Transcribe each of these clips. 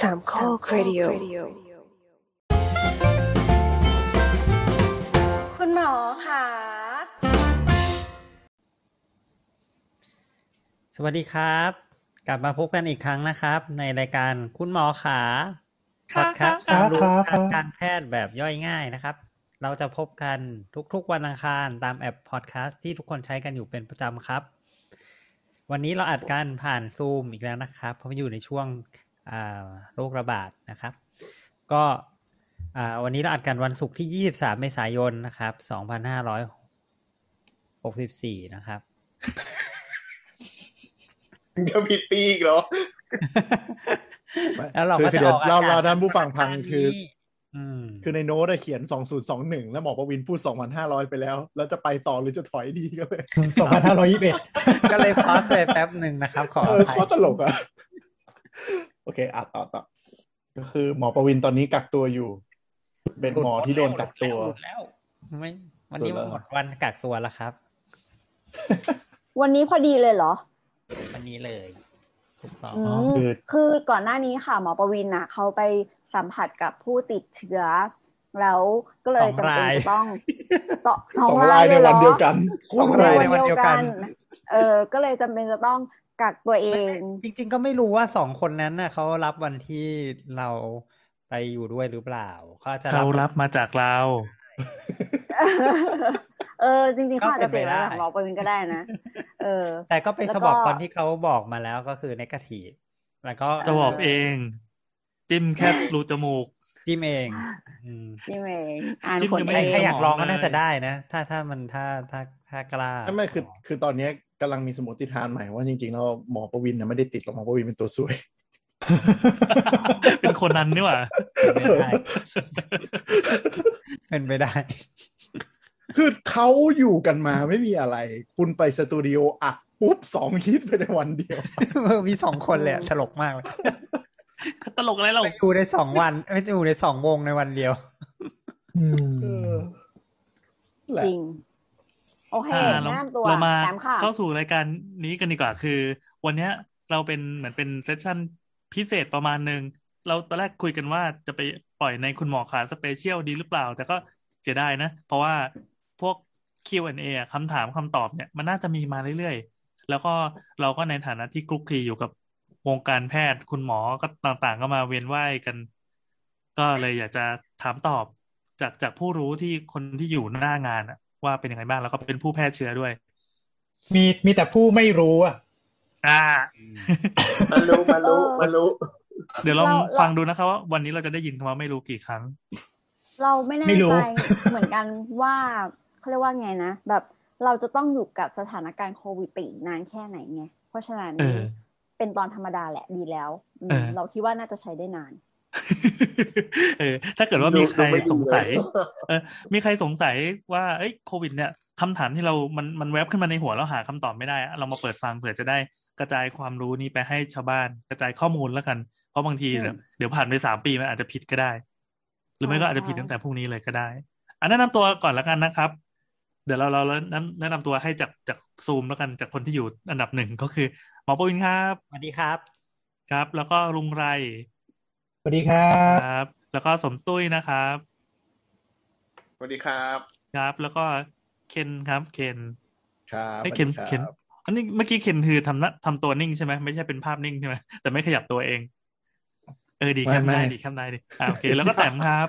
สามข้อครดิโอคุณหมอค่ะ สวัสดีครับ กลับมาพบกันอีกครั้งนะครับ ในรายการคุณหมอขาพค่ะอดแคสต์ค่ะความรู้ครับครัทางบการแพทย์แบบย่อยง่ายนะครับ เราจะพบกันทุกๆวันอังคารตามแอปพอดแคสต์ที่ทุกคนใช้กันอยู่เป็นประจำครับ วันนี้เราอัดกันผ่านซูมอีกแล้วนะครับ เพราะมันอยู่ในช่วงอ่า โรคระบาดนะครับ ก็อ่าวันนี้เราอัดกันวันศุกร์ที่ 23 เมษายนนะครับ 2564 นะครับจะผิดปีอีกเหรอ แล้วเราก็คือจะเดี๋อยวอกอากาศเราเราท่านผู้ฟังฟังวันคือนี้อืมคือในโน้ตอะเขียน 2021 แล้วหมอประวินพูด 2,500 ไปแล้ว แล้วจะไปต่อหรือจะถอยดีก็เลยสองพันห้าร้อยยี่สิบเอ็ดก็เลยพอสเลยแป๊บหนึ่งนะครับ ขอเอออภัยข้อตลกอะโอเคอะต่อต่อก็คือหมอประวินตอนนี้กักตัวอยู่เป็นหมอที่โดนกักตัวหลุดแล้วไม่วันนี้หลุดแล้วหมดวันกักตัวแล้วครับ วันนี้พอดีเลยเหรอ วันนี้เลยถูกต้องอือ๋อมคือคือก่อนหน้านี้ค่ะ หมอประวินน่ะเขาไปสัมผัสกับผู้ติดเชื้อ แล้วก็เลยจำเป็นจะต้องต่อสสอองงรารายยเลในยเหรวันอเดียวกันสองรายในวันเดียวกัน เออ ก็เลยจำเป็นจะต้อง กักตัวเอง จริง ๆ ก็ไม่รู้ว่าสองคนนั้นน่ะเขารับวันที่เราไปอยู่ด้วยหรือเปล่าเขาอาจจะเขารับมาจากเรา เออ จริงๆเขาอาจจะเปลี่ยนก็มาเป็นไปได้จากหมอประวินก็ได้นะเออ แต่ก็ไปแล้วสก็บอกตอนที่เขาบอกมาแล้วก็คือในกาทีฟแล้วก็จะบอกเอง จิ้มแค่รูจมูกจิ้มเองอืมนี่เองอ่านจิ้มผลยังไม่เอได้งถ้าอยากลองก็เลยน่าจะได้นะ ถ้าถ้ามันถ้าถ้าถ้ากล้าไม่ไม่คือคือตอนนี้ กำลังมีสมมติฐานใหม่ว่าจริงๆแล้วหมอประวินน่ะไม่ได้ติดหรอกหมอประวินเป็นตัวซวย เป็นคนนั้นนี่หว่าเป็นไปได้เป็นไปได้ คือเขาอยู่กันมาไม่มีอะไร คุณไปสตูดิโออัดปุ๊บสองคิดไปในวันเดียว มีสองคนเลยอะตลกมากเลยตลกอะไรเราไปอยู่ในสองวันไม่อยู่ในสองวงในวันเดียวเออแหละจริง โอเคอ่าเราแนะนำตัวเรามาแซมค่ะเข้าสู่รายการนี้กันดีกว่าคือ วันเนี้ยเราเป็นเหมือนเป็นเซสชั่นพิเศษประมาณหนึ่งเราตอนแรกคุยกันว่าจะไปปล่อยในคุณหมอขาสเปเชียลดีหรือเปล่า แต่ก็เสียดายนะ เพราะว่าพวก Q&A อะคำถามคำตอบเนี่ย มันน่าจะมีมาเรื่อยๆ แล้วก็เราก็ในฐานะที่คลุกคลีอยู่กับวงการแพทย์คุณหมอก็ต่างๆ ก็มาเวียนว่ายกัน ก็เลยอยากจะถามตอบจากจากผู้รู้ที่คนที่อยู่หน้างานอะ ว่าเป็นยังไงบ้างแล้วก็เป็นผู้แพร่เชื้อด้วย มีมีแต่ผู้ไม่รู้อะอ่ามารู้มารู้เออมารู้ เดี๋ยวลองเราเราฟังดูนะครับว่าวันนี้เราจะได้ยินคำว่าไม่รู้กี่ครั้ง เราไม่แน่ไม่รู้ใจเหมือนกันว่าเขาเรียกว่าไงนะแบบเราจะต้องอยู่กับสถานการณ์โควิดไปอีกนานแค่ไหนไงเพราะฉะนั้นเออเป็นตอนธรรมดาแหละดีแล้วอืมเออเราคิดว่าน่าจะใช้ได้นาน เออถ้าเกิดว่ามีใครดูไม่ดีสงสัยเลยเออ มีใครสงสัยว่าเอ้ยโควิด เนี่ยคำถามที่เรา มัน มันแวบขึ้นมาในหัวแล้วหาคำตอบไม่ได้อะเรามาเปิดฟังเผื่อจะได้กระจายความรู้นี้ไปให้ชาวบ้าน กระจายข้อมูลแล้วกัน เพราะบางทีอืมเดี๋ยวเดี๋ยวผ่านไปสามปีมันอาจจะผิดก็ได้ หรือไม่ใช่ก็อาจจะผิดใช่ตั้งแต่พรุ่งนี้เลยก็ได้ อันแนะนำตัวก่อนแล้วกันนะครับ เดี๋ยวเราเราเราแนะแนะนำตัวให้จากจากซูมแล้วกันจากคนที่อยู่อันดับหนึ่งก็คือหมอปวินครับ สวัสดีครับ ครับ แล้วก็ลุงไรส วัสดีครับครับ แล้วก็สมตุ้ยนะครับสวัสดีครับครับ แล้วก็เคนครับ เคนครับให้ยสเคนวัสดีครับเคนอันนี้เมื่อกี้เคนคือทำหน้าทำตัวนิ่งใช่ไหมไม่ใช่เป็นภาพนิ่งใช่ไหมแต่ไม่ขยับตัวเอง เออดีแคมได้ดีแคมได้ดีอ่าโอเค แล้วก็แต้มครับ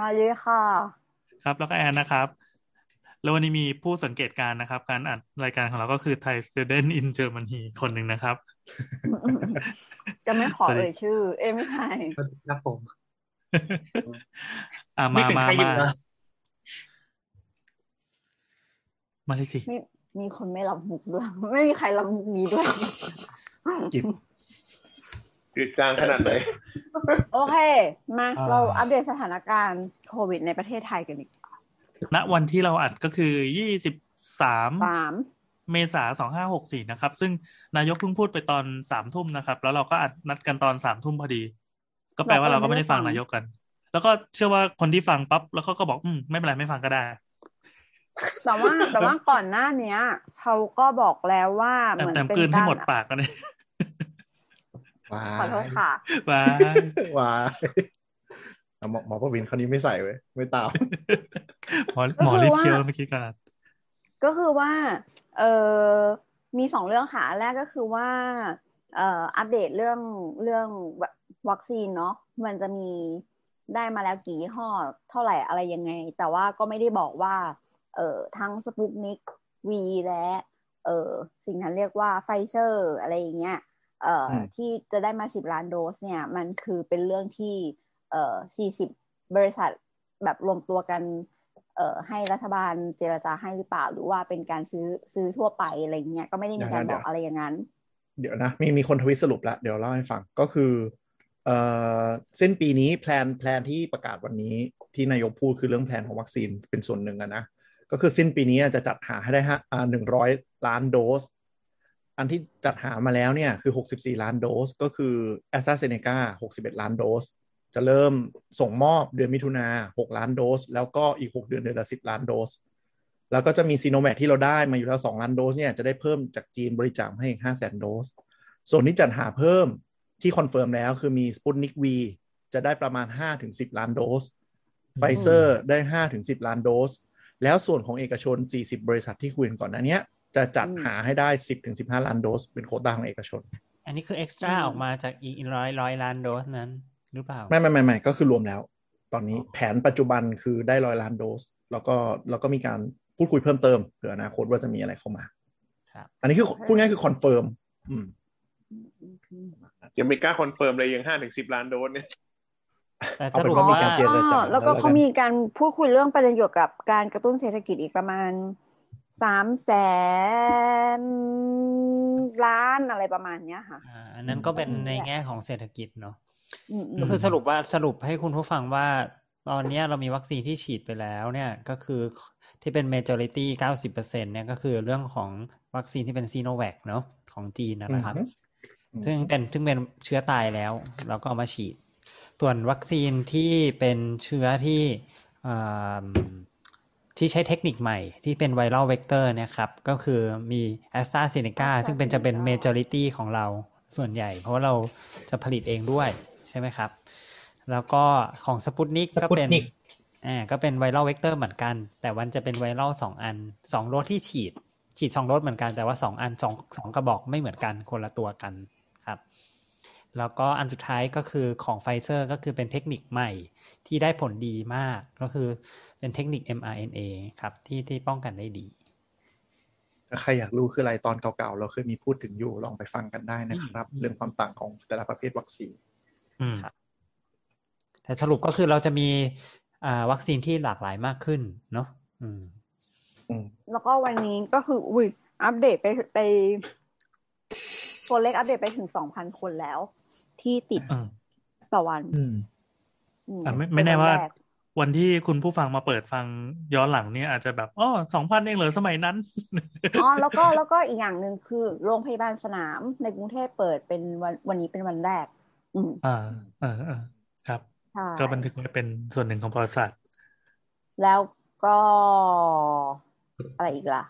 มาเลยค่ะ ครับแล้วก็แอนนะครับ แล้ววันนี้มีผู้สังเกตการณ์นะครับ การอัดรายการของเราก็คือ Thai Student in Germany คนหนึ่งนะครับ จะไม่ขอสวัสดีเอ่ยชื่อ เอ้ยไม่ใช่ครับผมอ่าไม่มาถึงมาใครอยู่มานะมาเลยสิมีมีคนไม่รับมุกด้วย ไม่มีใครรับมุกนี้ด้วยกิบจืดจางขนาดไหน โอเค มาอ่าเราอัปเดตสถานการณ์โควิดในประเทศไทยกันอีก ณวันที่เราอัดก็คือยี่สิบสามสามเมษาสองห้าหกสี่นะครับ ซึ่งนายกเพิ่งพูดไปตอนสามทุ่มนะครับ แล้วเราก็อัดนัดกันตอนสามทุ่มพอดี ก็แปลว่าเราก็ไม่ได้ฟังนายกกัน แล้วก็เชื่อว่าคนที่ฟังปั๊บแล้วเขาก็บอกอืมไม่เป็นไรไม่ฟังก็ได้ แต่ว่าแต่ว่าก่อนหน้าเนี้ยเขาก็บอกแล้วว่าเหแต่มือนแต่เป็นกลืนให้การหมดปากกันเลยว้าขอโทษค่ะว้ายว้ายเอาหมอหมอประวินคนนี้ไม่ใส่เว้ยไม่ตาม หมอหมอรีบเคี้ยวเมื่อกี้กันก็คือว่าเออมีสองเรื่องค่ะอันแรกก็คือว่าเอ่ออัปเดตเรื่องเรื่องวัคซีนเนาะมันจะมีได้มาแล้วกี่ยี่ห้อเท่าไหร่อะไรยังไง แต่ว่าก็ไม่ได้บอกว่า เอ่อทั้งสปุกนิกวีและเอ่อสิ่งนั้นเรียกว่าไฟเซอร์อะไรอย่างเงี้ยเอ่ออมที่จะได้มาสิบล้านโดสเนี่ย มันคือเป็นเรื่องที่เอ่อสี่สิบบริษัทแบบรวมตัวกัน เอ่อให้รัฐบาลเจรจาให้หรือเปล่า หรือว่าเป็นการซื้อซื้อทั่วไปอะไรเงี้ยก็ไม่ได้มีการเดี๋บยวอกอะไรอย่างนั้น เดี๋ยวนะมีมีคนทวิตสรุปแล้วเดี๋ยวเล่าให้ฟังก็คือเอ่อสิ้นปีนี้ plan plan ที่ประกาศวันนี้ที่นายกพูดคือเรื่อง plan ของวัคซีนเป็นส่วนหนึ่งอะนะก็คือสิ้นปีนี้จะจัดหาให้ได้ฮะอ่าหนึ่งร้อยล้านโดส อันที่จัดหามาแล้วเนี่ยคือ 64 ล้านโดส ก็คือ AstraZeneca 61 ล้านโดส จะเริ่มส่งมอบเดือนมิถุนา6ล้านโดส แล้วก็อีก6เดือนเดือนละ10ล้านโดส แล้วก็จะมีซิโนแวคที่เราได้มาอยู่แล้ว2ล้านโดสเนี่ยจะได้เพิ่มจากจีนบริจาคให้อีก5แสนโดส ส่วนที่จัดหาเพิ่มที่ confirm แล้วคือมีสปุตนิก V จะได้ประมาณ5-10ล้านโดสไฟเซอร์ได้5-10ล้านโดส แล้วส่วนของเอกชน40บริษัทที่คุยกันก่อนหน้าเนี้ยจะจัดหาให้ได้10-15ล้านโดส เป็นโควต้าของเอกชน อันนี้คือ extra อืมออกมาจากอีกร้อยร้อยล้านโดสนั้น หรือเปล่า ไม่ไม่ไม่ไม่ก็คือรวมแล้ว ตอนนี้แผนปัจจุบันคือได้ร้อยล้านโดส แล้วก็แล้วก็มีการพูดคุยเพิ่มเติมเผื่ออนาคตว่าจะมีอะไรเข้ามาครับอันนี้คือพูดง่ายๆคือ confirm อืมยังไม่กล้า confirm เลยยังห้าถึงสิบล้านโดสเนี่ยแต่เอาเป็นรุปว่ามีว่าการเจรจาแล้วก็แล้วกันเขามีการพูดคุยเรื่องประเด็นเกี่ยวกับการกระตุ้นเศรษฐกิจอีกประมาณสามแสนล้านอะไรประมาณเนี้ยค่ะอ่าอันนั้นก็เป็นในแง่ของเศรษฐกิจเนาะอืม ก็คือสรุปว่าสรุปให้คุณผู้ฟังว่า ตอนเนี้ยเรามีวัคซีนที่ฉีดไปแล้วเนี่ยก็คือที่เป็น majority 90%เนี่ยก็คือเรื่องของวัคซีนที่เป็นซิโนแวคเนาะของจีนนะครับอือฮึซึ่งเป็นซึ่งเป็นเชื้อตายแล้ว เราก็เอามาฉีด ส่วนวัคซีนที่เป็นเชื้อที่อ่าที่ใช้เทคนิคใหม่ที่เป็น viral vector เนี่ยครับ ก็คือมี AstraZeneca ซึ่งเป็นจะเป็น majority ของเราส่วนใหญ่ เพราะว่าเราจะผลิตเองด้วย ใช่ไหมครับ แล้วก็ของสปุตนิกก็เป็น Sputnik อ่าก็เป็น viral vector เหมือนกัน แต่มันจะเป็น viral สองอันสองโดสที่ฉีด ฉีดสองโดสเหมือนกันแต่ว่าสองอันสองสองกระบอกไม่เหมือนกันคนละตัวกันครับ แล้วก็อันสุดท้ายก็คือของไฟเซอร์ก็คือเป็นเทคนิคใหม่ที่ได้ผลดีมากก็คือเป็นเทคนิค mRNA ครับที่ที่ป้องกันได้ดีถ้าใครอยากรู้คืออะไรตอนเก่าๆ เราเคยมีพูดถึงอยู่ลองไปฟังกันได้นะครับอืมเรื่องความต่างของแต่ละประเภทวัคซีนอืม แต่สรุปก็คือเราจะมีอ่าวัคซีนที่หลากหลายมากขึ้นเนาะอืมอืมแล้วก็วันนี้ก็คืออุ้ยอัปเดตไปไปตัวเลขอัปเดตไปถึงสองพันคนแล้ว ที่ติดอืมต่อวันอืมอืมอะไม่ไม่แน่ว่าเป็นรกวันที่คุณผู้ฟังมาเปิดฟังย้อนหลังเนี่ยอาจจะแบบอ๋อสองพันเองเหรอสมัยนั้นอ๋อแล้วก็แล้วก็อีกอย่างหนึ่งคือ โรงพยาบาลสนามในกรุงเทพเปิดเป็นวันวันนี้เป็นวันแรก อืมอ่าเออเออครับใช่ก็บันทึกไว้เป็นส่วนหนึ่งของประวัติศาสตร์ แล้วก็อะไรอีกล่ะ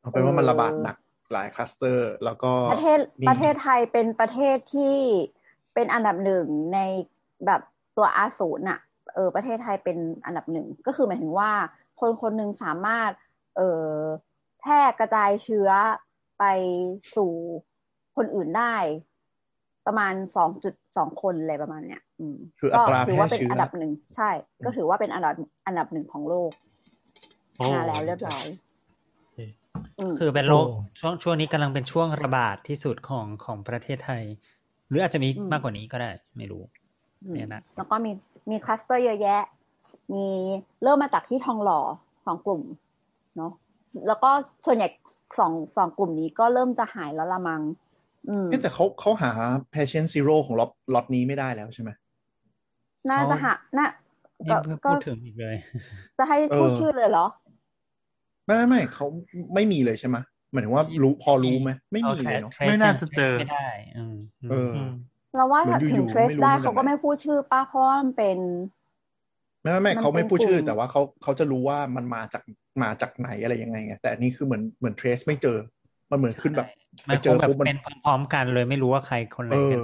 เอาเป็นว่ามันระบาดหนักหลายคลัสเตอร์ แล้วก็ประเทศมีประเทศไทยเป็นประเทศที่เป็นอันดับหนึ่งในแบบตัวอาศูนย์อะเออประเทศไทยเป็นอันดับหนึ่งก็คือหมายถึงว่า คนคนหนึ่งสามารถ เออแพร่กระจายเชื้อไปสู่คนอื่นได้ ประมาณสองจุดสองคนเลยประมาณเนี้ยอืมคืออัตราก็ถืแพว่าร่เป็นเชื้ออันดับหนึ่งใช่ ก็ถือว่าเป็นอันดับอันดับหนึ่งของโลกโอ้มาแล้วเรียบร้อยอืมคือเป็นโรคโอ้ช่วงช่วงนี้กำลังเป็นช่วงระบาดที่สุดของของประเทศไทย หรืออาจจะมีอืมมากกว่านี้ก็ได้ ไม่รู้เนี่ยนะแล้วก็มีมีคลัสเตอร์เยอะแยะ มีเริ่มมาจากที่ทองหล่อสองกลุ่มเนาะแล้วก็ส่วนใหญ่สองสองกลุ่มนี้ก็เริ่มจะหายแล้วละมังอืมเอ๊ะ แต่เขาเขาหา patient zero ของล็อตล็อตนี้ไม่ได้แล้วใช่ไหมน่าจะหาน่านี่ก็เพิ่งก็พูดถึงอีกเลย จะให้พูดชื่อเลยเหรอ ไม่ไม่ไม่เขาไม่มีเลยใช่ไหมหมายถึงว่ารู้พอรู้ไหมไม่มีเลยเนาะอา trace ไม่น่ายังจะเจอ trace ไม่ได้อืมอืมเอออืมเราว่าเหมือนถึอยู่งๆ trace ไม่รู้ได้มาจากเขาก็ไหนไม่พูดชื่อป้าเพราะว่ามันเป็นไม่ไม่ไม่มันเขาไม่เป็นพูดชื่อกลุ่มแต่ว่าเขาเขาจะรู้ว่ามันมาจากมาจากไหนอะไรยังไงไงแต่อันนี้คือเหมือนเหมือน trace ไม่เจอ มันเหมือนขึ้นแบบมันไปเจคงอแบบปุ๊บมันเป็นพร้อมๆกันเลยไม่รู้ว่าใครคนไหนเอกันอ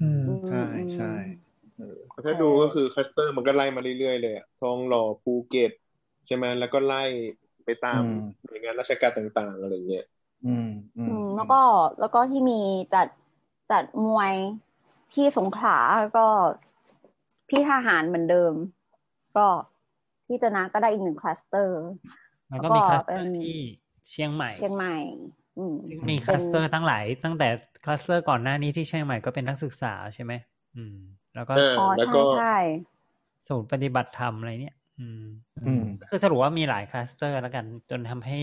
อืมใช่ใช่อืมเออถ้าดูก็คือคลัสเตอร์มันก็ไล่มาเรื่อยๆเลยอะทองหล่อภูเก็ตใช่ไหมแล้วก็ไล่ไปตามหน่วยงานราชการต่างๆอะไรเงี้ยอืมอือืมมแล้วก็แล้วก็ที่มีจัดจัดมวยที่สงขลาก็พี่ทหารเหมือนเดิม ก็ที่จะนะก็ได้อีกหนึ่งคลัสเตอร์ แล้วก็มีแล้วก็คลัสเตอเป็นที่เชียงใหม่ เชียงใหม่อื มซึ่งมีคลัสเตอร์ตั้งหลายตั้งแต่คลัสเตอร์ก่อนหน้านี้ที่เชียงใหม่ก็เป็นนักศึกษาใช่ไหมอืม แล้วก็เอออ๋อแล้วใช่ก็ใช่ศูนย์ปฏิบัติธรรมอะไรเนี่ย อืม อืมคือสรุปว่ามีหลายคลัสเตอร์แล้วกัน จนทำให้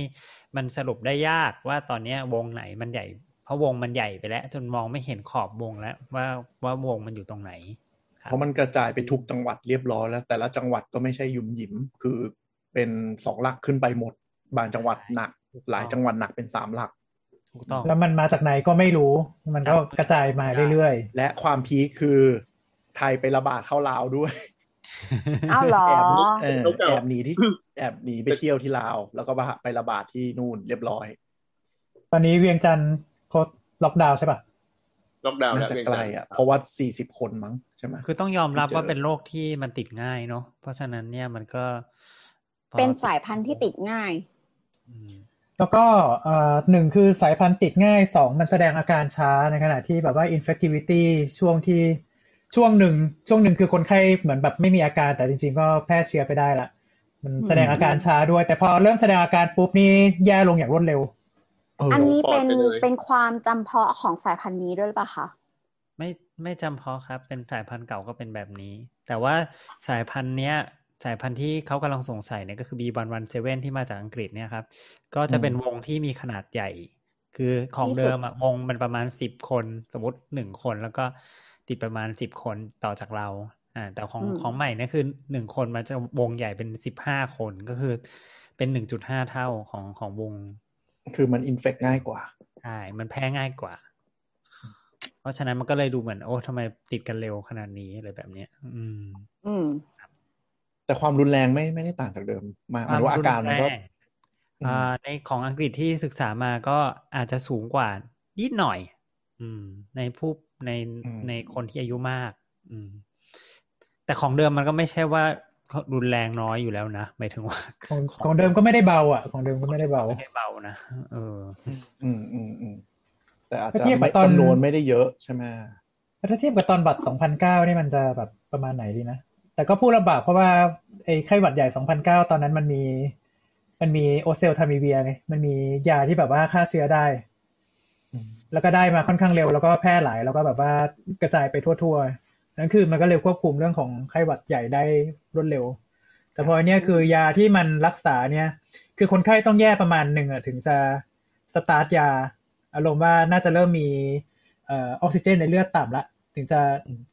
มันสรุปได้ยากว่าตอนเนี้ยวงไหนมันใหญ่ เพราะวงมันใหญ่ไปแล้ว จนมองไม่เห็นขอบวงแล้ว ว่าว่าวงมันอยู่ตรงไหนคบเพราะมันกระจายไปทุกจังหวัดเรียบร้อยแล้ว แต่ละจังหวัดก็ไม่ใช่หยุมหยิมคือเป็นสองหลักขึ้นไปหมด บางจังหวัดหนัก หลายจังหวัดหนักเป็นสามหลักถูกต้องแล้วมันมาจากไหนก็ไม่รู้ มันก็กระจายมาเรื่อยและความพีคคือไทยไประบาดเข้าลาวด้วยอ้าวเหรอแอบหนีเออเขาเก่าแอบหนีที่แอบหนีไปเที่ยวที่ลาว แล้วก็ไประบาดที่นู่นเรียบร้อยๆตอนนี้เวียงจันทร์เขาล็อกดาวน์ใช่ปะล็อกดาวน์น่าแล้วจะเวียงไกลจันทร์อะเพราะว่าสี่สิบคนมั้งใช่ไหมคือต้องยอมรับที่เจอว่าเป็นโรคที่มันติดง่ายเนาะเพราะฉะนั้นเนี่ยมันก็พอเป็นสายพันธุ์ที่ติดง่ายอืม แล้วก็เอ่อหนึ่งคือสายพันธุ์ติดง่ายสองมันแสดงอาการช้าในขณะที่แบบว่า infectivity ช่วงที่ช่วงหนึ่งช่วงหนึ่งคือคนไข้เหมือนแบบไม่มีอาการแต่จริง ๆ ก็แพร่เชื้อไปได้ละมันแสดงอาการช้าด้วย แต่พอเริ่มแสดงอาการปุ๊บนี่แย่ลงอย่างรวดเร็วเอออันนี้เป็นปอดไปเลยเป็นความจำเพาะของสายพันธุ์นี้ด้วยหรือเปล่าคะไม่ไม่จำเพาะครับ เป็นสายพันธุ์เก่าก็เป็นแบบนี้ แต่ว่าสายพันธุ์เนี้ย สายพันธุ์ที่เขากำลังสงสัยเนี่ยก็คือ B117 ที่มาจากอังกฤษเนี่ยครับ ก็จะเป็นวงที่มีขนาดใหญ่ คือของที่สุดเดิมอะวงมันประมาณสิบคนสมมติหนึ่งคนแล้วก็ติดประมาณสิบคนต่อจากเราอ่าแต่ของของใหม่เนี่ยคือหนึ่งคนมันจะวงใหญ่เป็นสิบห้าคนก็คือเป็นหนึ่งจุดห้าเท่าของของวง คือมันอินเฟกง่ายกว่าใช่มันแพ้ง่ายกว่า เพราะฉะนั้นมันก็เลยดูเหมือนโอ้ทำไมติดกันเร็วขนาดนี้อะไรแบบเนี้ย อืม อืม แต่ความรุนแรงไม่ไม่ได้ต่างจากเดิมมากหมายถึงว่าอาการมันก็ควรุแรงอ่าในของอังกฤษที่ศึกษามาก็อาจจะสูงกว่านิดหน่อย อืม ในผู้ในอืมในคนที่อายุมาก อืม แต่ของเดิมมันก็ไม่ใช่ว่ารุนแรงน้อยอยู่แล้วนะหมายถึงว่า ของของเดิมก็ไม่ได้เบา อะ ของเดิมก็ไม่ได้เบาไม่ได้เบานะเออ อืมอืมอืมแต่อาจถ้าจะเทียบกับไม่ตอนจำนวนไม่ได้เยอะใช่ไหมถ้าเทียบกับตอนบัตร2009นี่มันจะแบบประมาณไหนดีนะ แต่ก็พูดลำบากเพราะว่าไอ้ไข้หวัดใหญ่ 2009 ตอนนั้นมันมี มันมีโอเซลทามิเวียไง มันมียาที่แบบว่าฆ่าเชื้อได้ แล้วก็ได้มาค่อนข้างเร็ว แล้วก็แพร่หลาย แล้วก็แบบว่ากระจายไปทั่วๆ นั่นคือมันก็เลยควบคุมเรื่องของไข้หวัดใหญ่ได้รวดเร็ว แต่พอเนี่ยคือยาที่มันรักษาเนี่ย คือคนไข้ต้องแย่ประมาณหนึ่งอะถึงจะสตาร์ทยา อารมณ์ว่าน่าจะเริ่มมีออออกซิเจนในเลือดต่ำละ ถึงจะ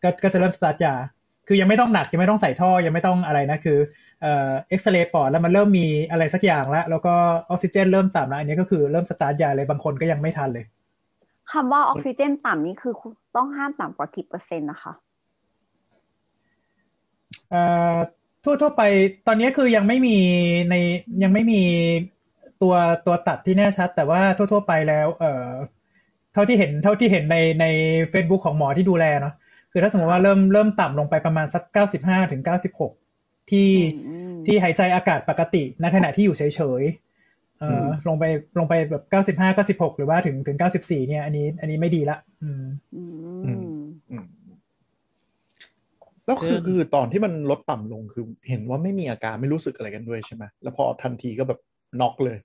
ก็ก็จะเริ่มสตาร์ทยา คือยังไม่ต้องหนักยังไม่ต้องใส่ท่อยังไม่ต้องอะไรนะคือเอ่อเอ็กซเรย์ปอดแล้วมันเริ่มมีอะไรสักอย่างแล้ว แล้วก็ออกซิเจนเริ่มต่ำแล้วอันนี้ก็คือเริ่มสตาร์ทยาเลยบางคนก็ยังไม่ทันเลยคำว่าออกซิเจนต่ำนี่คือต้องห้ามต่ำกว่ากี่เปอร์เซ็นต์นะคะเอ่อทั่วทั่วไปตอนนี้คือยังไม่มีในยังไม่มีตัวตัวตัดที่แน่ชัด แต่ว่าทั่วทั่วไปแล้ว เอ่อเท่าที่เห็นเท่าที่เห็นในใน Facebook ของหมอที่ดูแลเนาะ คือถ้าสมมติว่าเริ่มเริ่มต่ำลงไปประมาณสักเก้าสิบห้าถึงเก้าสิบหกที่อืมที่หายใจอากาศปกติณขณะที่อยู่เฉยๆเอ่ออลงไปลงไปแบบเก้าสิบห้าเก้าสิบหกหรือว่าถึงถึงเก้าสิบสี่เนี่ย อันนี้ อันนี้ไม่ดีละอืมอือืมมอืมแล้วคือซึ่งคือตอนที่มันลดต่ำลงคือเห็นว่าไม่มีอาการไม่รู้สึกอะไรกันด้วยใช่ไหมแล้วพอทันทีก็แบบน็อกเลย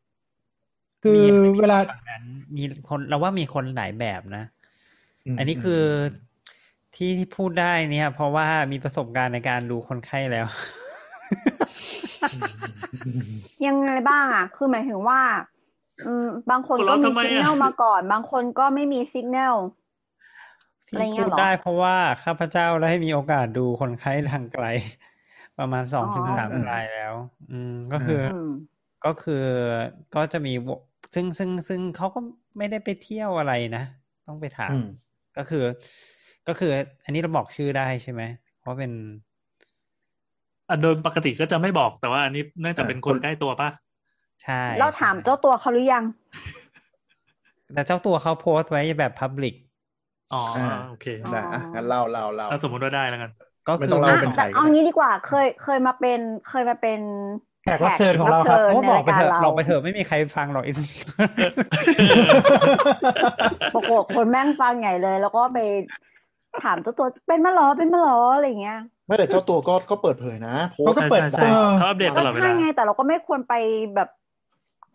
คือมีเวลาแบบนั้นมีคนเราว่ามีคนหลายแบบนะมอันนี้คือ ที่ที่พูดได้เนี่ย เพราะว่ามีประสบการณ์ในการดูคนไข้แล้ว ยังไงบ้างอะ คือหมายถึงว่า อืม บางคนหัวก็เราะมีทำไมสัญอะญาณมาก่อน บางคนก็ไม่มีสัญญาณที่อะไรเงี้พูยดเหรอได้เพราะว่าข้าพเจ้าได้มีโอกาสดูคนไข้ทางไกล ประมาณสองถึงสามอ๋อรายแล้ว อืมก็คือออืมก็คือก็จะมีวซึ่งซึ่งซึ่งเขาก็ไม่ได้ไปเที่ยวอะไรนะ ต้องไปถามอืมก็คือ ก็คือ อันนี้เราบอกชื่อได้ใช่ไหมเพราะเป็นอะโดยปกติก็จะไม่บอกแต่ว่าอันนี้เนื่องจากเป็นคนใกล้ตัวป่ะใช่ เราถามใช่เจ้าตัวเขาหรือยัง แต่เจ้าตัวเขาโพสต์ไว้แบบพับลิกอ๋ออ่าโอเคได้อะงั้นเล่าเล่าเล่าถ้าสมมติว่าได้แล้วกัน ก็ไม่คืต้อองว่าเล่าเป็นใครแต่เอางี้ดีกว่า เคยเคยมาเป็นเคยมาเป็นแขกรับเชิญของเราครับโอ้ในบอรากยไปการเถอะเราบอกไปเถอะไม่มีใครฟังหรอกปรากฏคนแม่งฟังใหญ่เลย แล้วก็ไป ถามเจ้าตัวเป็นมาเหรอเป็นมาเหรออะไรอย่างเงี้ยไม่แต่เจ้าตัวก็ก็เปิดเผยนะโพสเขาต์ก็เปิดใช่ใช่เออเขาอัปเดตตก็ลอดเวใช่ลาไงแต่เราก็ไม่ควรไปแบบ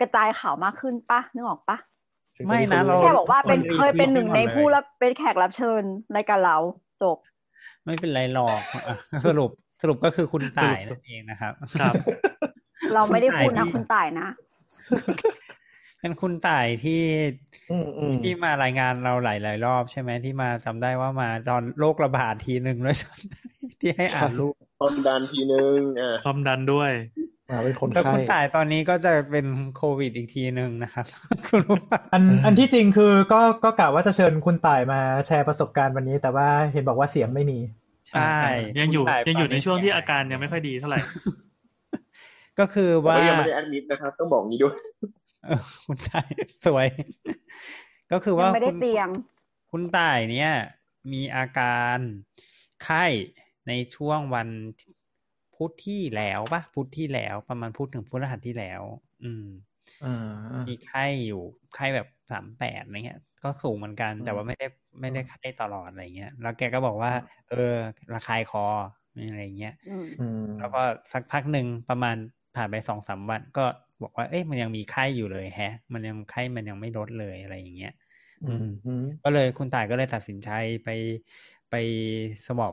กระจายข่าวมากขึ้นปะนึกออกปะไม่นะเราแค่บอกว่าเป็นคนรีเคยเป็นหนึ่งในรีวิวให้หมดเลยผู้รับเป็นแขกรับเชิญรายการเราจบไม่เป็นไรหรอกอะสรุปสรุปก็คือคุณต่ายสรุปนั่นเองนะครับ ครับ เราไม่ได้พูดนะที่คุณต่ายนะ เป็นคุณต่ายที่อืมอืมที่มารายงานเราหลายๆรอบใช่ไหมที่มาจำได้ว่ามาตอนโรคระบาดทีหนึ่งด้วยซ้ำที่ให้อ่านรูปความดันทีนึงอ่าความดันด้วยมาเป็นคนแล้วไข้คุณต่ายตอนนี้ก็จะเป็นโควิดอีกทีหนึ่งนะครับคุณรู้ป่ะอันอันที่จริงคือก็ก็กะว่าจะเชิญคุณต่ายมาแชร์ประสบการณ์วันนี้ แต่ว่าเห็นบอกว่าเสียงไม่มี ใช่ ยังอยู่คุณต่ายังอยู่ตในช่วงที่อาการยังไม่ค่อยดีเท่าไหร่ก็คือแต่ว่าก็ยังไม่ได้แอดมิดนะครับ ต้องบอกงี้ด้วยเออ คุณต่ายสวย ก็คือยัว่างไม่ได้คุณเตียง คุณต่ายเนี่ย มีอาการไข้ในช่วงวันพุธที่แล้วปะพุธที่แล้ว ประมาณพุธถึงพุธรหัสที่แล้ว อืมอ่ามีไข้อยู่ไข้แบบสามแปดอะไรเงี้ย ก็สูงเหมือนกันอืมแต่ว่าไม่ได้ไม่ได้ไข้ตลอดอะไรเงี้ย แล้วแกก็บอกว่า เออ ระคายคออะไรเงี้ยอืมอืมแล้วก็สักพักหนึ่งประมาณผ่านไปสองสามวันก็ บอกว่า เอ๊ะมันยังมีไข้อยู่เลยแฮะ มันยังไข้มันยังไม่ลดเลยอะไรอย่างเงี้ยอืมอืมก็เลยคุณต่ายก็เลยตัดสินใจไปไปสมอบ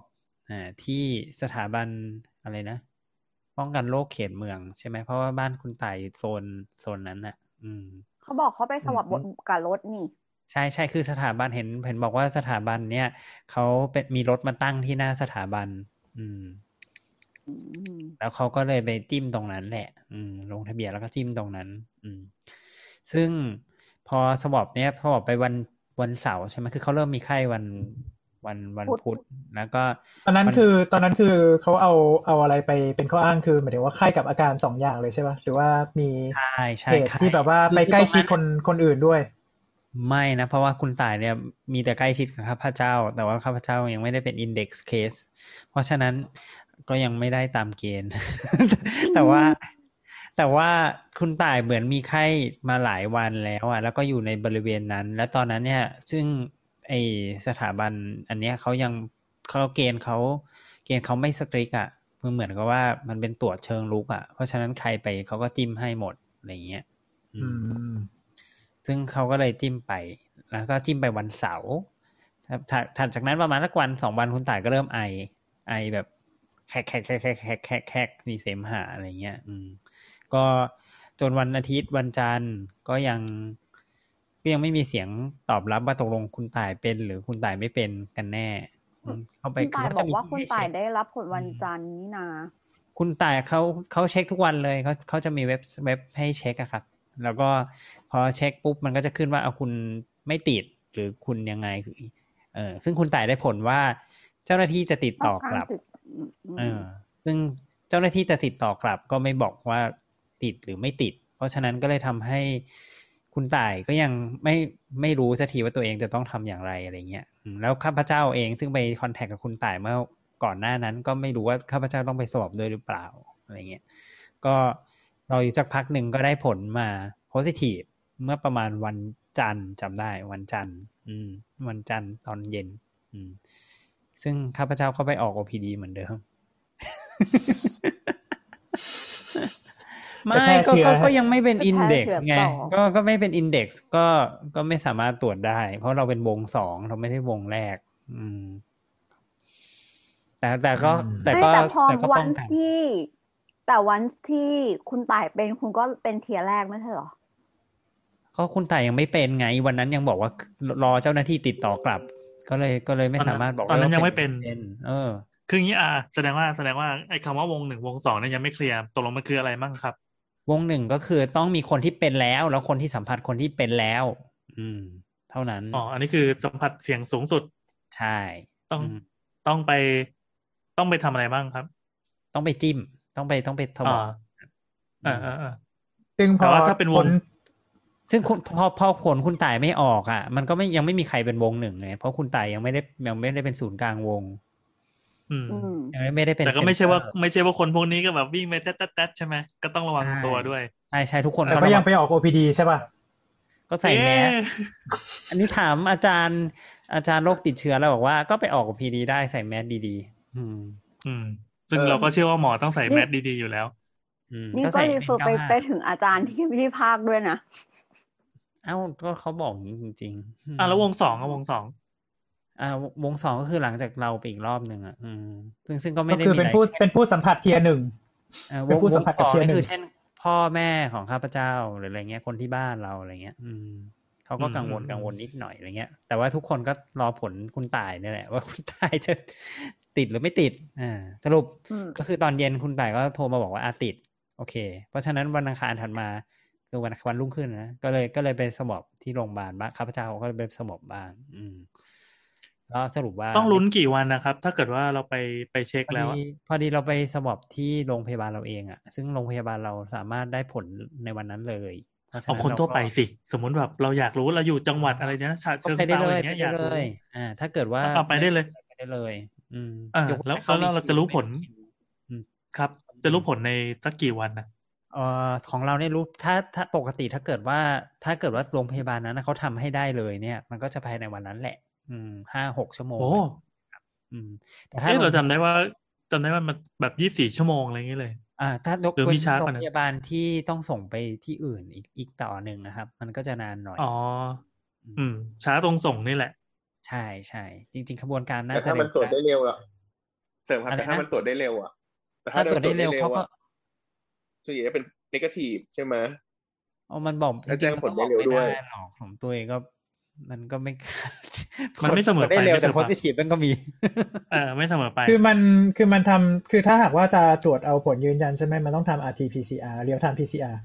อ่าที่สถาบันอะไรนะ ป้องกันโรคเขตเมืองใช่ไหมเพราะว่าบ้านคุณต่ายอยู่โซนโซนนั้นน่ะ อืม เขาบอกเขาไปสวับบทกับรถนี่ ใช่ใช่คือสถาบันเห็นเห็นบอกว่าสถาบันเนี่ยเขาเป็นมีรถมาตั้งที่หน้าสถาบัน อืมอืม แล้วเขาก็เลยไปจิ้มตรงนั้นแหละ อืม ลงทะเบียนแล้วก็จิ้มตรงนั้น อืม ซึ่งพอสวอปเนี่ยสวอปไปวันวันเสาร์ใช่ไหมคือเขาเริ่มมีไข้วันวันวันพุธพุธแล้วก็ ตอนนั้นวัคือตอนนั้นคือเขาเอาเอาอะไรไปเป็นข้ออ้างคือหมายถึงว่าไข้กับอาการสองอย่างเลยใช่ป่ะหรือว่ามีใช่ใช่เหตุไข้ที่แบบว่าไปคือใกล้ตรงชิดคนคนอื่นด้วย ไม่นะ เพราะว่าคุณต่ายเนี่ยมีแต่ใกล้ชิดกับข้าพเจ้า แต่ว่าข้าพเจ้ายังไม่ได้เป็น index case เพราะฉะนั้น ก็ยังไม่ได้ตามเกณฑ์ แต่ว่าแต่ว่าคุณต่ายเหมือนมีไข้มาหลายวันแล้วอะแล้วก็อยู่ในบริเวณนั้น แล้วตอนนั้นเนี่ย ซึ่งไอสถาบัน อันเนี้ยเขายังเขาเกณฑ์เขาเกณฑ์เขาไม่สตริกอะมันเหมือนกับว่ามันเป็นตรวจเชิงลุกอะเพราะฉะนั้นใครไปเขาก็จิ้มให้หมดอะไรเงี้ยอือืมมซึ่งเขาก็เลยจิ้มไป แล้วก็จิ้มไปวันเสาร์ถัดถัดถัดจากนั้นประมาณสักวันสองวันคุณต่ายก็เริ่มไอ ไอแบบ แขกแขกแขกแขกแขกแขกแขกมีเสมหะอะไรเงี้ย อืม ก็จนวันอาทิตย์วันจันทร์ก็ยังก็ยังไม่มีเสียงตอบรับว่าตกลงคุณต่ายเป็น หรือคุณต่ายไม่เป็นกันแน่อืมเข้าไปคุณต่ายเขบจะอกมีว่าคุณให้ต่ายเช็คได้รับผลวันจันทร์นี่นาคุณต่ายเขาเขาเช็คทุกวันเลยเขาเขาจะมีเว็บเว็บให้เช็คอะครับ แล้วก็พอเช็คปุ๊บมันก็จะขึ้นว่าเอาคุณไม่ติดหรือคุณยังไงคือเออซึ่งคุณต่ายได้ผลว่า เจ้าหน้าที่จะติดต่อกลับติดอืมอืม เออซึ่งเจ้าหน้าที่จะติดต่อกลับก็ไม่บอกว่าติดหรือไม่ติด เพราะฉะนั้นก็เลยทำให้คุณต่ายก็ยังไม่ไม่รู้สักทีว่าตัวเองจะต้องทำอย่างไรอะไรเงี้ยแล้วข้าพเจ้าเองซึ่งไปคอนแทคกับคุณต่ายเมื่อก่อนหน้านั้น ก็ไม่รู้ว่าข้าพเจ้าต้องไปสอบด้วยหรือเปล่าอะไรเงี้ยก็รออยู่สักพักหนึ่งก็ได้ผลมาโพสิทีฟเมื่อประมาณวันจันทร์จำได้วันจันทร์ อืม วันจันทร์ตอนเย็น อืม ซึ่งข้าพเจ้าก็ไปออก OPD เหมือนเดิม ไม่ไปแพร่ก็เชื้อก็ก็ยังไม่เป็นไปแพร่อินเด็กเชื้ซ์อไงต่อก็ก็ไม่เป็นอินเด็กซ์ก็ก็ไม่สามารถตรวจได้ เพราะเราเป็นวงสองเราไม่ได้วงแรก อืม แต่แต่ก็อืมแต่ไม่ก็แต่พอแต่ก็วัป้นองกันที่ แต่วันที่คุณต่ายเป็นคุณก็เป็นเทียร์แรกไม่ใช่เหรอก็คุณต่ายยังไม่เป็นไง วันนั้นยังบอกว่ารอเจ้าหน้าที่ติดต่อกลับ ก็เลยก็เลยไม่ตอนนั้นสามารถบอกตอนนั้นด้ยังไม่เป็นเออ คืออย่างนี้อ่า แสดงว่าแสดงว่าไอ้คำว่าวงหนึ่งวงสองเนี่ยยังไม่เคลียร์ตกลงมันคืออะไรมั่งครับ วงหนึ่งก็คือต้องมีคนที่เป็นแล้ว แล้วคนที่สัมผัสคนที่เป็นแล้ว อืม เท่านั้นอ๋ออันนี้คือสัมผัสเสียงสูงสุดใช่ต้องมต้องไปต้องไปทำอะไรบ้างครับ ต้องไปจิ้ม ต้องไปต้องไปทบอ่าอกอ่าอ่าอ่าซึ่งพแต่อว่าถ้าเป็นวงผล ซึ่งคุณพอพอผลคุณต่ายไม่ออกอะ มันก็ไม่ยังไม่มีใครเป็นวงหนึ่งไงเพราะคุณต่ายยังไม่ได้ยังไม่ได้เป็นศูนย์กลางวงอืมอืมยังไม่ได้เป็นแต่ก็ไม่ใช่ว่าเซ็นเตอร์ไม่ใช่ว่าคนพวกนี้ก็แบบวิ่งไปแต๊ดแต๊ดแต๊ดใช่ไหมก็ต้องระวังใช่ตัวด้วยใช่ใช่ทุกคนแต่ก็ก็ระยัวังงไปออก OPD ใช่ป่ะก็ใส่แมสเอ๊ะอันนี้ถามอาจารย์ อาจารย์โรคติดเชื้อแล้วบอกว่าก็ไปออกกับพีดีได้ใส่แมสดีๆอืม อืม ซึ่งเออเราก็เชื่อว่าหมอต้องใส่แมสดีๆอยู่แล้วอืมนี่ก็ใส่รีเฟอร์ไป N95 ไปถึงอาจารย์ที่ที่ภาคด้วยนะ เอ้าก็เขาบอกอย่างนี้จริงๆอะแล้ววงสองอะวงสองอ่าวงสองก็คือหลังจากเราไปอีกรอบหนึ่งอะอืมซึ่งซึ่งก็ไม่ก็ได้คือมีเป็นอะไรผู้เป็นผู้สัมผัสเทียร์หนึ่งอ่าวเป็นงผู้วสัมงผัสสกับองเทียร์นี่หนึ่งคือเช่น พ่อแม่ของข้าพเจ้าหรืออะไรเงี้ยคนที่บ้านเราอะไรเงี้ย อืมเขาก็กังวลกังวลนิดหน่อยอะไรเงี้ย แต่ว่าทุกคนก็รอผลคุณตายนี่แหละ ว่าคุณตายจะติดหรือไม่ติด อ่า สรุปอืมก็คือตอนเย็นคุณต่ายก็โทรมาบอกว่าอาติด โอเค เพราะฉะนั้นวันอังคารถัดมา คือวันวันรุ่งขึ้นนะก็เลยก็เลยไปสมอบที่โรงพยาบาลบ้างข้าพเจ้าก็เลยไปสมอบบ้าง อืมก็สรุปว่าต้องลุ้นกี่วันนะครับ ถ้าเกิดว่าเราไปไปเช็คพอแล้วดีอะพอดีเราไปสมอบที่โรงพยาบาลเราเองอะซึ่งโรงพยาบาลเราสามารถได้ผลในวันนั้นเลยเพราะฉะเอานั้นคนเราทั่วไปก็สิ สมมุติแบบเราอยากรู้เราอยู่จังหวัดอะไรเนี้ยฉะก็เชิงไปได้เซาเลอยย่างไปเงี้ยอได้ยากเลรู้ยอ่า ถ้าเกิดว่าเอาไปได้เลยไปได้เลย อืมอ่ายกเนแล้วให้แล้วเราคิจะรู้ผลอืมครับ จะรู้ผลในสักกี่วันนะเอ่อของเราเนี่ยรู้ถ้าถ้าปกติถ้าเกิดว่า ถ้าเกิดว่าโรงพยาบาลนั้นนะเขาทำให้ได้เลยเนี่ย มันก็จะภายในวันนั้นแหละ อืมห้าหกชั่วโมงโอ้อืม แต่ถ้าเอ๊ะโงเราจำได้ว่าจำได้ว่ามันแบบยี่สิบสี่ชั่วโมงอะไรอย่างเงี้ยเลย อ่า ถ้ายกหรือเว้มีนช้าโรกว่างนั้นพยาบาลที่ต้องส่งไปที่อื่นอีกอีกต่อหนึ่งนะครับ มันก็จะนานหน่อยอ๋ออืม ช้าตรงส่งนี่แหละ ใช่ใช่จริง ๆ ขบวนการน่าแต่จะถ้ามันตรวจได้เร็วอะเสริมครับอะไรแต่ถ้านะมันตรวจได้เร็วอะแต่ถ้าตรวจได้เร็วเขาก็อะ ส่วนใหญ่จะเป็นนกาทีฟใช่ไหมเอามันบอกจแล้วริแจ้งงๆผมันลก็ได้บอกเร็วไม่ด้วยได้หรอกของตัวเองก็ มันก็ไม่มันไม่เสมอไปได้เร็วไม่เสแต่มอโพไปสิทีฟมันก็มีเออไม่เสมอไป คือมันคือมันทำคือถ้าหากว่าจะตรวจเอาผลยืนยันใช่ไหมมันต้องทำ RT-PCR real time PCR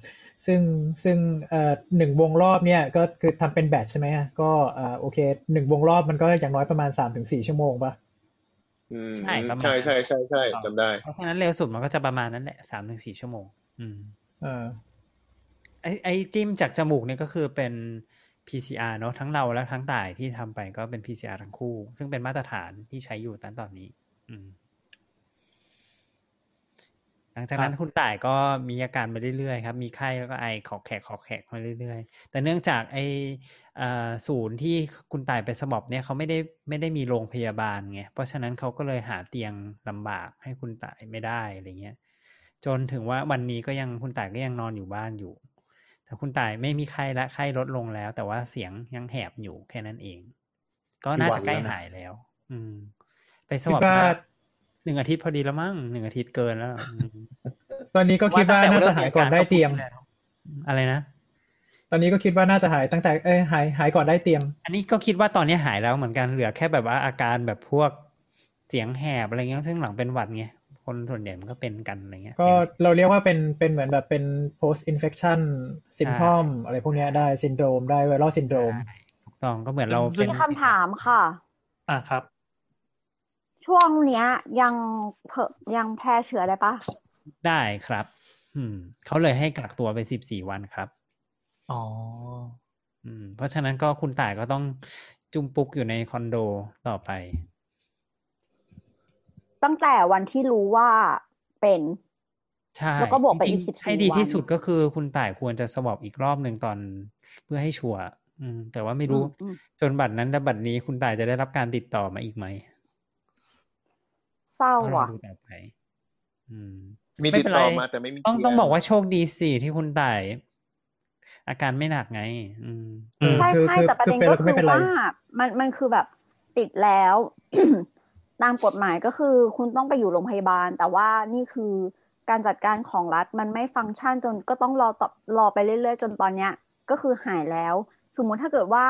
ซึ่งซึ่งเอ่อหนึ่งวงรอบเนี่ยก็คือทำเป็นแบตใช่ไหมก็อ่าโอเคหนึ่งวงรอบมันก็อย่างน้อยประมาณสามถึงสี่ชั่วโมงปะอืมใช่ประมาณใช่ใช่ใช่ใช่จำได้ เพราะฉะนั้นเร็วสุดมันก็จะประมาณนั้นแหละสามถึงสี่ชั่วโมง อืมเออไอไอจิ้มจากจมูกเนี่ยก็คือเป็น PCR เนอะทั้งเราและทั้งต่ายที่ทำไปก็เป็น PCR ทั้งคู่ ซึ่งเป็นมาตรฐานที่ใช้อยู่ตั้งตอนนี้ อืมหลังจากนั้นครับคุณต่ายก็มีอาการมาเรื่อยๆครับ มีไข้แล้วก็ไอขอแขกขอแขกมาเรื่อยๆ แต่เนื่องจากไอเอ่อศูนย์ที่คุณต่ายไปสมอบเนี่ยเขาไม่ได้ไม่ได้มีโรงพยาบาลไง เพราะฉะนั้นเขาก็เลยหาเตียงลำบากให้คุณต่ายไม่ได้อะไรเงี้ย จนถึงว่าวันนี้ก็ยังคุณต่ายก็ยังนอนอยู่บ้านอยู่ แต่คุณต่ายไม่มีไข้และไข้ลดลงแล้ว แต่ว่าเสียงยังแหบอยู่แค่นั้นเอง ก็น่าจะใกล้กี่วันแล้วนะหายแล้ว อืม ไปสคิมดอบว่ามาหนึ่งอาทิตย์พอดีแล้วมั้งหนึ่งอาทิตย์เกินแล้วอืมตอนนี้ก็คิดว่าน่าจะหายก่อนได้เตียงอะไรนะตอนนี้ก็คิดว่าน่าจะหายตั้งแต่เอ้ยหายหายก่อนได้เตียง อันนี้ก็คิดว่าตอนนี้หายแล้วเหมือนกันเหลือแค่แบบว่าอาการแบบพวกเสียงแหบอะไรเงี้ยซึ่งหลังเป็นหวัดไง คนส่วนใหญ่มันก็เป็นกันอะไรเงี้ย ก็เราเรียกว่าเป็นเป็นเหมือนแบบเป็น post infection symptom อะไรพวกเนี้ยได้ซินโดรมได้ไวรัลซินโดรมใช่ถูกต้องก็เหมือนเราซึ่เป็งนมีคำถามค่ะ อ่าครับ ช่วงเนี้ย ยังเผอยังแพร่เชื้อได้ปะได้ครับ อืมเขาเลยให้กักตัวไปสิบสี่วันครับ อ๋อ อืม เพราะฉะนั้นก็คุณต่ายก็ต้องจุมปุกอยู่ในคอนโดต่อไป ตั้งแต่วันที่รู้ว่าเป็นใช่แล้วก็บวกไปอีกจริงๆ14ให้ดีที่วันสุดก็คือคุณต่ายควรจะสวอปอีกรอบหนึ่งตอนเพื่อให้ชัวร์อืมแต่ว่าไม่รู้อืมจนบัดนั้นและบัดนี้คุณต่ายจะได้รับการติดต่อมาอีกไหมเศร้าก็รออะดูต่อไปอืมมีไม่ติดเป็นต่อไรมาแต่ไม่มีต้องเตียต้องบอกว่าโชคดีสิที่คุณต่ายอาการไม่หนักไงอืมอืมใช่คือใช่คือแต่ประเด็นคือเป็นก็แล้วก็คืไม่อเป็นไรว่ามันมันคือแบบติดแล้ว ตามกฎหมายก็คือคุณต้องไปอยู่โรงพยาบาล แต่ว่านี่คือการจัดการของรัฐมันไม่ฟังก์ชันจนก็ต้องรอต่อรอไปเรื่อยๆ จนตอนเนี้ยก็คือหายแล้ว สมมุติถ้าเกิดว่า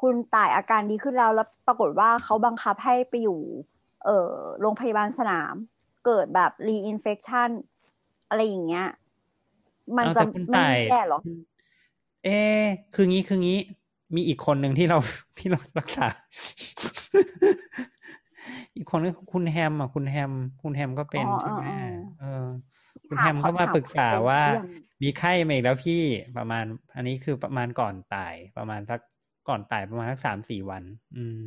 คุณตายอาการดีขึ้นแล้วแล้วปรากฏว่าเขาบังคับให้ไปอยู่ เอ่อโรงพยาบาลสนาม เกิดแบบ reinfection อะไรอย่างเงี้ย มันเอาจะแต่คุณไม่ต่ายแย่หรอ เอ๊ะคืองี้คืองี้ มีอีกคนหนึ่งที่เราที่เรารักษา อีกคนนึงคุณแฮมอะคุณแฮม คุณแฮมก็เป็นอ๋อใช่ไหมอ๋ออ๋อเออ คุณแฮมก็มาปรึกษาว่าเรื่องมีไข้มาอีกแล้วพี่ประมาณ อันนี้คือประมาณก่อนตาย ประมาณสักก่อนตายประมาณสักสามสี่วัน อืม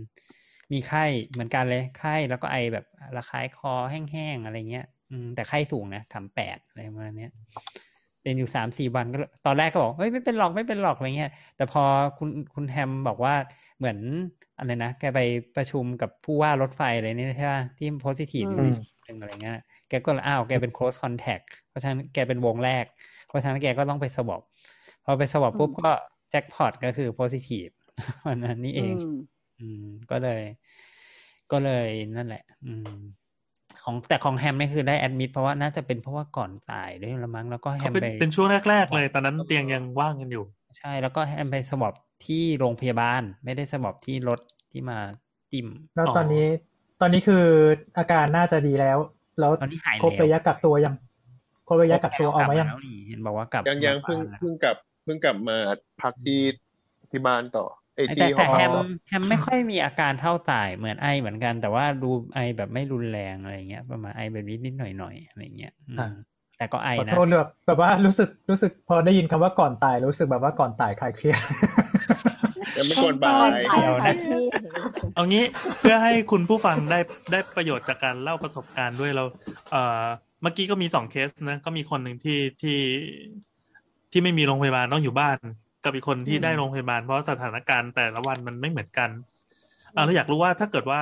มีไข้เหมือนกันเลยไข้แล้วก็ไอแบบระคายคอแห้งๆอะไรเงี้ย อืม แต่ไข้สูงนะทำแปดอะไรประมาณเนี้ยเป็นอยู่สามสี่วันก็ตอนแรกก็บอกเฮ้ยไม่เป็นหรอกไม่เป็นหรอกอะไรเงี้ยแต่พอคุณคุณแฮมบอกว่าเหมือน อะไรนะแกไปประชุมกับผู้ว่ารถไฟอะไรนี่ใช่ป่ะที่โพสิทีฟอยู่ในชุดหนึ่งอะไรเงี้ยแกก็เลยอ้าวแกเป็น close contact เพราะฉะนั้นแกเป็นวงแรก เพราะฉะนั้นแกก็ต้องไปสวอปพอไปสวอปปุ๊บก็แจ็คพอตก็คือ positive วันนั้นนี่เอง อืมอืมก็เลย ก็เลยนั่นแหละ อืม ของแต่ของแฮมนี่คือได้แอดมิดเพราะว่าน่าจะเป็นเพราะว่าก่อนตายด้วยละมั้งแล้วก็แฮเขามเป็นไปเป็นช่วงแรกๆเลย ตอนนั้นเตียงยังว่างกันอยู่ ใช่แล้วก็แฮมไปสวอปที่โรงพยาบาล ไม่ได้สวอปที่รถที่มาจิ้มแล้วอ๋อตอนนี้ตอนนี้คืออาการน่าจะดีแล้ว แล้วตอนนี้หายครบแล้วระยะกักตัวยังครบระยะกักตัวออกมายังแล้วนี่เห็นบอกว่ากลับยังยังมาเพิ่งบ้านแล้วเพิ่งกลับเพิ่งกลับมาพักที่ที่บ้านต่อ ไอยแต่ที่หแต่อแฮพักมต่อแฮมไม่ค่อยมีอาการเท่าตายเหมือนไอเหมือนกัน แต่ว่าดูไอแบบไม่รุนแรงอะไรเงี้ย ประมาณไอแบบนิดนิดหน่อยหน่อยๆอะไรเงี้ยอืมอ่าแต่ก็ไอขอนะโทษเลยแบบแบบว่ารู้สึกรู้สึกพอได้ยินคำว่าก่อนตายรู้สึกแบบว่าก่อนตายคลายเครียดยังไม่ก่อนบ่าก่อนยตายค่ะพี่เอางี้เพื่อให้คุณผู้ฟังได้ได้ประโยชน์จากการเล่าประสบการณ์ด้วยเรา เอ่อเมื่อกี้ก็มีสองเคสนะ ก็มีคนหนึ่งที่ที่ที่ไม่มีโรงพยาบาลต้องอยู่บ้าน กับอีกคนที่ได้โรงพยาบาลเพราะสถานการณ์แต่ละวันมันไม่เหมือนกันอ่าเราอยากรู้ว่าถ้าเกิดว่า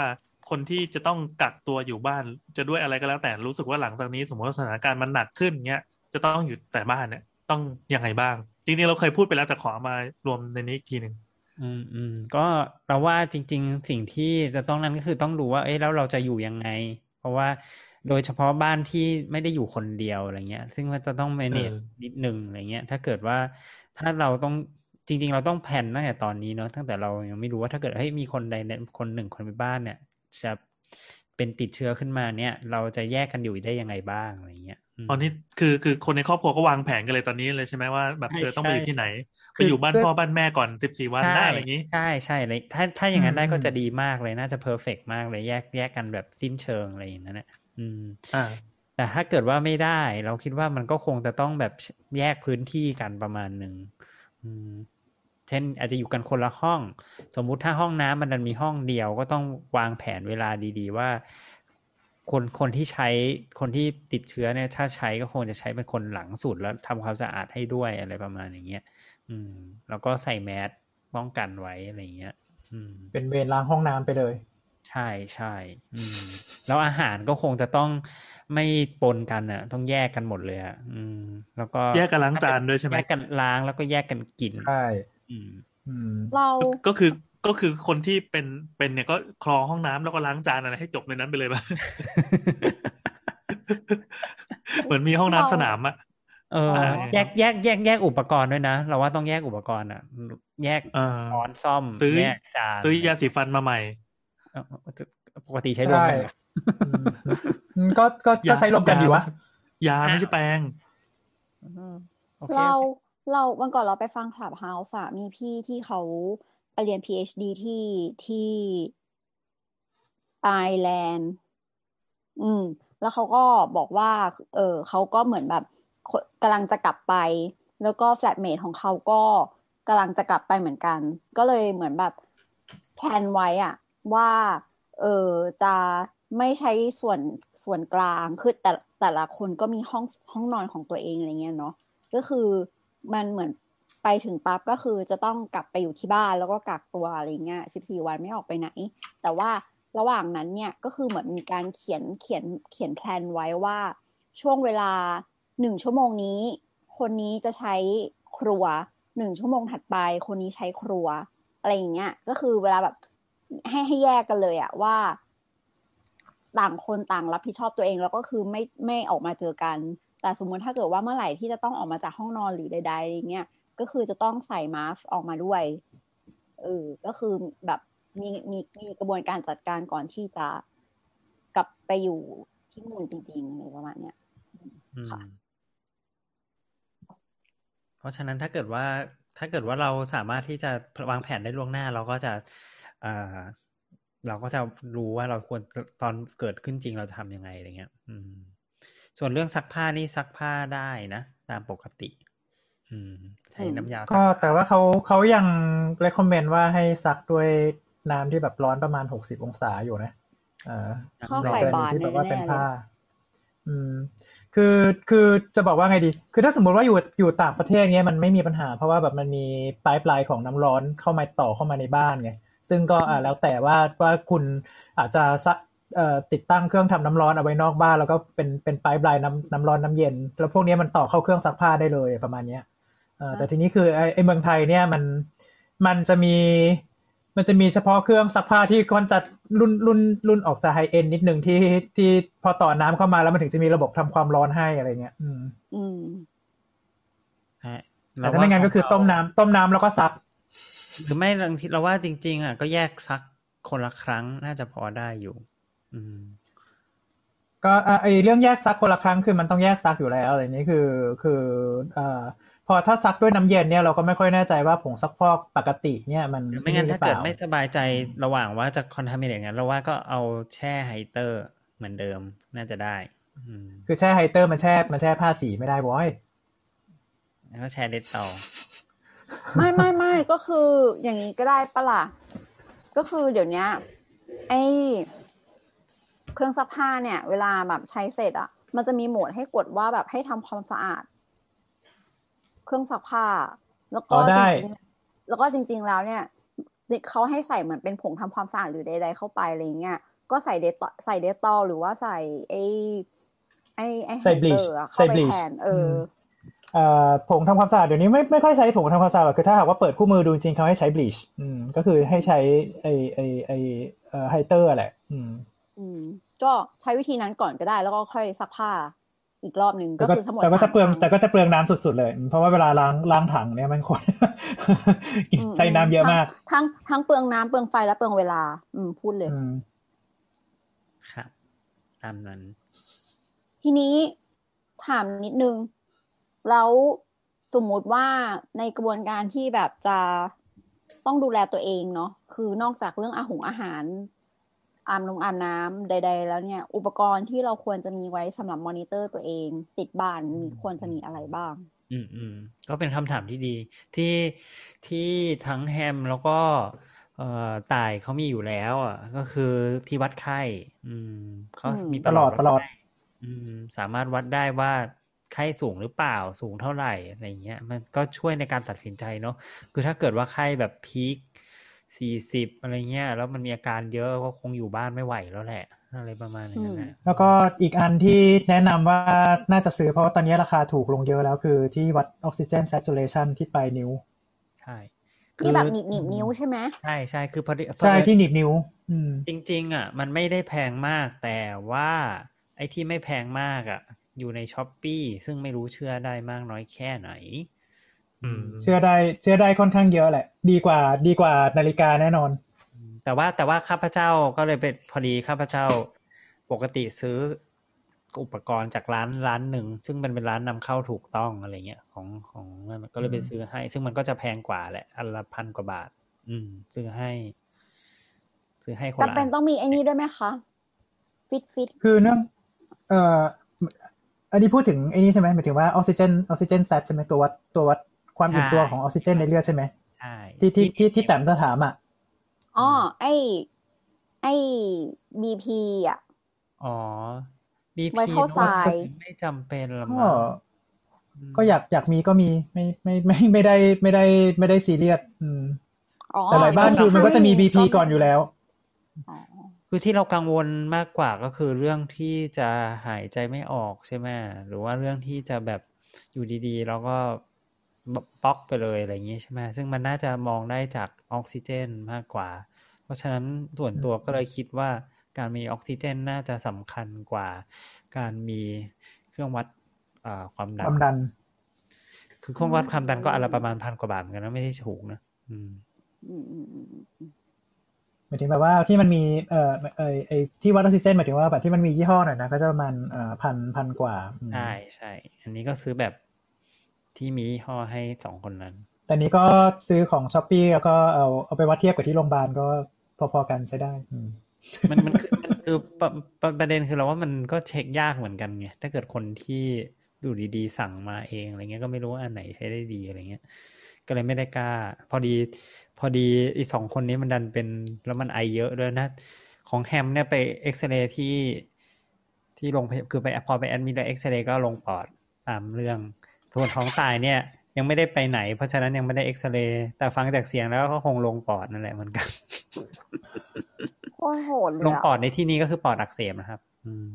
คนที่จะต้องกักตัวอยู่บ้าน จะด้วยอะไรก็แล้วแต่รู้สึกว่าหลังจากนี้ สมมติว่าสถานการณ์มันหนักขึ้นเงี้ยจะต้องอยู่แต่บ้านเนี่ย ต้องยังไงบ้าง จริงๆเราเคยพูดไปแล้วแต่ขอมารวมในนี้อีกทีหนึ่งอืมอืมก็เราว่าจริง ๆ สิ่งที่จะต้องนั้นก็คือต้องดูว่า เอ้ยแล้วเราจะอยู่ยังไง เพราะว่าโดยเฉพาะบ้านที่ไม่ได้อยู่คนเดียวอะไรเงี้ย ซึ่งมันจะต้อง manage เออนิดนึงอะไรเงี้ย ถ้าเกิดว่า ถ้าเราต้องจริง ๆ เราต้องแผนตั้งแต่ตอนนี้เนาะตั้งแต่เรายังไม่รู้ว่าถ้าเกิดเฮ้ยมีคนใดคนหนึ่งคนในบ้านเนี่ย จะเป็นติดเชื้อขึ้นมาเนี่ย เราจะแยกกันอยู่ได้ยังไงบ้างอะไรเงี้ยมตอนนี้คือคือคนในครอบครัวก็วางแผนกันเลยตอนนี้เลยใช่ไหมว่าแบบใช่เออต้องไปอยู่ใช่ที่ไหนคืไปออยู่บ้านด้วยพ่อบ้านแม่ก่อนสิบสี่วันใช่ได้อะไรอย่างนี้ ใช่ใช่เลยถ้าถ้าอย่างนั้นได้อืมก็จะดีมากเลยน่าจะเพอร์เฟกมากเลยแยกแยกกันแบบสิ้นเชิงอะไรอย่างนั้นนะอืมอ่า แต่ถ้าเกิดว่าไม่ได้ เราคิดว่ามันก็คงจะต้องแบบแยกพื้นที่กันประมาณหนึ่งเช่น อาจจะอยู่กันคนละห้อง สมมุติถ้าห้องน้ำมันมีห้องเดียวก็ต้องวางแผนเวลาดี ๆ ว่า คนคนที่ใช้คนที่ติดเชื้อเนี่ย ถ้าใช้ก็คงจะใช้เป็นคนหลังสุดแล้วทำความสะอาดให้ด้วยอะไรประมาณอย่างเงี้ยอืม แล้วก็ใส่แมสป้องกันไว้อะไรเงี้ย อืม เป็นเวรล้างห้องน้ำไปเลย ใช่ใช่อืม แล้วอาหารก็คงจะต้องไม่ปนกันอะ ต้องแยกกันหมดเลยอะอืม แล้วก็แยกกันล้างจานด้วยใช่ไหมแยกกันล้างแล้วก็แยกกันกินใช่อืมอืมเราก็คือก็คือคนที่เป็นเป็นเนี่ยก็คลองห้องน้ำแล้วก็ล้างจานอะไรให้จบในนั้นไปเลยป่ะเหมือนมีห้องน้ำสนามอะเอออ่าแยกแยกแยกแยกอุปกรณ์ด้วยนะ เราว่าต้องแยกอุปกรณ์อะ แยกเออช้อนซ่อมซื้อแยกจานซื้อยาสีฟันมาใหม่เออ ปกติใช้รวมกันเหรออืมก็ก็ก็ใช้รวมกันอยู่วะยาไม่ใช่แปรงอืมโอเคเราโอเคเราวันก่อนเราไปฟัง Clubhouse อะมีพี่ที่เขาไปเรียน PhD ที่ที่ไอร์แลนด์อืม แล้วเขาก็บอกว่า เออเขาก็เหมือนแบบคนกำลังจะกลับไป แล้วก็ flatmate ของเขาก็กำลังจะกลับไปเหมือนกัน ก็เลยเหมือนแบบ plan ไว้อะ ว่าเออจะไม่ใช้ส่วนส่วนกลางคือแต่แต่ละคนก็มีห้องห้องนอนของตัวเองอะไรเงี้ยเนาะก็คือมันเหมือนไปถึงปั๊บก็คือจะต้องกลับไปอยู่ที่บ้านแล้วก็กักตัวอะไรเงี้ยสิบสี่วันไม่ออกไปไหน แต่ว่าระหว่างนั้นเนี่ยก็คือเหมือนมีการเขียนเขียนเขียนแพลนไว้ว่าช่วงเวลาหนึ่งชั่วโมงนี้ คนนี้จะใช้ครัวหนึ่งชั่วโมงถัดไป คนนี้ใช้ครัวอะไรอย่างเงี้ยก็คือเวลาแบบ ให้ให้แยกกันเลยอะว่า ต่างคนต่างรับผิดชอบตัวเองแล้วก็คือไม่ไม่ออกมาเจอกัน แต่สมมุติถ้าเกิดว่าเมื่อไหร่ที่จะต้องออกมาจากห้องนอนหรือใดๆอย่างเงี้ยก็คือจะต้องใส่มาสก์ออกมาด้วยเออก็คือแบบมีมีมีกระบวนการจัดการก่อนที่จะกลับไปอยู่ที่นู่นจริงๆอะไรประมาณเนี้ยอืมค่ะเพราะฉะนั้นถ้าเกิดว่าถ้าเกิดว่าเราสามารถที่จะวางแผนได้ล่วงหน้า เราก็จะเอ่อเราก็จะรู้ว่าเราควรตอนเกิดขึ้นจริงเราจะทำยังไงอะไรเงี้ย อืม ส่วนเรื่องซักผ้านี่ซักผ้าได้นะ ตามปกติ อืม ใช้น้ำยาซัก็แต่ว่าเขาเขายัง recommend ว่าให้ซักด้วยน้ำที่แบบร้อนประมาณหกสิบองศาอยู่นะเออข้อในไข่กรบาณีนที่แบบว่าแน่ๆเป็นเลยผ้า อืม คือคือจะบอกว่าไงดี คือถ้าสมมติว่าอยู่อยู่ต่างประเทศเงี้ยมันไม่มีปัญหา เพราะว่าแบบมันมีปลายปลายของน้ำร้อนเข้ามาต่อเข้ามาในบ้านไง ซึ่งก็อ่าแล้วแต่ว่าว่าคุณอาจจะซะเอ่อติดตั้งเครื่องทำน้ำร้อนเอาไว้นอกบ้าน แล้วก็เป็นเป็นปลายปลายน้ำน้ำร้อนน้ำเย็น แล้วพวกเนี้ยมันต่อเข้าเครื่องซักผ้าได้เลยประมาณเนี้ยเออแต่ทีนี้คือไอ้ไอ้เมืองไทยเนี่ยมันมันจะมีมันจะมีเฉพาะเครื่องซักผ้าที่ค่อนจะรุ่นรุ่นรุ่นออกจากไฮเอ็นนิดหนึ่งที่ที่พอต่อน้ำเข้ามาแล้วมันถึงจะมีระบบทำความร้อนให้อะไรเงี้ย อืมอืมใช่แต่ถ้าไม่งั้นก็คือต้มน้ำต้มน้ำแล้วก็ซัก หรือไม่บางทีเราว่าจริง ๆ อะ ก็แยกซักคนละครั้งน่าจะพอได้อยู่ อืม ก็อะไอเรื่องแยกซักคนละครั้งคือมันต้องแยกซักอยู่แล้วอะไรนี้คือ คือเอ่อพอถ้าซักด้วยน้ำเย็นเนี่ยเราก็ไม่ค่อยแน่ใจว่าผงซักฟอกปกติเนี่ยมันหรือไม่งั้นหรืถ้าอปเกิดล่ไม่สบายใจระหว่างว่าจะคอนทามิเนตงั้นเราว่าก็เอาแช่ไฮเตอร์เหมือนเดิมน่าจะได้อืมคือแช่ไฮเตอร์มันแช่มันแช่ผ้าสีไม่ได้บอยแล้วก็แช่เด็ดต่อ ไม่ไม่ไม่ก็คืออย่างนี้ก็ได้ปะล่ะ ก็คือเดี๋ยวเนี้ยไอเครื่องซักผ้าเนี่ย เวลาแบบใช้เสร็จอะมันจะมีโหมดให้กดว่าแบบให้ทำความสะอาด เครื่องซักผ้า แล้วก็อ๋อได้จริงๆแล้วก็จริง ๆ แล้วเนี่ยเขาให้ใส่เหมือนเป็นผงทำความสะอาดหรือใด ๆ เข้าไปอะไรเงี้ยก็ใส่ Det ใส่ Dettol หรือว่าใส่ไอไอไอใส่ไฮบลีเตชอร์อะเข้าใส่ไปบลีชแทนเอออเอ่อ ผงทำความสะอาดเดี๋ยวนี้ไม่ไม่ค่อยใช้ผงทำความสะอาดหรอกคือถ้าหากว่าเปิดคู่มือดูจริงๆเขาให้ใช้ bleach อืมก็คือให้ใช้ไอไอไอเอ่อ Haiter แหละ อืม อืม ก็ใช้วิธีนั้นก่อนก็ได้ แล้วก็ค่อยซักผ้าอีกรอบหนึ่งแต่ก็ก็คือทั้งหมดแต่ก็จะสามเปลืองครั้แต่ก็จะเปลืองน้ำสุดๆเลย เพราะว่าเวลาล้างล้างถังเนี่ยมันคนอืมใช้น้ำเยอะมากทั้งทั้งทั้งเปลืองน้ำเปลืองไฟและเปลืองเวลา อืมพูดเลยอืมครับตามนั้น ทีนี้ถามนิดนึง แล้วสมมุติว่าในกระบวนการที่แบบจะต้องดูแลตัวเองเนาะคือนอกจากเรื่องอาหงอาหารอาบนงอาบน้ำใด ๆ แล้วเนี่ย อุปกรณ์ที่เราควรจะมีไว้สำหรับมอนิเตอร์ตัวเอง ติดบ้านมีควรจะมีอะไรบ้าง อืมอืมก็เป็นคำถามที่ดี ที่ที่ทั้งแฮมแล้วก็เอ่อต่ายเขามีอยู่แล้วอะก็คือที่วัดไข้ อืมเขาอืมมีตลอดวัตลอดไข้อืม สามารถวัดได้ว่า ไข้สูงหรือเปล่าสูงเท่าไหร่อะไรเงี้ย มันก็ช่วยในการตัดสินใจเนาะคือถ้าเกิดว่าไข้แบบพีคสี่สิบอะไรเงี้ย แล้วมันมีอาการเยอะก็คงอยู่บ้านไม่ไหวแล้วแหละ อะไรประมาณนั้นแหละแล้วก็อีกอันที่แนะนำว่าน่าจะซื้อเพราะว่าตอนนี้ราคาถูกลงเยอะแล้วคือที่วัดออกซิเจน saturation ที่ปลายนิ้ว ใช่ที่แบบหนีบหนีบนิ้วใช่ไหมใช่ใช่คือพอดีใช่ที่หนีบนิ้วอืมจริง ๆ อะ มันไม่ได้แพงมากแต่ว่าไอ้ที่ไม่แพงมากอะ อยู่ในช้อปปีซึ่งไม่รู้เชื่อได้มากน้อยแค่ไหนอืมเชื่อได้เชื่อได้ค่อนข้างเยอะแหละ ดีกว่า ดีกว่านาฬิกาแน่นอน แต่ว่าแต่ว่าข้าพเจ้าก็เลยเป็นพอดีข้าพเจ้า ปกติซื้ออุปกรณ์จากร้านร้านหนึ่ง ซึ่งมันเป็นร้านนำเข้าถูกต้องอะไรเงี้ยของของนั่นก็เลยไปอืมซื้อให้ ซึ่งมันก็จะแพงกว่าแหละอันละพันกว่าบาท อืม ซื้อให้ ซื้อให้คนละจำเป็นอันต้องมีไอ้นี่ด้วยไหมคะฟิตฟิตคือเนื่องเอ่อ อันนี้พูดถึงไอ้นี่ใช่ไหมหมายถึงว่าออกซิเจนออกซิเจนแซใช่ไหมตัววัดตัววัดความอิ่มตัวของออกซิเจนในเลือดใช่ไหมใช่ที่ที่ที่ที่แต้มจะถามอะอ๋อไอไอบีพีอะอ๋อ BP ไว้เข้าทรายไม่จำเป็นหรอกก็มั้งมก็อยากอยากมีก็มีไม่ไม่ไม่ไม่ได้ไม่ได้ไม่ได้ซีเรียสอืมอ๋อแต่หลายบ้านก็คือมันก็จะมีไ BP ก่อนอยู่แล้วอ๋อ คือที่เรากังวลมากกว่าก็คือเรื่องที่จะหายใจไม่ออกใช่ไหมหรือว่าเรื่องที่จะแบบอยู่ดีๆ แล้วก็ป๊อกไปเลยอะไรอย่างนี้ใช่ไหมซึ่งมันน่าจะมองได้จากออกซิเจนมากกว่า เพราะฉะนั้นส่วนตัวก็เลยคิดว่าการมีออกซิเจนน่าจะสำคัญกว่า การมีเครื่องวัดอ่าความดัความดัน คือเครื่องวัดความดันก็อนละประมาณพันกว่าบาทเหมือนกันนะไม่ใช่ถูกนะอืมอืมอืมอืมอืม หมายถึงแบบว่าที่มันมีเอ่อเอ่อไอที่วัดออกซิเจนหมายถึงว่าแบบที่มันมียี่ห้อหน่อยนะก็จะประมาณเอ่อพันพันกว่าอืมใช่ใช่อันนี้ก็ซื้อแบบที่มียี่ห้อให้สองคนนั้น แต่นี้ก็ซื้อของช้อปปีแล้วก็เอาเอาไปวัดเทียบกับที่โรงพยาบาลก็พอๆกันใช้ได้อืมมันมันคือมันคือประประประเด็นคือเราว่ามันก็เช็คยากเหมือนกันไงถ้าเกิดคนที่ดูดีๆสั่งมาเองอะไรเงี้ยก็ไม่รู้ว่าอันไหนใช้ได้ดีอะไรเงี้ย ก็เลยไม่ได้กล้า พอดี พอดีอีสองคนนี้มันดันเป็นแล้วมันไอเยอะด้วยนะ ของแฮมเนี่ยไปเอ็กซเรย์ที่ที่โรงพยาบาลคือไปพอไปแอดมิดแล้วเอ็กซเรย์ก็ลงปอดตามเรื่อง ส่วนของตายเนี่ย ยังไม่ได้ไปไหน เพราะฉะนั้นยังไม่ได้เอ็กซเรย์แต่ฟังจากเสียงแล้วก็คงลงปอดนั่นแหละเหมือนกันโคตรโหดเลยลงปออะดในที่นี้ก็คือปอดอักเสบนะครับ อืม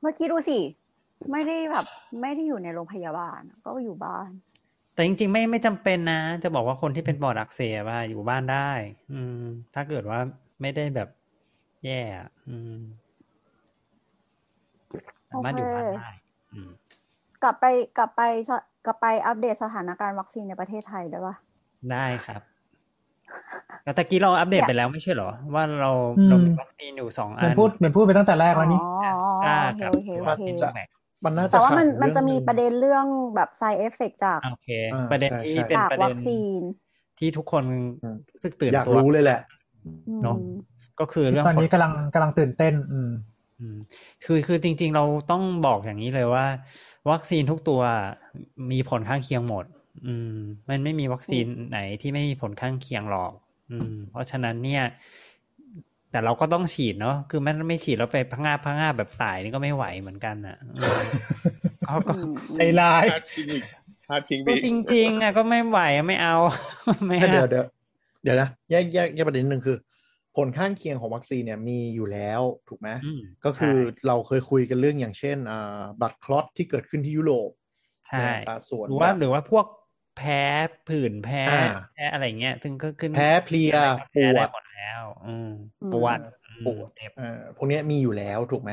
เมื่อกี้ดูสิ ไม่ได้แบบ ไม่ได้อยู่ในโรงพยาบาล ก็อยู่บ้าน แต่จริงๆ ไม่ไม่จำเป็นนะ จะบอกว่าคนที่เป็นปอดอักเสบว่าอยู่บ้านได้ อืม ถ้าเกิดว่าไม่ได้แบบแย่อะอืมสามารถอยู่บ้านได้อืมกลับไปกลับไปสกลับไปอัปเดตสถานการณ์วัคซีนในประเทศไทยได้ปะได้ครับแล้วตะกี้เราอัปเดตไปแล้วไม่ใช่เหรอ ว่าเราอืมเรามีวัคซีนอยู่สองเหอัมือนนพูดเหมือนพูดไปตั้งแต่แรกแล้วนี่อ๋ออ่าโอกับเคโอวัคเคซีนโอเคแบก มันน่าจะแต่ว่ามันขาดมันจะมีเรื่องหงประเด็นเรื่องแบบ side effect จากโอเคอ่าประเด็นใช่ที่ใช่เป็นจากประวัเด็นคซีนที่ทุกคนอืมรู้สึกตื่นอยากตัวรู้เลยแหละเนอะอืมก็คือเรื่องตอนนี้ผลกำลังกำลังตื่นเต้นอืมอืมคือคือจริง ๆ เราต้องบอกอย่างนี้เลยว่า วัคซีนทุกตัวมีผลข้างเคียงหมด อืม มันไม่มีวัคซีนไหนที่ไม่มีผลข้างเคียงหรอก อืม เพราะฉะนั้นเนี่ย แต่เราก็ต้องฉีดเนาะคือมันไม่ฉีดแล้วไปพังงาบพังงาบแบบตายนี่ก็ไม่ไหวเหมือนกันอะอืมก็ก็อืมใจร้ายพาดทิ้งอีกพาดทิ้งไปก็อีกจริงๆอะก็ไม่ไหวไม่เอาไม่เดี๋ยวเอาเดี๋ยวเดี๋ยวนะแยกแยกแยกประเด็นหนึ่งคือ ผลข้างเคียงของวัคซีนเนี่ยมีอยู่แล้วถูกไหมอืมก็คือใช่เราเคยคุยกันเรื่องอย่างเช่นอ่าบัตรคลอตที่เกิดขึ้นที่ยุโรปใช่ในอัตราส่วนหรือว่าแบบหรือว่าพวก แพ้ผื่นแพ้อ่าแพ้อะไรเงี้ยซึ่งก็ขึ้นแพ้เพลียอะไรก็ปแพ้วได้ดหมดแล้วอืมอืมปวดปวดเจ็บอ่าพวกเนี้ยมีอยู่แล้วถูกไหม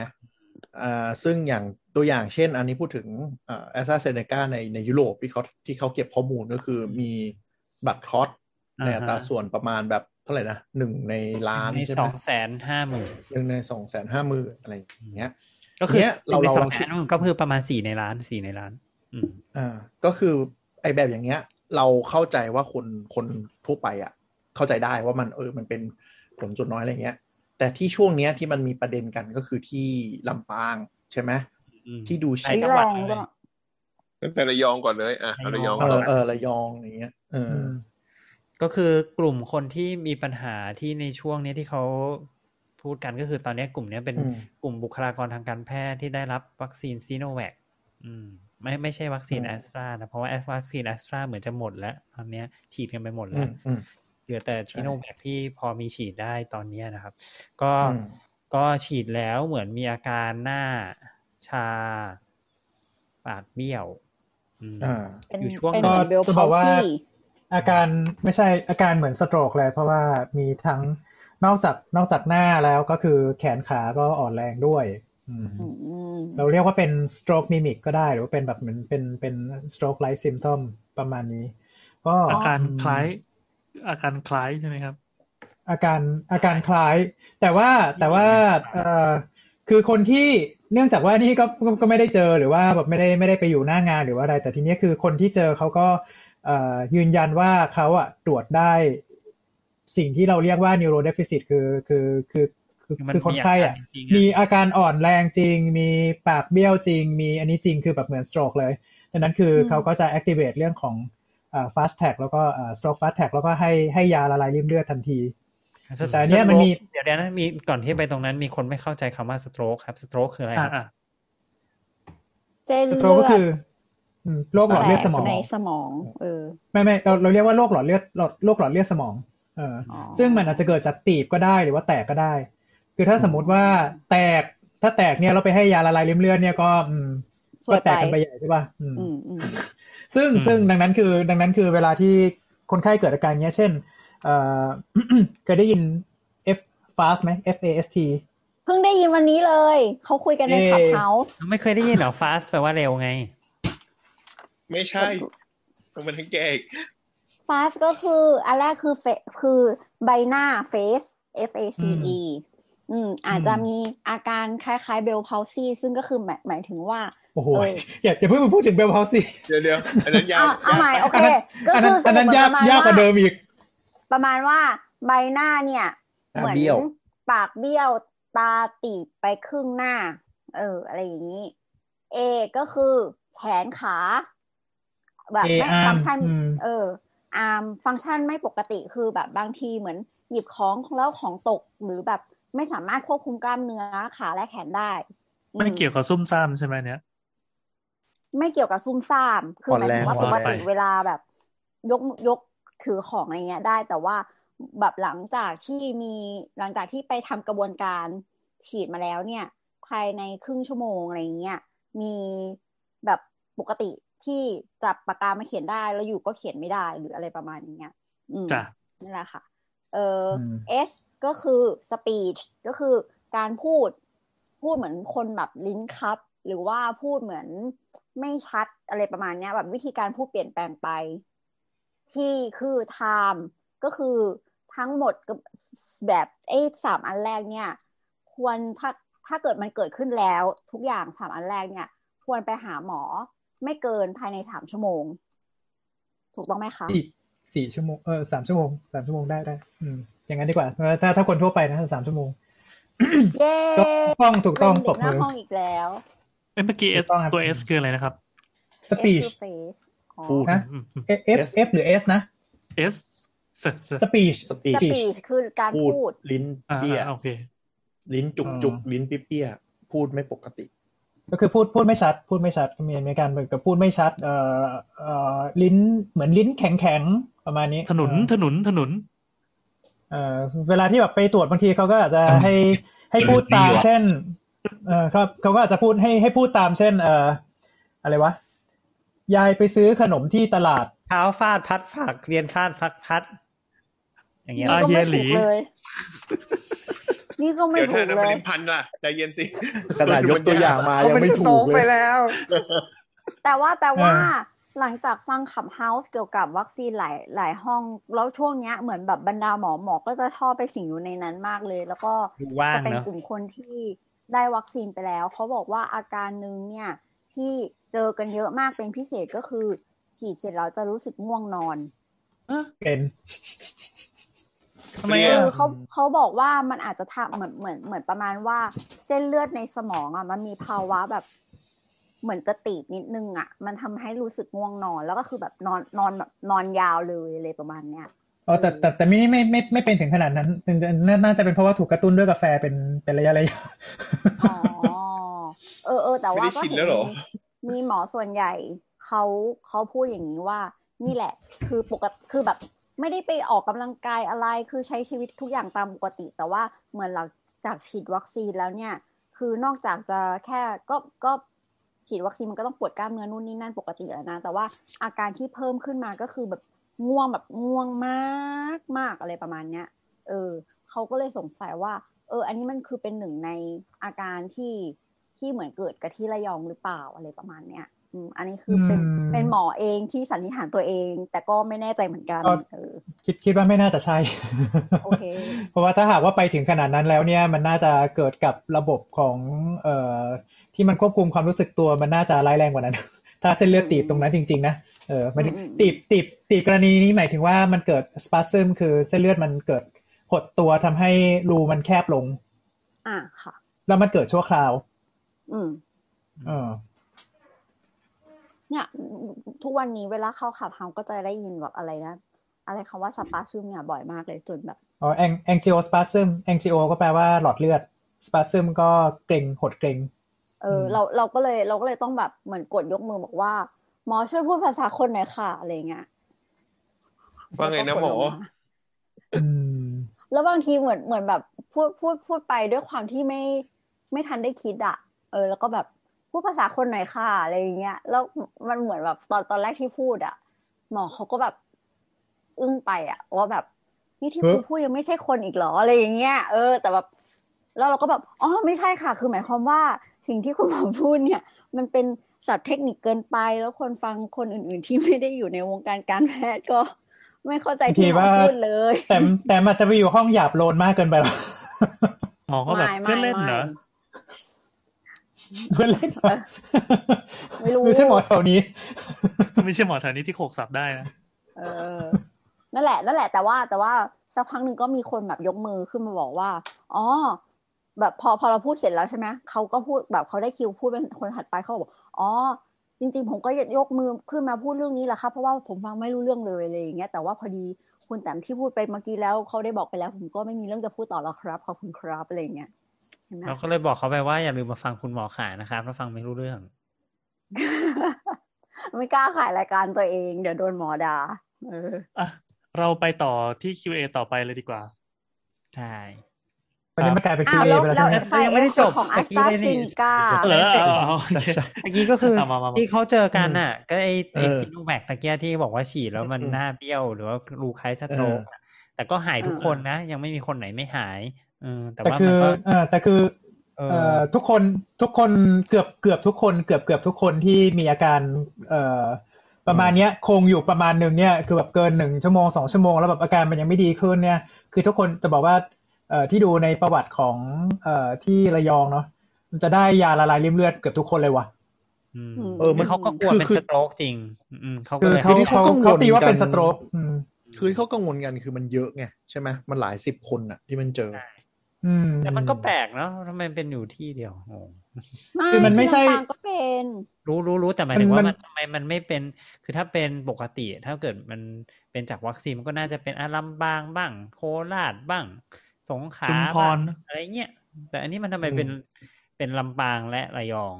อ่าซึ่งอย่างตัวอย่างเช่น อันนี้พูดถึงอ่าแอสตราเซเนกาในในยุโรปที่เขาที่เขาเก็บข้อมูลก็คือมีบัตรคลอตในอัตราส่วนประมาณแบบเท่าไหร่นะหนึ่งในล้านในใช่สไหมองแสนห้าหมื่นหนึ่งในสองแสนห้าหมื่นอะไรอย่างเงี้ย ก็คือเนี้ยเราในเราสลอองงแสคิดนก็คือประมาณสี่ในล้านสี่ในล้านอืมอ่าก็คือ ไอ้แบบอย่างเงี้ย เราเข้าใจว่าคนคนทั่วไปอะ เข้าใจได้ว่ามันเออมันเป็นผลส่วนน้อยอะไรเงี้ย แต่ที่ช่วงเนี้ยที่มันมีประเด็นกันก็คือที่ลำปางใช่ไหมอืมที่ดูหลาชิยคจังหวัดลองเลก็ยตั้งแต่ระยองก่อนเลยอะเอาระยองเอก่ออนเออระยองอย่างเงี้ยเอออือมก็คือกลุ่มคนที่มีปัญหาที่ในช่วงนี้ที่เขาพูดกันก็คือตอนนี้กลุ่มนี้เป็นอืมกลุ่มบุคลากรทางการแพทย์ที่ได้รับวัคซีนซีโนแวคอืม ไม่ไม่ใช่วัคซีนอืมแอสตรานะ เพราะว่าวัคซีนแอสตราเหมือนจะหมดแล้ว ตอนเนี้ยฉีดกันไปหมดอืแล้วมอืมเหลือแต่ใช่ซีโนแวคที่พอมีฉีดได้ตอนเนี้ยนะครับ ก็อืมก็ฉีดแล้วเหมือนมีอาการหน้าชา ปากเบี้ยวอืมอ่าเป็นอยู่ช่วงเป็นก็เหมือนเบลจะบพาอกว่าซี่อาการไม่ใช่อาการเหมือนสโตรกเลยเพราะว่ามีทั้งนอกจากนอกจากหน้าแล้วก็คือแขนขาก็อ่อนแรงด้วยอืมอืม เราเรียกว่าเป็น stroke mimic ก็ได้หรือว่าเป็นแบบเหมือนเป็นเป็น stroke like symptom ประมาณนี้ ก็อาการคล้าย อาการคล้ายใช่ไหมครับ อาการอาการคล้าย แต่ว่าแต่ว่าเอ่อคือคนที่เนื่องจากว่านี่ก็ก็ก็ไม่ได้เจอหรือว่าแบบไม่ได้ไม่ได้ไปอยู่หน้างานหรือว่าอะไร แต่ทีเนี้ยคือคนที่เจอเขาก็เอ่อยืนยันว่าเขาอะตรวจได้สิ่งที่เราเรียกว่า neuro deficit คือคือคือ คือคือมันคือคนไข้อะมีอาการจริงๆอะมีอาการอ่อนแรงจริง มีปากเบี้ยวจริง มีอันนี้จริงคือแบบเหมือน stroke เลยดังนั้นคืออมเขาก็จะ activate เรื่องของอ่า fast tag แล้วก็อ่า stroke fast tag แล้วก็ให้ให้ยาละลายริ่มเลือดทันทีแต่อันเนี้ยมันมีเดี๋ยวเดี๋ยวนะมีก่อนที่ไปตรงนั้นมีคนไม่เข้าใจคำว่าสโตรกครับสโตรกคืออะไรครับอ่าเส้นสเลืโตรกก็อคือดอืมโรคหลอดเลือดสมองแตกในสมองเออไม่ไม่เราเราเรียกว่าโรคหลอดเลือดหลอดโรคหลอดเลือดสมองเออออซึ่งมันอาจจะเกิดจากตีบก็ได้หรือว่าแตกก็ได้ คือถ้าสมมุติว่าแตกถ้าแตกเนี่ยเราไปให้ยาละลายริ่มเลือดเนี่ยก็อืมสวยก็แตกกันไปไปใหญ่ใช่ป่ะอืมอืมอืมซึ่งอืมซึ่งดังนั้นคือ ดังนั้นคือเวลาที่คนไข้เกิดอาการเนี้ย เช่นเอ่อเคยได้ยิน F fast ไหม F A S T เพิ่งได้ยินวันนี้เลย เขาคุยกันในเอ่ขับเฮาส์ไม่เคยได้ยินเหรอ fast แปลว่าเร็วไง ไม่ใช่ต้องเป็นทั้งแกอีกฟาสก็คือ อันแรกคือเฟคือใบหน้า face F A C E อืม อาจจะมีอาการคล้ายๆเบลพาวซีซึ่งก็คือหมายหมายถึงว่า โอ้โหเอออย่าอย่าเพิ่งมาพูดถึงเบลพาวซีเดี๋ยวเดี๋ยวอันนั้นยากอะเอาใหม่ยากโอเคก็อันคืนั้นอสอันรุนั้ปนยากประมาณยากกว่าว่าเดิมอีก ประมาณว่าใบหน้าเนี่ยหน้าเหมือนเบี้ยวปากเบี้ยวตาตีบไปครึ่งหน้า เออ อะไรอย่างนี้ A ก็คือแขนขา แบบเอไม่อาฟัร์มงก์ชันอืมเอออาร์มฟังก์ชันไม่ปกติคือแบบบางทีเหมือนหยิบของแล้วของตกหรือแบบ ไม่สามารถควบคุมกล้ามเนื้อขาและแขนได้อืไม่เกี่ยวกับซุ่มซ่ามใช่ไหมเนี่ย ไม่เกี่ยวกับซุ่มซ่าม คือหมายถึงว่าอ่ปอนกแรงติเวลาแบบ ยกยกถือของอะไรเงี้ยได้ แต่ว่าแบบหลังจากที่มีหลังจากที่ไปทำกระบวนการฉีดมาแล้วเนี่ย ภายในครึ่งชั่วโมงอะไรเงี้ยมีแบบปกติที่จับปากกามาเขียนได้แล้วอยู่ก็เขียนไม่ได้หรืออะไรประมาณนี้อืมจ้ะนั่นแหละค่ะ เอออม S ก็คือ speech ก็คือการพูดพูดเหมือนคนแบบลิ้นคับ หรือว่าพูดเหมือนไม่ชัดอะไรประมาณนี้แบบวิธีการพูดเปลี่ยนแปลงไป ที่คือ time ก็คือทั้งหมดแบบไอ้สามอันแรกเนี่ย ควรถ้าถ้าเกิดมันเกิดขึ้นแล้ว ทุกอย่างสามอันแรกเนี่ย ควรไปหาหมอไม่เกินภายในสามชั่วโมง ถูกต้องไหมคะสี่ชั่วโมงเออสามชั่วโมงสามชั่วโมงได้ได้อืม อย่างนั้นดีกว่าถ้าถ้าคนทั่วไปนะสามชั่วโมงเย้ถูกต้องถูกต้องเป็นปเด็รบกหน้ามือห้องอีกแล้วเอ้ยเมื่อกี้ถู S กต้องครับตัว S คืออะไรนะครับสปีช F คือ face อ๋อพูดฮะอืมอืม F F หรือ S นะ S เสเสสปีช speech speech คือการพูดพูดลิ้นอ่าเปี้ยอ่าโอเค ลิ้นจุกจุกลิ้นเปี้ยๆพูดไม่ปกติ ก็คือพูดพูดไม่ชัด พูดไม่ชัดมีมีการเหมือนกับพูดไม่ชัด เอ่อเอ่อลิ้นเหมือนลิ้นแข็งแข็งๆประมาณนี้ ถนนเอ่อถนนถนน เอ่อเวลาที่แบบไปตรวจบางทีเขาก็อาจจะให้ให้พูดตามเช่น เออครับเขาก็อาจจะพูดให้ให้พูดตามเช่น เอ่ออะไรวะ ยายไปซื้อขนมที่ตลาดเท้าฟาดพัดผักเรียนฟาดพักพัด อย่างเงี้ยนี่อะก็เฮีไม่ยหลีถูกเลยนี่ก็ไม่เดี๋ยวถูถ้ากน้ำเลมันย ลิ้นพันล่ะ ใจเย็นสิ ขนาดยกตัวอย่างมายังไม่ถูกไปเลยแล้ว แต่ว่าแต่ว่าอ่า หลังจากฟังขับเฮาส์เกี่ยวกับวัคซีนหลายหลายห้อง แล้วช่วงเนี้ยเหมือนแบบบรรดาหมอหมอก็จะชอบไปสิงอยู่ในนั้นมากเลย แล้วก็ดูว่างจะเป็นเนอะกลุ่มคนที่ได้วัคซีนไปแล้ว เขาบอกว่าอาการหนึ่งเนี่ย ที่เจอกันเยอะมากเป็นพิเศษก็คือ ฉีดเสร็จแล้วจะรู้สึกง่วงนอนเป็นทำไมเรียอะคือเขาเขาบอกว่ามันอาจจะทำเหมือนเหมือนเหมือนประมาณว่า เส้นเลือดในสมองอะมันมีภาวะแบบ เหมือนจะตีบนิดนึงอะ มันทำให้รู้สึกง่วงนอน แล้วก็คือแบบนอนนอนแบบนอนยาวเลยอะไรประมาณเนี้ยอ๋อแต่แต่แต่ไม่ไม่ไม่ไม่เป็นถึงขนาดนั้นถึงจะน่าน่าจะเป็นเพราะว่าถูกกระตุ้นด้วยกาแฟเป็นเป็นระยะระยะอ๋อเออเออแต่ว่าไม่ได้ก็ฉีดเห็แล้นวเหรอมีมีหมอส่วนใหญ่เขาเขาพูดอย่างนี้ว่า นี่แหละ คือปกติคือแบบไม่ได้ไปออกกำลังกายอะไรคือใช้ชีวิตทุกอย่างตามปกติ แต่ว่าเหมือนหลังจากฉีดวัคซีนแล้วเนี่ย คือนอกจากจะแค่ก็ก็ ฉีดวัคซีนมันก็ต้องปวดกล้ามเนื้อนู่นนี่นั่นปกติแล้วนะ แต่ว่าอาการที่เพิ่มขึ้นมาก็คือแบบง่วงแบบง่วงมากมากอะไรประมาณเนี้ย เออเขาก็เลยสงสัยว่า เออ อันนี้มันคือเป็นหนึ่งในอาการที่ที่เหมือนเกิดกับที่ระยองหรือเปล่าอะไรประมาณเนี้ยอืมอันนี้คือเป็นอืมเป็นหมอเองที่สันนิษฐานตัวเอง แต่ก็ไม่แน่ใจเหมือนกันก็เออคิดคิดว่าไม่น่าจะใช่โอเคเพราะว่าถ้าหากว่าไปถึงขนาดนั้นแล้วเนี่ย มันน่าจะเกิดกับระบบของเอ่อ ที่มันควบคุมความรู้สึกตัวมันน่าจะร้ายแรงกว่านั้น ถ้าเส้นเลือดตีบตรงนั้นจริง ๆ นะเออหมายถึงอืมอืมตีบตีบตีบกรณีนี้หมายถึงว่ามันเกิดสปาซึมคือเส้นเลือดมันเกิดหดตัวทำให้รูมันแคบลง อะค่ะ แล้วมันเกิดชั่วคราว อืมเออเนี่ย ทุกวันนี้เวลาเข้า Clubhouse ก็จะได้ยินแบบอะไรนะ อะไรคำว่า spasm เนี่ยบ่อยมากเลยจนแบบอ๋อ angi- angiospasm angio ก็แปลว่าหลอดเลือด spasm ก็เกร็งหดเกร็ง เอออมเราเราก็เลยเราก็เลยต้องแบบเหมือนกดยกมือบอกว่า หมอช่วยพูดภาษาคนหน่อยค่ะอะไรเงี้ยว่าไงนะหมอแล้วก็กดลงาอืมแล้วบางทีเหมือนเหมือนแบบพูดพูดพูดไปด้วยความที่ไม่ไม่ทันได้คิดอะเออ แล้วก็แบบพูดภาษาคนหน่อยค่ะอะไรอย่างเงี้ยแล้วมันเหมือนแบบตอนตอนแรกที่พูดอะหมอเขาก็แบบอึ้งไปอะว่าแบบนี่ที่เออคุณพูดยังไม่ใช่คนอีกเหรออะไรอย่างเงี้ยเออ แต่แบบแล้วเราก็แบบอ๋อไม่ใช่ค่ะ คือหมายความว่า สิ่งที่คุณหมอพูดเนี่ย มันเป็นศัพท์เทคนิคเกินไป แล้วคนฟังคนอื่น ๆ ที่ไม่ได้อยู่ในวงการการแพทย์ก็ไม่เข้าใจที่หมอพูดเลย แต่แต่มันจะไปอยู่ห้องหยาบโลนมากเกินไปหรอหมอก็แบบไม่เพื่อนเล่นเหรอเพื่อนเล่นเหรอไม่รู้ไม่ใช่หมอแถวนี้ ไม่ใช่หมอแถวนี้ที่โขกสับได้นะเออ นั่นแหละ นั่นแหละ แต่ว่าแต่ว่าสักพักหนึ่งก็มีคนแบบยกมือขึ้นมาบอกว่า อ๋อ แบบพอพอเราพูดเสร็จแล้วใช่ไหมเขาก็พูดแบบเขาได้คิวพูดเป็นคนถัดไปเขาบอกอ๋อจริง ๆ ผมก็ยกมือขึ้นมาพูดเรื่องนี้แหละครับเพราะว่าผมฟังไม่รู้เรื่องเลยอะไรอย่างเงี้ยแต่ว่าพอดีคุณแต้มที่พูดไปเมื่อกี้แล้วเขาได้บอกไปแล้ว ผมก็ไม่มีเรื่องจะพูดต่อแล้วครับขอบคุณครับอะไรอย่างเงี้ยเห็นไหมเราก็เลยบอกเขาไปว่าอย่าลืมมาฟังคุณหมอขานะครับถ้าฟังไม่รู้เรื่อง ไม่กล้าขายรายการตัวเอง เดี๋ยวโดนหมอด่าเอออะเราไปต่อที่ QA ต่อไปเลยดีกว่า ใช่ ตอนนี้มันกลายเป็นอ้าว QA แล้วไปแล้วแล้ใช่วไหมยังไม่ได้จบของตะอัสกี้ตาเลยนี่ซินิกาเหรอเอาเอาเอาโอเคใช่เมื่อกี้ก็คือเอามามามาที่เขาเจอกันน่ะ ก็ไอไอเออซิโนแวคตะเกียที่บอกว่าฉีดแล้วมันอืมหน้าเบี้ยว หรือว่ารูคล้ายสโตรกอะแต่ก็หายทุกคนนะ ยังไม่มีคนไหนไม่หายเออแต่แต่ว่าคืมันอก็เออแต่คือเอเอ่ออทุกคนทุกคนเกือบเกือบทุกคน เกือบเกือบทุกคนที่มีอาการ เอ่อประมาณเนี้ยคงอยู่ประมาณหนึ่งเนี่ยคือแบบเกินหนึ่งชั่วโมงสองชั่วโมงแล้วแบบอาการมันยังไม่ดีขึ้นเนี่ย คือทุกคนจะบอกว่าเอ่อ ที่ดูในประวัติของเอ่อที่ระยองเนาะมันจะได้ยาละลายริ่มเลือดเกือบทุกคนเลยว่ะอืมเออมันเขาก็กลัวคือเป็นคือสโตรกจริง อืมเขาก็คือเลยเขาที่เขาเขากังวลเขาตีว่าเป็นกันสโตรกอืมคือที่เขากังวลกันคือมันเยอะไงใช่ไหมมันหลายสิบคนอะที่มันเจอใช่อืมแต่มันก็แปลกเนาะทำไมเป็นอยู่ที่เดียวงงคือมันไม่ใช่ที่ลำปางก็เป็นรู้รู้รู้แต่หมายถึงมัว่านมัมันนทำไมมันไม่เป็น คือถ้าเป็นปกติ ถ้าเกิดมันเป็นจากวัคซีนมันก็น่าจะเป็นอารัมบางบ้าง โคราชบ้าง สงขลาชุมพบ้างรอะไรเงี้ยแต่อันนี้มันทำไมอืมเป็นเป็นลำปางและระยอง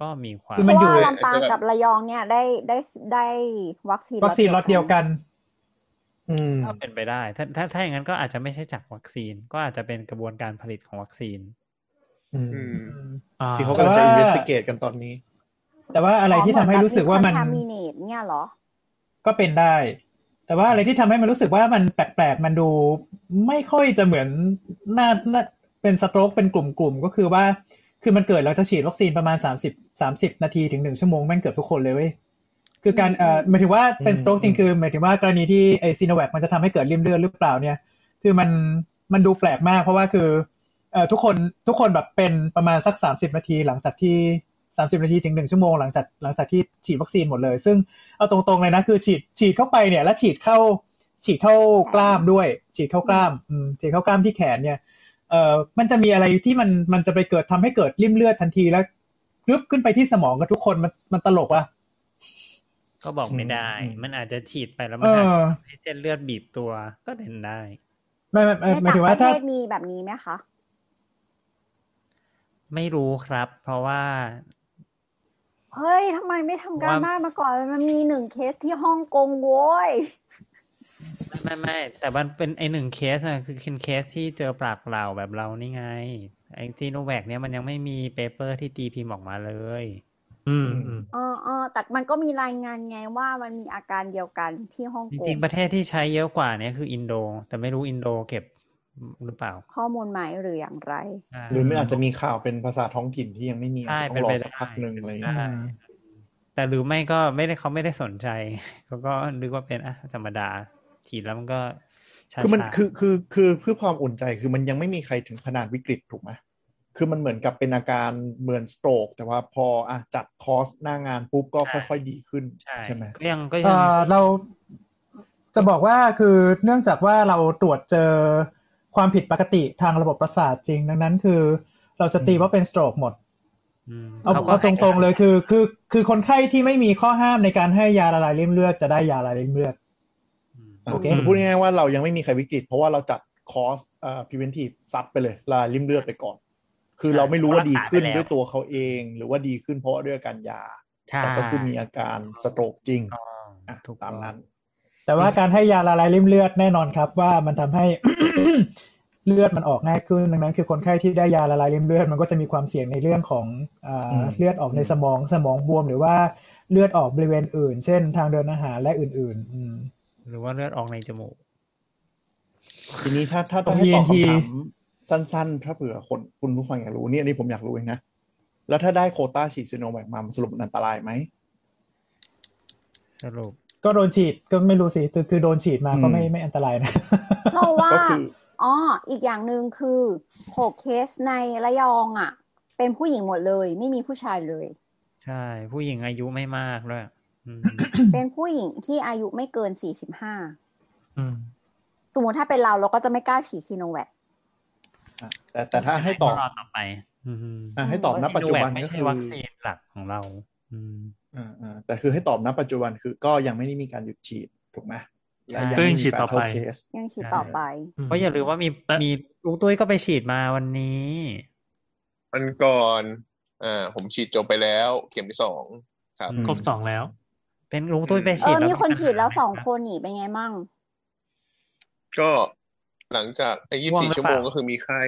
ก็มีความคือเพมันราะอยู่ว่าลำปางกับระยองเนี่ยได้ได้ได้วัคซีนวัคซีนล็อตเดียวกัน อืมก็เป็นไปได้ ถ้าถ้าถ้าอย่างนั้นก็อาจจะไม่ใช่จากวัคซีน ก็อาจจะเป็นกระบวนการผลิตของวัคซีน อืมอืมอ่าที่เขาแต่กำลังว่าจะ investigate กันตอนนี้ แต่ว่าอะไรที่ทำให้รู้สึกว่ามันคอนทามิเนตเนี่ยเหรอ ก็เป็นได้ แต่ว่าอะไรที่ทำให้มันรู้สึกว่ามันแปลกๆ มันดูไม่ค่อยจะเหมือนน่าน่าเป็นสโตรกเป็นกลุ่มๆ ก็คือว่า คือมันเกิดเราจะฉีดวัคซีนประมาณสามสิบสามสิบนาทีถึงหนึ่งชั่วโมงแม่งเกือบทุกคนเลยเว้ย คือการเอ่อหมายถึงว่าเป็นอืมสโตรกจริงคือหมายถึงว่ากรณีที่ไอซีโนแวคมันจะทำให้เกิดริ่มเลือดหรือเปล่าเนี่ย คือมันมันดูแปลกมากเพราะว่าคือเอ่อทุกคนทุกคนแบบเป็นประมาณสักสามสิบนาทีหลังจากที่ สามสิบนาทีถึงหนึ่งชั่วโมงหลังจากหลังจากที่ฉีดวัคซีนหมดเลย ซึ่งเอาตรงๆเลยนะคือฉีดฉีดเข้าไปเนี่ย แล้วฉีดเข้า ฉีดเข้ากล้ามด้วย ฉีดเข้ากล้ามอืมฉีดเข้ากล้ามที่แขนเนี่ยเอ่อมันจะมีอะไรที่มันมันจะไปเกิดทำให้เกิดริ่มเลือดทันทีแล้วกรึบขึ้นไปที่สมองกับทุกคนมันมันตลกอะก็บอกไม่ได้อืมมันอาจจะฉีดไปแล้วเอมันอาจจะอให้เส้นเลือดบีบตัวก็เป็นได้ ไม่ไม่ไม่ในหมายต่างถึงปว่าระเทถ้าศมีแบบนี้ไหมคะ ไม่รู้ครับ เพราะว่า เฮ้ยทำไมไม่ทำการว่าบ้านมาก่อน มันมีหนึ่งเคสที่ฮ่องกงโว้ยไม่ไม่ไม่แต่มันเป็นไอหนึ่งเคสอะคือเคสที่เจอปากเปล่าแบบเรานี่ไงไอซีโนแวคเนี่ยมันยังไม่มีเปเปอร์ที่ตีพิมพ์ออกมาเลย อืมอืมเออเออแต่มันก็มีรายงานไงว่ามันมีอาการเดียวกันที่ฮ่องจกงริงๆประเทศที่ใช้เยอะกว่าเนี่ยคืออินโด แต่ไม่รู้อินโดเก็บ หรือเปล่า ข้อมูลใหม่หรืออย่างไราหรือไม่อาจจะมีข่าวเป็นภาษาท้องถิ่นที่ยังไม่มีอาจใช่จะต้องรอเป็นไปสักพักหนึ่งอะไรอย่างได้เงี้ยแต่หรือไม่ก็ไม่ได้เขาไม่ได้สนใจเขาก็นึกว่าเป็นอะธรรมดาฉีดแล้วมันก็ช้าๆคือมันคือคือคือเพื่อความอุ่นใจคือมันยังไม่มีใครถึงขนาดวิกฤตถูกไหมคือมันเหมือนกับเป็นอาการเหมือนสโตรกแต่ว่าพออะจัดคอร์สหน้างานปุ๊บก็ค่อย ๆ ดีขึ้นใช่ใช่ไหมก็ยังก็เอ่ยังอเราจะบอกว่าคือเนื่องจากว่าเราตรวจเจอ ความผิดปกติทางระบบประสาทจริง ดังนั้นคือ เราจะตีว่าเป็นสโตรกหมดมเอาขก็เอาตรงๆเลยคือ คือ คือคนไข้ที่ไม่มีข้อห้ามในการให้ยาละลายริ่มเลือดจะได้ยาละลายริ่มเลือดอืมโอเคคือพูดง่ายๆว่าเรายังไม่มีใครวิกฤต เพราะว่าเราจัดคอร์สเอ่อ preventive ซัดไปเลยละลายริ่มเลือดไปก่อน คือเราไม่รู้ว่าดีขึ้นด้วยตัวเขาเอง หรือว่าดีขึ้นเพราะว่าด้วยอาการยาใช่แต่ก็คือมีอาการสโตรกจริงถูกต้องอะถูกตามต้องนั้น แต่ว่าการให้ยาละลายริ่มเลือดแน่นอนครับ ว่ามันทำให้ เลือดมันออกง่ายขึ้น ดังนั้นคือคนไข้ที่ได้ยาละลายริ่มเลือดมันก็จะมีความเสี่ยงในเรื่องของอ่าอืมเลือดออกในสมองสมองบวม หรือว่าเลือดออกบริเวณอื่น เช่น ทางเดินอาหารและอื่นๆอืมหรือว่าเลือดออกในจมูก ทีนี้ถ้าถ้าตรงถ้าให้ตอบ ENT คำถามสั้นๆถ้าเผื่อคนคุณผู้ฟังอยากรู้เนี่ยอันนี้ผมอยากรู้เองนะแล้วถ้าได้โควต้าฉีดซีโนแวคมามันสรุปมันอันตรายไหมสรุป ก็โดนฉีดก็ไม่รู้สิคือคือโดนฉีดมาก็ไม่อืมไม่อันตรายนะเพราะว่าก็คื ออ๋ออีกอย่างหนึ่งคือหกเคสในระยองอะ เป็นผู้หญิงหมดเลย ไม่มีผู้ชายเลย ใช่ ผู้หญิงอายุไม่มากด้วยอืมเป็นผู้หญิงที่อายุไม่เกินสี่สิบห้าอืมสมมติถ้าเป็นเราเราก็จะไม่กล้าฉีดซีโนแวคอะแต่แต่ถ้าให้ตอบรอต่อไปอืมอะให้ตอบณปัจจุบันไม่ก็ใช่คือวัคซีนหลักของเรา อืมอ่าอ่าแต่คือให้ตอบณปัจจุบันคือก็ยังไม่ได้มีการหยุดฉีดถูกไหมและ ก็ยังฉีดต่อไปม่มี fatal case ยังฉีดต่อไปเพราะอย่าลืมว่ามีแต่มีลุงตุ้ยก็ไปฉีดมาวันนี้วันก่อน อ่า ผมฉีดจบไปแล้ว เข็มที่สองครับอืมครบสองแล้ว เป็นลุงตุ้ยไปเอฉีดอมีคนปัญหาฉีดแล้วสองไหมคนนี่เป็นไงมั่ง ก็หลังจากไอ้ยี่ง่วสิงบหรือชั่วโมงเปล่าก็คือมีไข้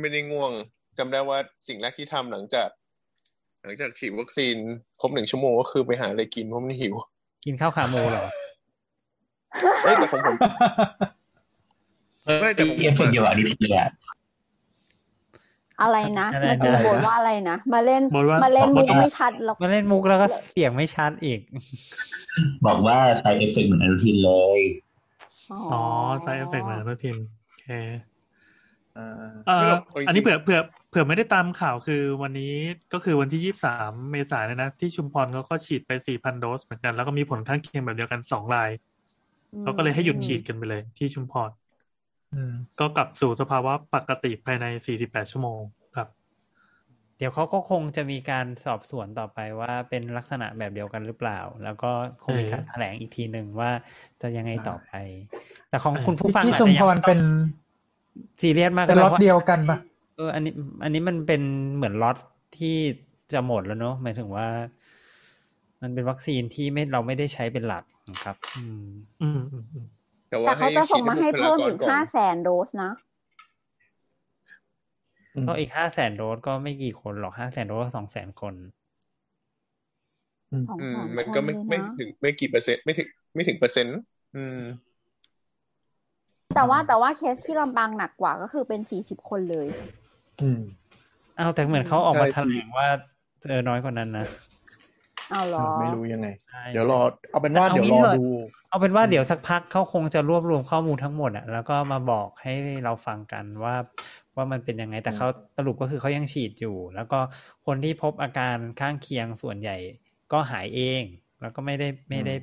ไม่ได้ง่วงจำได้ว่าสิ่งแรกที่ทำหลังจาก หลังจากฉีดวัคซีนครบหนึ่งชั่วโมงก็คือไปหาอะไรกินเพราะมันหิว กินข้าวขาหมูเหรอ เอ้ยแต่ของผมไม่แต่ผมเอฟเฟกต์เดียวกับอดิเทียอะไรนะอะไรเมื่อกี้นะบนว่าอะไรนะมาเล่นบนว่ามาเล่นบมุนกว่าไม่ชัดแล้วมาเล่นมุกแล้วก็เสียงไม่ชัดอีก บอกว่า side effectกต์เหมือนอนุทินเลย อ๋อ side effect เหมือนอนุทินโอเคอ่าเอ่ไม่อหรอกเอาจริงๆอันนี้เผื่อเผื่อเผื่อไม่ได้ตามข่าวคือวันนี้ก็คือวันที่ยี่สามเมษายนเลยนะ ที่ชุมพรเขาก็ฉีดไปสี่พันโดสเหมือนกันแล้วก็มีผลข้างเคียงแบบเดียวกันสองราย เขาก็เลยให้หยุดฉีดกันไปเลย ที่ชุมพรอืมก็กลับสู่สภาวะปกติภายในสี่สิบแปดชั่วโมงครับ เดี๋ยวเขาก็คงจะมีการสอบสวนต่อไปว่าเป็นลักษณะแบบเดียวกันหรือเปล่า แล้วก็คงมีการแถลงอีกทีหนึ่งว่าจะยังไงต่อไป แต่ของคุณผู้ฟังที่อาจชุมจะยัพงรไม่ต้เป็องนซีเรียสมากเป็นก็ล็อตพราะเดียวกันปะเอออันนี้ อันนี้มันเป็นเหมือนล็อตที่จะหมดแล้วเนอะหมายถึงว่า มันเป็นวัคซีนที่ไม่เราไม่ได้ใช้เป็นหลักนะครับ อืมอืมอืมอืมแต่แต่ว่าเขาจะส่งมาให้บุคลเพิ่มอีกก่นห้าแสนโดสนะอืมก็อีกห้าแสนโดสก็ไม่กี่คนหรอกห้าแสนโดสก็สองแสนคนสองอืแสมนมันคก็นไม่เลยไม่นะถึงไม่กี่เปอร์เซ็นต์ไม่ถึงไม่ถึงเปอร์เซ็นต์ อืม แต่ว่าแต่ว่าเคสที่ลำปางหนักกว่าก็คือเป็นสี่สิบคนเลย อืมอ้าวแต่เหมือนเขาออกมาใช่แถลงว่าเจอน้อยกว่านั้นนะ เอาเหรอไม่รู้ยังไงใช่เดี๋ยวรอเอาเป็นว่าเอาเดี๋ยวงี้รอเถอะดู เอาเป็นว่าเดี๋ยวสักพักเขาคงจะรวบรวมข้อมูลทั้งหมดอะแล้วก็มาบอกให้เราฟังกันว่าว่ามันเป็นยังไงแต่เขาสรุปก็คือเขายังฉีดอยู่ แล้วก็คนที่พบอาการข้างเคียงส่วนใหญ่ก็หายเอง แล้วก็ไม่ได้ไม่ได้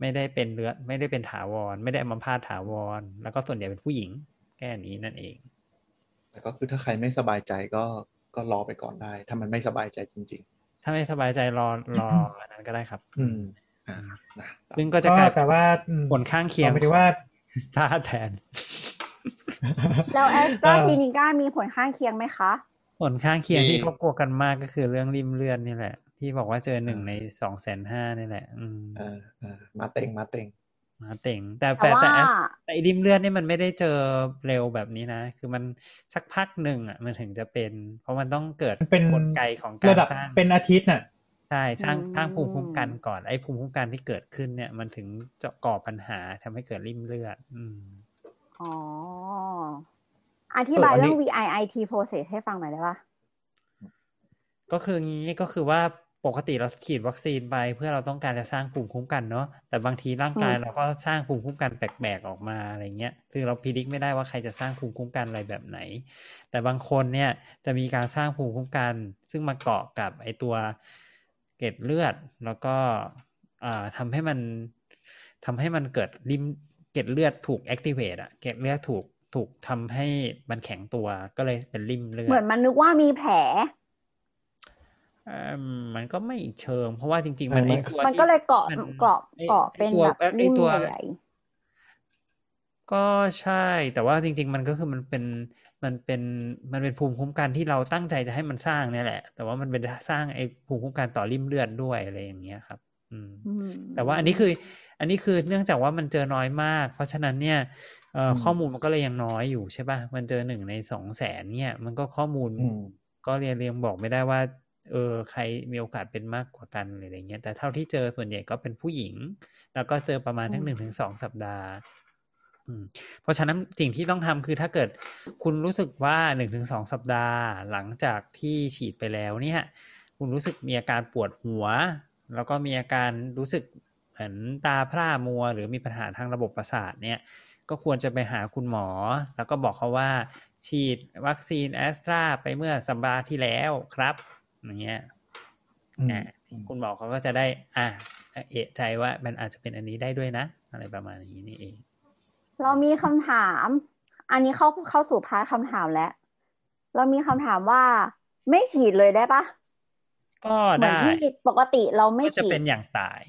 ไม่ได้เป็นเลือดไม่ได้เป็นถาวร ไม่ได้อัมพาตถาวร แล้วก็ส่วนใหญ่เป็นผู้หญิงแค่นี้นั่นเอง แต่ก็คือถ้าใครไม่สบายใจก็ก็รอไปก่อนได้ ถ้ามันไม่สบายใจจริง ถ้าไม่สบายใจรอรออันนั้นก็ได้ครับๆอืมอ่านะซึ่งก็จะก็กลายแต่ว่าอืมผลข้างเคียงหมายถึงว่าท่าแทนแล้วแอสตราซีนิก้ามีผลข้างเคียงไหมคะ ผลข้างเคียงมีที่เขากลัวกันมากก็คือเรื่องริมเลือดนี่แหละ ที่บอกว่าเจอหนึ่งในสองแสนห้านี่แหละ อืมอ่าอ่ามาเต็งมาเต็ง มาเต่งแต่แต่แต่ว่าแต่แต่ไอ้ริมเลือดนี่มันไม่ได้เจอเร็วแบบนี้นะ คือมันสักพักหนึ่งอะมันถึงจะเป็น เพราะมันต้องเกิดมันเป็นกลไกของการระดับสร้างเป็นอาทิตย์น่ะใช่สร้างอืมสร้างภูมิคุ้มกันก่อนไอ้ภูมิคุ้มกันที่เกิดขึ้นเนี่ย มันถึงจะก่อปัญหาทำให้เกิดริ่มเลือด อืมอ๋ออธิบายเอออันนี้เรื่อง VIIT process ให้ฟังหน่อยได้ปะก็คืองี้ก็คือว่า ปกติเราฉีดวัคซีนไปเพื่อเราต้องการจะสร้างภูมิคุ้มกันเนาะแต่บางทีร่างกายเราก็สร้างภูมิคุ้มกันแปลกๆออกมาอะไรเงี้ยคือเราพิจิตไม่ได้ว่าใครจะสร้างภูมิคุ้มกันอะไรแบบไหน แต่บางคนเนี่ยจะมีการสร้างภูมิคุ้มกัน ซึ่งมาเกาะกับไอตัวเกล็ดเลือด แล้วก็อ่าทำให้มันทำให้มันเกิดริมเกล็ดเลือดถูก activate อะเกล็ดเลือดถูกถูกทำให้มันแข็งตัวก็เลยเป็นริมเลือดเหมือนมันนึกว่ามีแผลเอิ่ มมันก็ไม่เชิง เพราะว่าจริงๆเออมันมันไอ้ตัวมันที่ก็เลยเกาะมันเกาะไอ้เกาะไอ้เป็นตัวแบบไอ้ริ่มตัวใหญ่ก็ใช่ แต่ว่าจริง ๆ มันก็คือมันเป็นมันเป็นมันเป็นภูมิคุ้มกันที่เราตั้งใจจะให้มันสร้างเนี่ยแหละ แต่ว่ามันเป็นสร้างไอ้ภูมิคุ้มกันต่อริ่มเลือดด้วยอะไรอย่างเงี้ยครับอืมอืม แต่ว่าอันนี้คือ อันนี้คือเนื่องจากว่ามันเจอน้อยมาก เพราะฉะนั้นเนี่ยเอ่ออมข้อมูลมันก็เลยยังน้อยอยู่ใช่ป่ะมันเจอหนึ่งในสองแสนเนี่ย มันก็ข้อมูลอืมก็เรียนเรียงบอกไม่ได้ว่า เออใครมีโอกาสเป็นมากกว่ากันอะไรอย่างเงี้ยแต่เท่าที่เจอส่วนใหญ่ก็เป็นผู้หญิง แล้วก็เจอประมาณทั้งหนึ่งถึงสองสัปดาห์อืมเพราะฉะนั้นสิ่งที่ต้องทำคือถ้าเกิดคุณรู้สึกว่าหนึ่งถึงสองสัปดาห์ หลังจากที่ฉีดไปแล้วเนี่ยคุณรู้สึกมีอาการปวดหัว แล้วก็มีอาการรู้สึกเหมือนตาพร่ามัว หรือมีปัญหาทางระบบประสาทเนี่ยก็ควรจะไปหาคุณหมอ แล้วก็บอกเขาว่า ฉีดวัคซีนแอสตราไปเมื่อสัปดาห์ที่แล้วครับ อย่างเงี้ยอืมอ่าคุณหมอเขาก็จะได้ อะเอะใจว่ามันอาจจะเป็นอันนี้ได้ด้วยนะ อะไรประมาณนี้นี่เอง เรามีคำถาม อันนี้เข้าเข้าสู่พาร์ทคำถามแล้ว เรามีคำถามว่าไม่ฉีดเลยได้ปะก็เหมือนได้ที่ปกติเราไม่ก็จะฉีเป็ดนอย่างตาย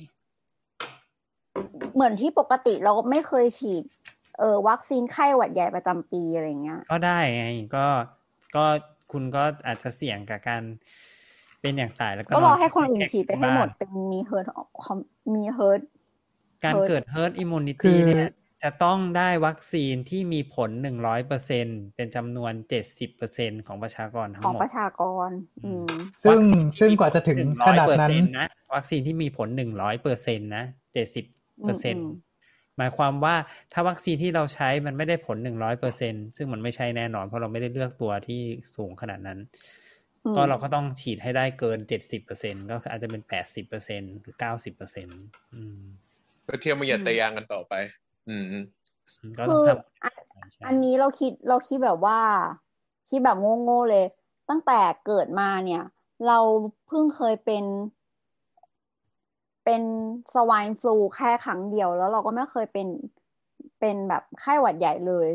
เหมือนที่ปกติเราไม่เคยฉีด เออวัคซีนไข้หวัดใหญ่ประจำปีอะไรเงี้ย ก็ได้ไงก็ก็คุณก็อาจจะเสี่ยงกับการ เป็นอย่างตายแล้วก็ก็รอให้นคนอื่นฉีดไปให้หมดบ้านเป็นมีเฮิร์ทมีเฮิร์ทการ herd เกิด herd immunity คือเนี่ยจะต้องได้วัคซีนที่มีผลหนึ่งร้อยเปอร์เซ็นเป็นจำนวนเจ็ดสิบเปอร์เซ็นของประชากรทั้ของงหมดประชากรอืมซึ่งวัคซีนที่ซึ่งกว่าจะถึงมีผลขนาดนั้น100%นะวัคซีนที่มีผลหนึ่งร้อยเปอร์เซ็นนะเจ็ดสิบเปอร์เซ็นอืมหมายความว่าถ้าวัคซีนที่เราใช้มันไม่ได้ผลหนึ่งร้อยเปอร์เซ็นซึ่งมันไม่ใช่แน่นอนเพราะเราไม่ได้เลือกตัวที่สูงขนาดนั้นอืม ก็เราก็ต้องฉีดให้ได้เกินเจ็ดสิบเปอร์เซ็นก็อาจจะเป็นแปดสิบเปอร์เซ็นหรือเก้าสิบเปอร์เซ็นอืมเพื่อเทียมมาหยัดตะยางกันต่อไป อืมก็ต้องคือทอันำใช่อันนี้เราคิดเราคิดแบบว่า คิดแบบโง่ๆเลย ตั้งแต่เกิดมาเนี่ย เราเพิ่งเคยเป็น เป็นสวายฟลูแค่ครั้งเดียวแล้วเราก็ไม่เคยเป็นเป็นแบบไข้หวัดใหญ่เลย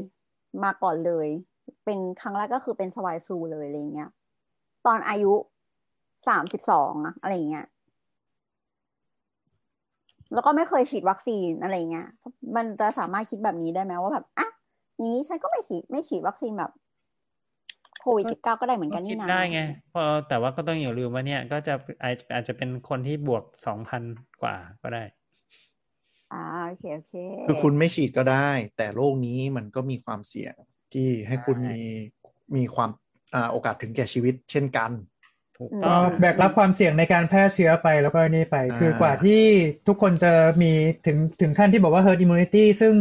มาก่อนเลย เป็นครั้งแรกก็คือเป็นสวายฟลูเลยอะไรเงี้ย ตอนอายุสามสิบสองอะอะไรเงี้ย แล้วก็ไม่เคยฉีดวัคซีนอะไรเงี้ย มันจะสามารถคิดแบบนี้ได้ไหมว่าแบบอะอย่างนี้ฉันก็ไม่ฉีดไม่ฉีดวัคซีนแบบโควิดสิบเก้าก็ได้เหมือนกันคินี่ดนะได้ไงพอแต่ว่าก็ต้องอย่าลืมว่าเนี่ย ก็จะอาจอาจจะเป็นคนที่บวกสองพันกว่าก็ได้อ่าโอเคโอเคคือคุณไม่ฉีดก็ได้ แต่โรคนี้มันก็มีความเสี่ยงที่ให้คุณใช่มีมีความอ่า โอกาสถึงแก่ชีวิตเช่นกันถูกอืมต้ก็องแบกรับความเสี่ยงในการแพร่เชื้อไปแล้วก็นี่ไปอ่าคือกว่าที่ทุกคนจะมีถึงถึงขั้นที่บอกว่า herd immunity ซึ่ง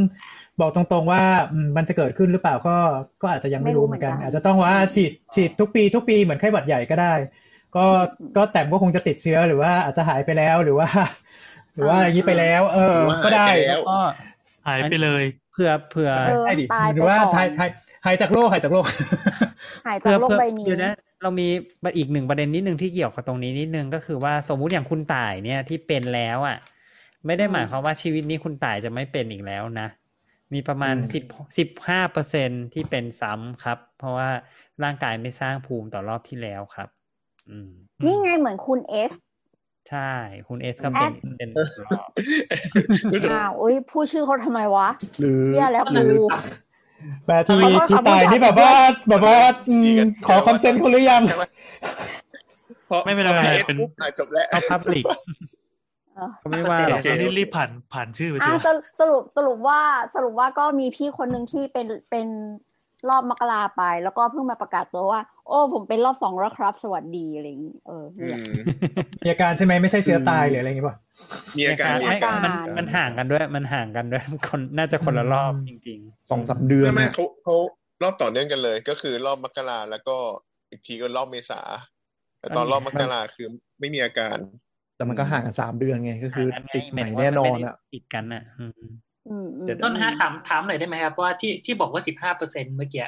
บอกตรงๆว่าอืมมันจะเกิดขึ้นหรือเปล่าก็ก็อาจจะยังไม่รู้เหมือนกันไม่รู้เหมือนกัน อาจจะต้องว่าฉีดฉีดทุกปี ทุกปีเหมือนไข้หวัดใหญ่ก็ได้ ก็ก็แต่ก็คงจะติดเชื้อหรือว่าอาจจะหายไปแล้วหรือว่า หรือว่าอย่างนี้ไปแล้ว เออหรือว่าก็ได้หายไปแล้วก็หายไปเลย เผื่อเผื่อเออได้ดิตายหไปรือว่าก่อนหายหายหายจากโรคหายจากโรคหายจาเพื่กอโลกเพื่อใบนี้เดี๋ยวนะเรามีอีกหนึ่งประเด็นนิดนึงที่เกี่ยวกับตรงนี้นิดนึงก็คือว่าสมมุติอย่างคุณต่ายเนี่ยที่เป็นแล้วอะ ไม่ได้หมายความว่าชีวิตนี้คุณต่ายจะไม่เป็นอีกแล้วนะ มีประมาณอืมสิบสิบห้าเปอร์เซ็นที่เป็นซ้ำครับ เพราะว่าร่างกายไม่สร้างภูมิต่อรอบที่แล้วครับอืมนี่ไงเหมือนคุณเอส ใช่ คุณเอสก็เป็นแอดเป็นรอบรู้สึกอ้าวอุ้ยพูดชื่อเขาทำไมวะหรือเหี้ยแล้วหรืกูอแปลทีวีขอโทษที่ครับตายผู้ใหญ่นี่แบบว่าแบบว่าอืมขอคอนเซนต์คุณหรือยังใช่ไหมเพราะไม่เป็นไรพอไม่เป็นไรเอ็ดเป็นปุ๊บอะจบแล้วเอาพับลิกเออก็ไม่ว่าหรอกโอเครีบรีบผ่านผ่านชื่อไปอ่าสิสรุปสรุปสรุปว่าสรุปว่าก็มีพี่คนหนึ่งที่เป็นเป็นรอบมกราไป แล้วก็เพิ่งมาประกาศตัวว่า โอ้ผมเป็นรอบสองแล้วครับ สวัสดีอะไรอย่างนี้เอออืเนี่ยมมีอาการใช่ไหมไม่ใช่เชื้อตายหรืออะไรอย่างงี้ป่ะมีอาการไม่อาการมันมันห่างกันด้วย มันห่างกันด้วยคนน่าจะคนละรอบอืมจริงสองสามเดือนไม่ไม่น่ะเขาเขารอบต่อเนื่องกันเลย ก็คือรอบมกราแล้วก็อีกทีก็รอบเมษาแต่ตอนรอบมกราคือไม่มีอาการ แต่มันก็ห่างกันสามเดือนไงก็ๆคือห่างกันติดใหม่ายถึงแน่นอนว่ามัไม่ได้อะติดกันอะอืมอืมอืมเดี๋ยวต้นฮะถามถามหน่อยได้ไหมครับว่าที่ที่บอกว่าสิบห้าเปอร์เซ็นเมื่อกี้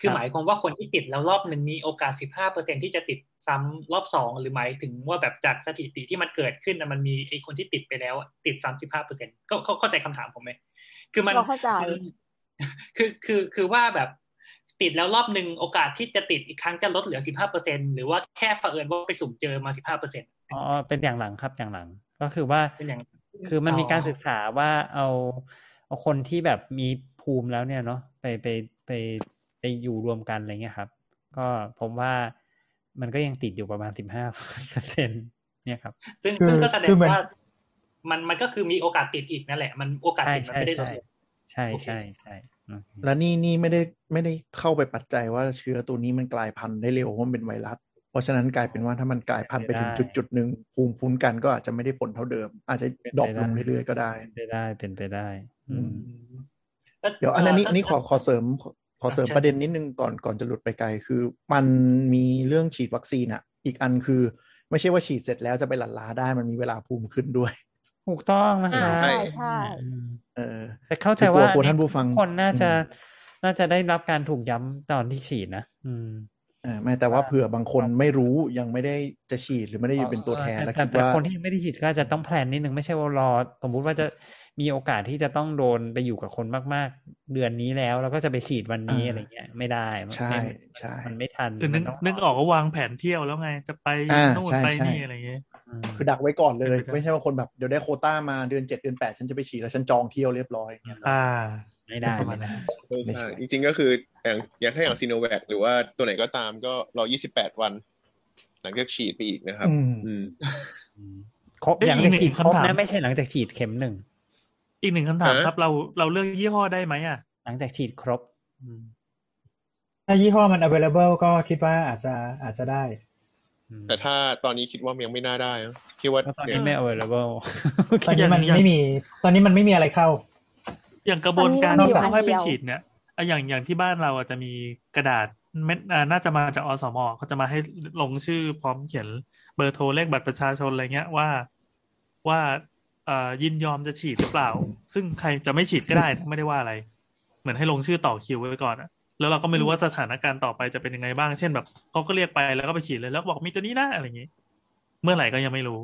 คือครับหมายความว่าคนที่ติดแล้วรอบหนึ่งมีโอกาสสิบห้าเปอร์เซ็นที่จะติดซ้ำรอบสองหรือหมายถึงว่าแบบจากสถิติที่มันเกิดขึ้นน่ะมันมีไอ้คนที่ติดไปแล้วอะติดซ้ำสิบห้าเปอร์เซ็นก็เข้าเข้าใจคำถามผมไหมคือมันเราเข้าใจคือคือคือว่าแบบติดแล้วรอบหนึ่งโอกาสที่จะติดอีกครั้งจะลดเหลือสิบห้าเปอร์เซ็นหรือว่าแค่เผอิญว่าไปสุ่มเจอมาสิบห้าเปอร์เซ็นอ๋อเป็นอย่างหลังครับอย่างหลัง ก็คือว่าเป็นอย่างคือมันมีการอ๋อศึกษาว่าเอาเอาคนที่แบบมีภูมิแล้วเนี่ยเนาะไปไปไป ไปอยู่รวมกันอะไรเงี้ยครับ ก็ผมว่ามันก็ยังติดอยู่ประมาณสิบห้าเปอร์เซ็นเนี่ยครับ ซึ่งคือซึ่งก็แสดคืงอเหมือนว่ามันมันก็คือมีโอกาสติดอีกนั่นแหละ มันโอกาสใช่ติดมันใช่ไม่ได้ลดใช่ลงใช่โอเคใช่ใช่อืมแล้วนี่นี่ไม่ได้ไม่ได้เข้าไปปัจจัยว่าเชื้อตัวนี้มันกลายพันธุ์ได้เร็วเพราะมันเป็นไวรัส เพราะฉะนั้นกลายเป็นว่าถ้ามันกลายพันธุ์ไปถึงจุดจุดๆหนึ่งภูมิคุ้มกันก็อาจจะไม่ได้ผลเท่าเดิม อาจจะดรอปลงเรื่อยๆก็ได้เป็นไปได้เป็นไปได้อืมแล้วเดี๋ยวอันนี้เอันนี้ขอขอเสริมข อขอเสริมอะเชิญประเด็นนิดนึงก่อนก่อนจะหลุดไปไกล คือมันมีเรื่องฉีดวัคซีนอะอีกอันคือ ไม่ใช่ว่าฉีดเสร็จแล้วจะไปหลั่นล้าได้มันมีเวลาภูมิขึ้นด้วย ถูกต้องนะคอ่ารับใช่ใช่อืมเออแต่เข้าใจคือกลัวว่ากลัวท่านผู้ฟังทุกคนน่าจะอืมน่าจะได้รับการถูกย้ำตอนที่ฉีดนะ อืม อ่าไม่แต่ว่าเผื่อบางคนไม่รู้ยังไม่ได้จะฉีดหรือไม่ได้เป็นตัวแทนแล้วแต่คิดแต่ว่าคนที่ไม่ได้ฉีดก็จะต้องแพลนนิดนึงไม่ใช่ว่ารอสมมุติว่าจะมีโอกาสที่จะต้องโดนไปอยู่กับคนมาก ๆ เดือนนี้แล้ว แล้วก็จะไปฉีดวันนี้อ่าอะไรเงี้ยไม่ได้มันใช่ไม่ใช่มันไม่ทันคือนึกมัต้งนึกออกว่าวางแผนเที่ยวแล้วไงจะไปอ่านู่นใช่ไปใช่นี่อะไรอย่างเงี้ยอืมคือดักไว้ก่อนเลยเป็นไปได้ไม่ใช่ว่าคนแบบเดี๋ยวได้โควต้ามาเดือนเจ็ดเดือนแปดฉันจะไปฉีดแล้วฉันจองเที่ยวเรียบร้อยอย่างเงี้ยอ่า ไม่ได้ประมาไม่ณนั้ได้นใช่ไม่ใช่จริงๆก็คืออย่างอย่างถ้าอย่างซีโนแวคหรือว่าตัวไหนก็ตามก็รอ 28 วัน หลังจากฉีดไปอีกนะครับ อืมอืมอืมครบเอ้ยหลังจากอีกหนึ่งฉีดครบคำถามนะไม่ใช่หลังจากฉีดเข็มหนึ่งอีกหนึ่งคำถามฮะครับ เราเราเลือกยี่ห้อได้ไหมอะ หลังจากฉีดครบอืมถ้ายี่ห้อมัน available ก็คิดว่าอาจจะอาจจะได้อืมแต่ถ้าตอนนี้คิดว่ายังไม่น่าได้นะคิดว่าเพราะตอนเนี่นี้ยไม่ available ตอนนี้มันอย่างไม่มี ตอนนี้มันไม่มีอะไรเข้า อย่างกระบวนการตอนนี้ที่มันมีเขาให้ไปอันเดียวฉีดเนี่ยอะอย่างอย่างที่บ้านเราอะจะมีกระดาษเม็ดอ่าน่าจะมาจากอสมเขาจะมาให้ลงชื่อพร้อมเขียนเบอร์โทรเลขบัตรประชาชนอะไรเงี้ยว่าว่าเอ่อยินยอมจะฉีดหรือเปล่า ซึ่งใครจะไม่ฉีดก็ได้ไม่ได้ว่าอะไร เหมือนให้ลงชื่อต่อคิวไว้ก่อนอะแล้วเราก็ไม่รู้ว่าสถานการณ์ต่อไปจะเป็นยังไงบ้าง เช่นแบบเขาก็เรียกไปแล้วก็ไปฉีดเลยแล้วก็บอกมีตัวนี้นะอะไรอย่างงี้ เมื่อไหร่ก็ยังไม่รู้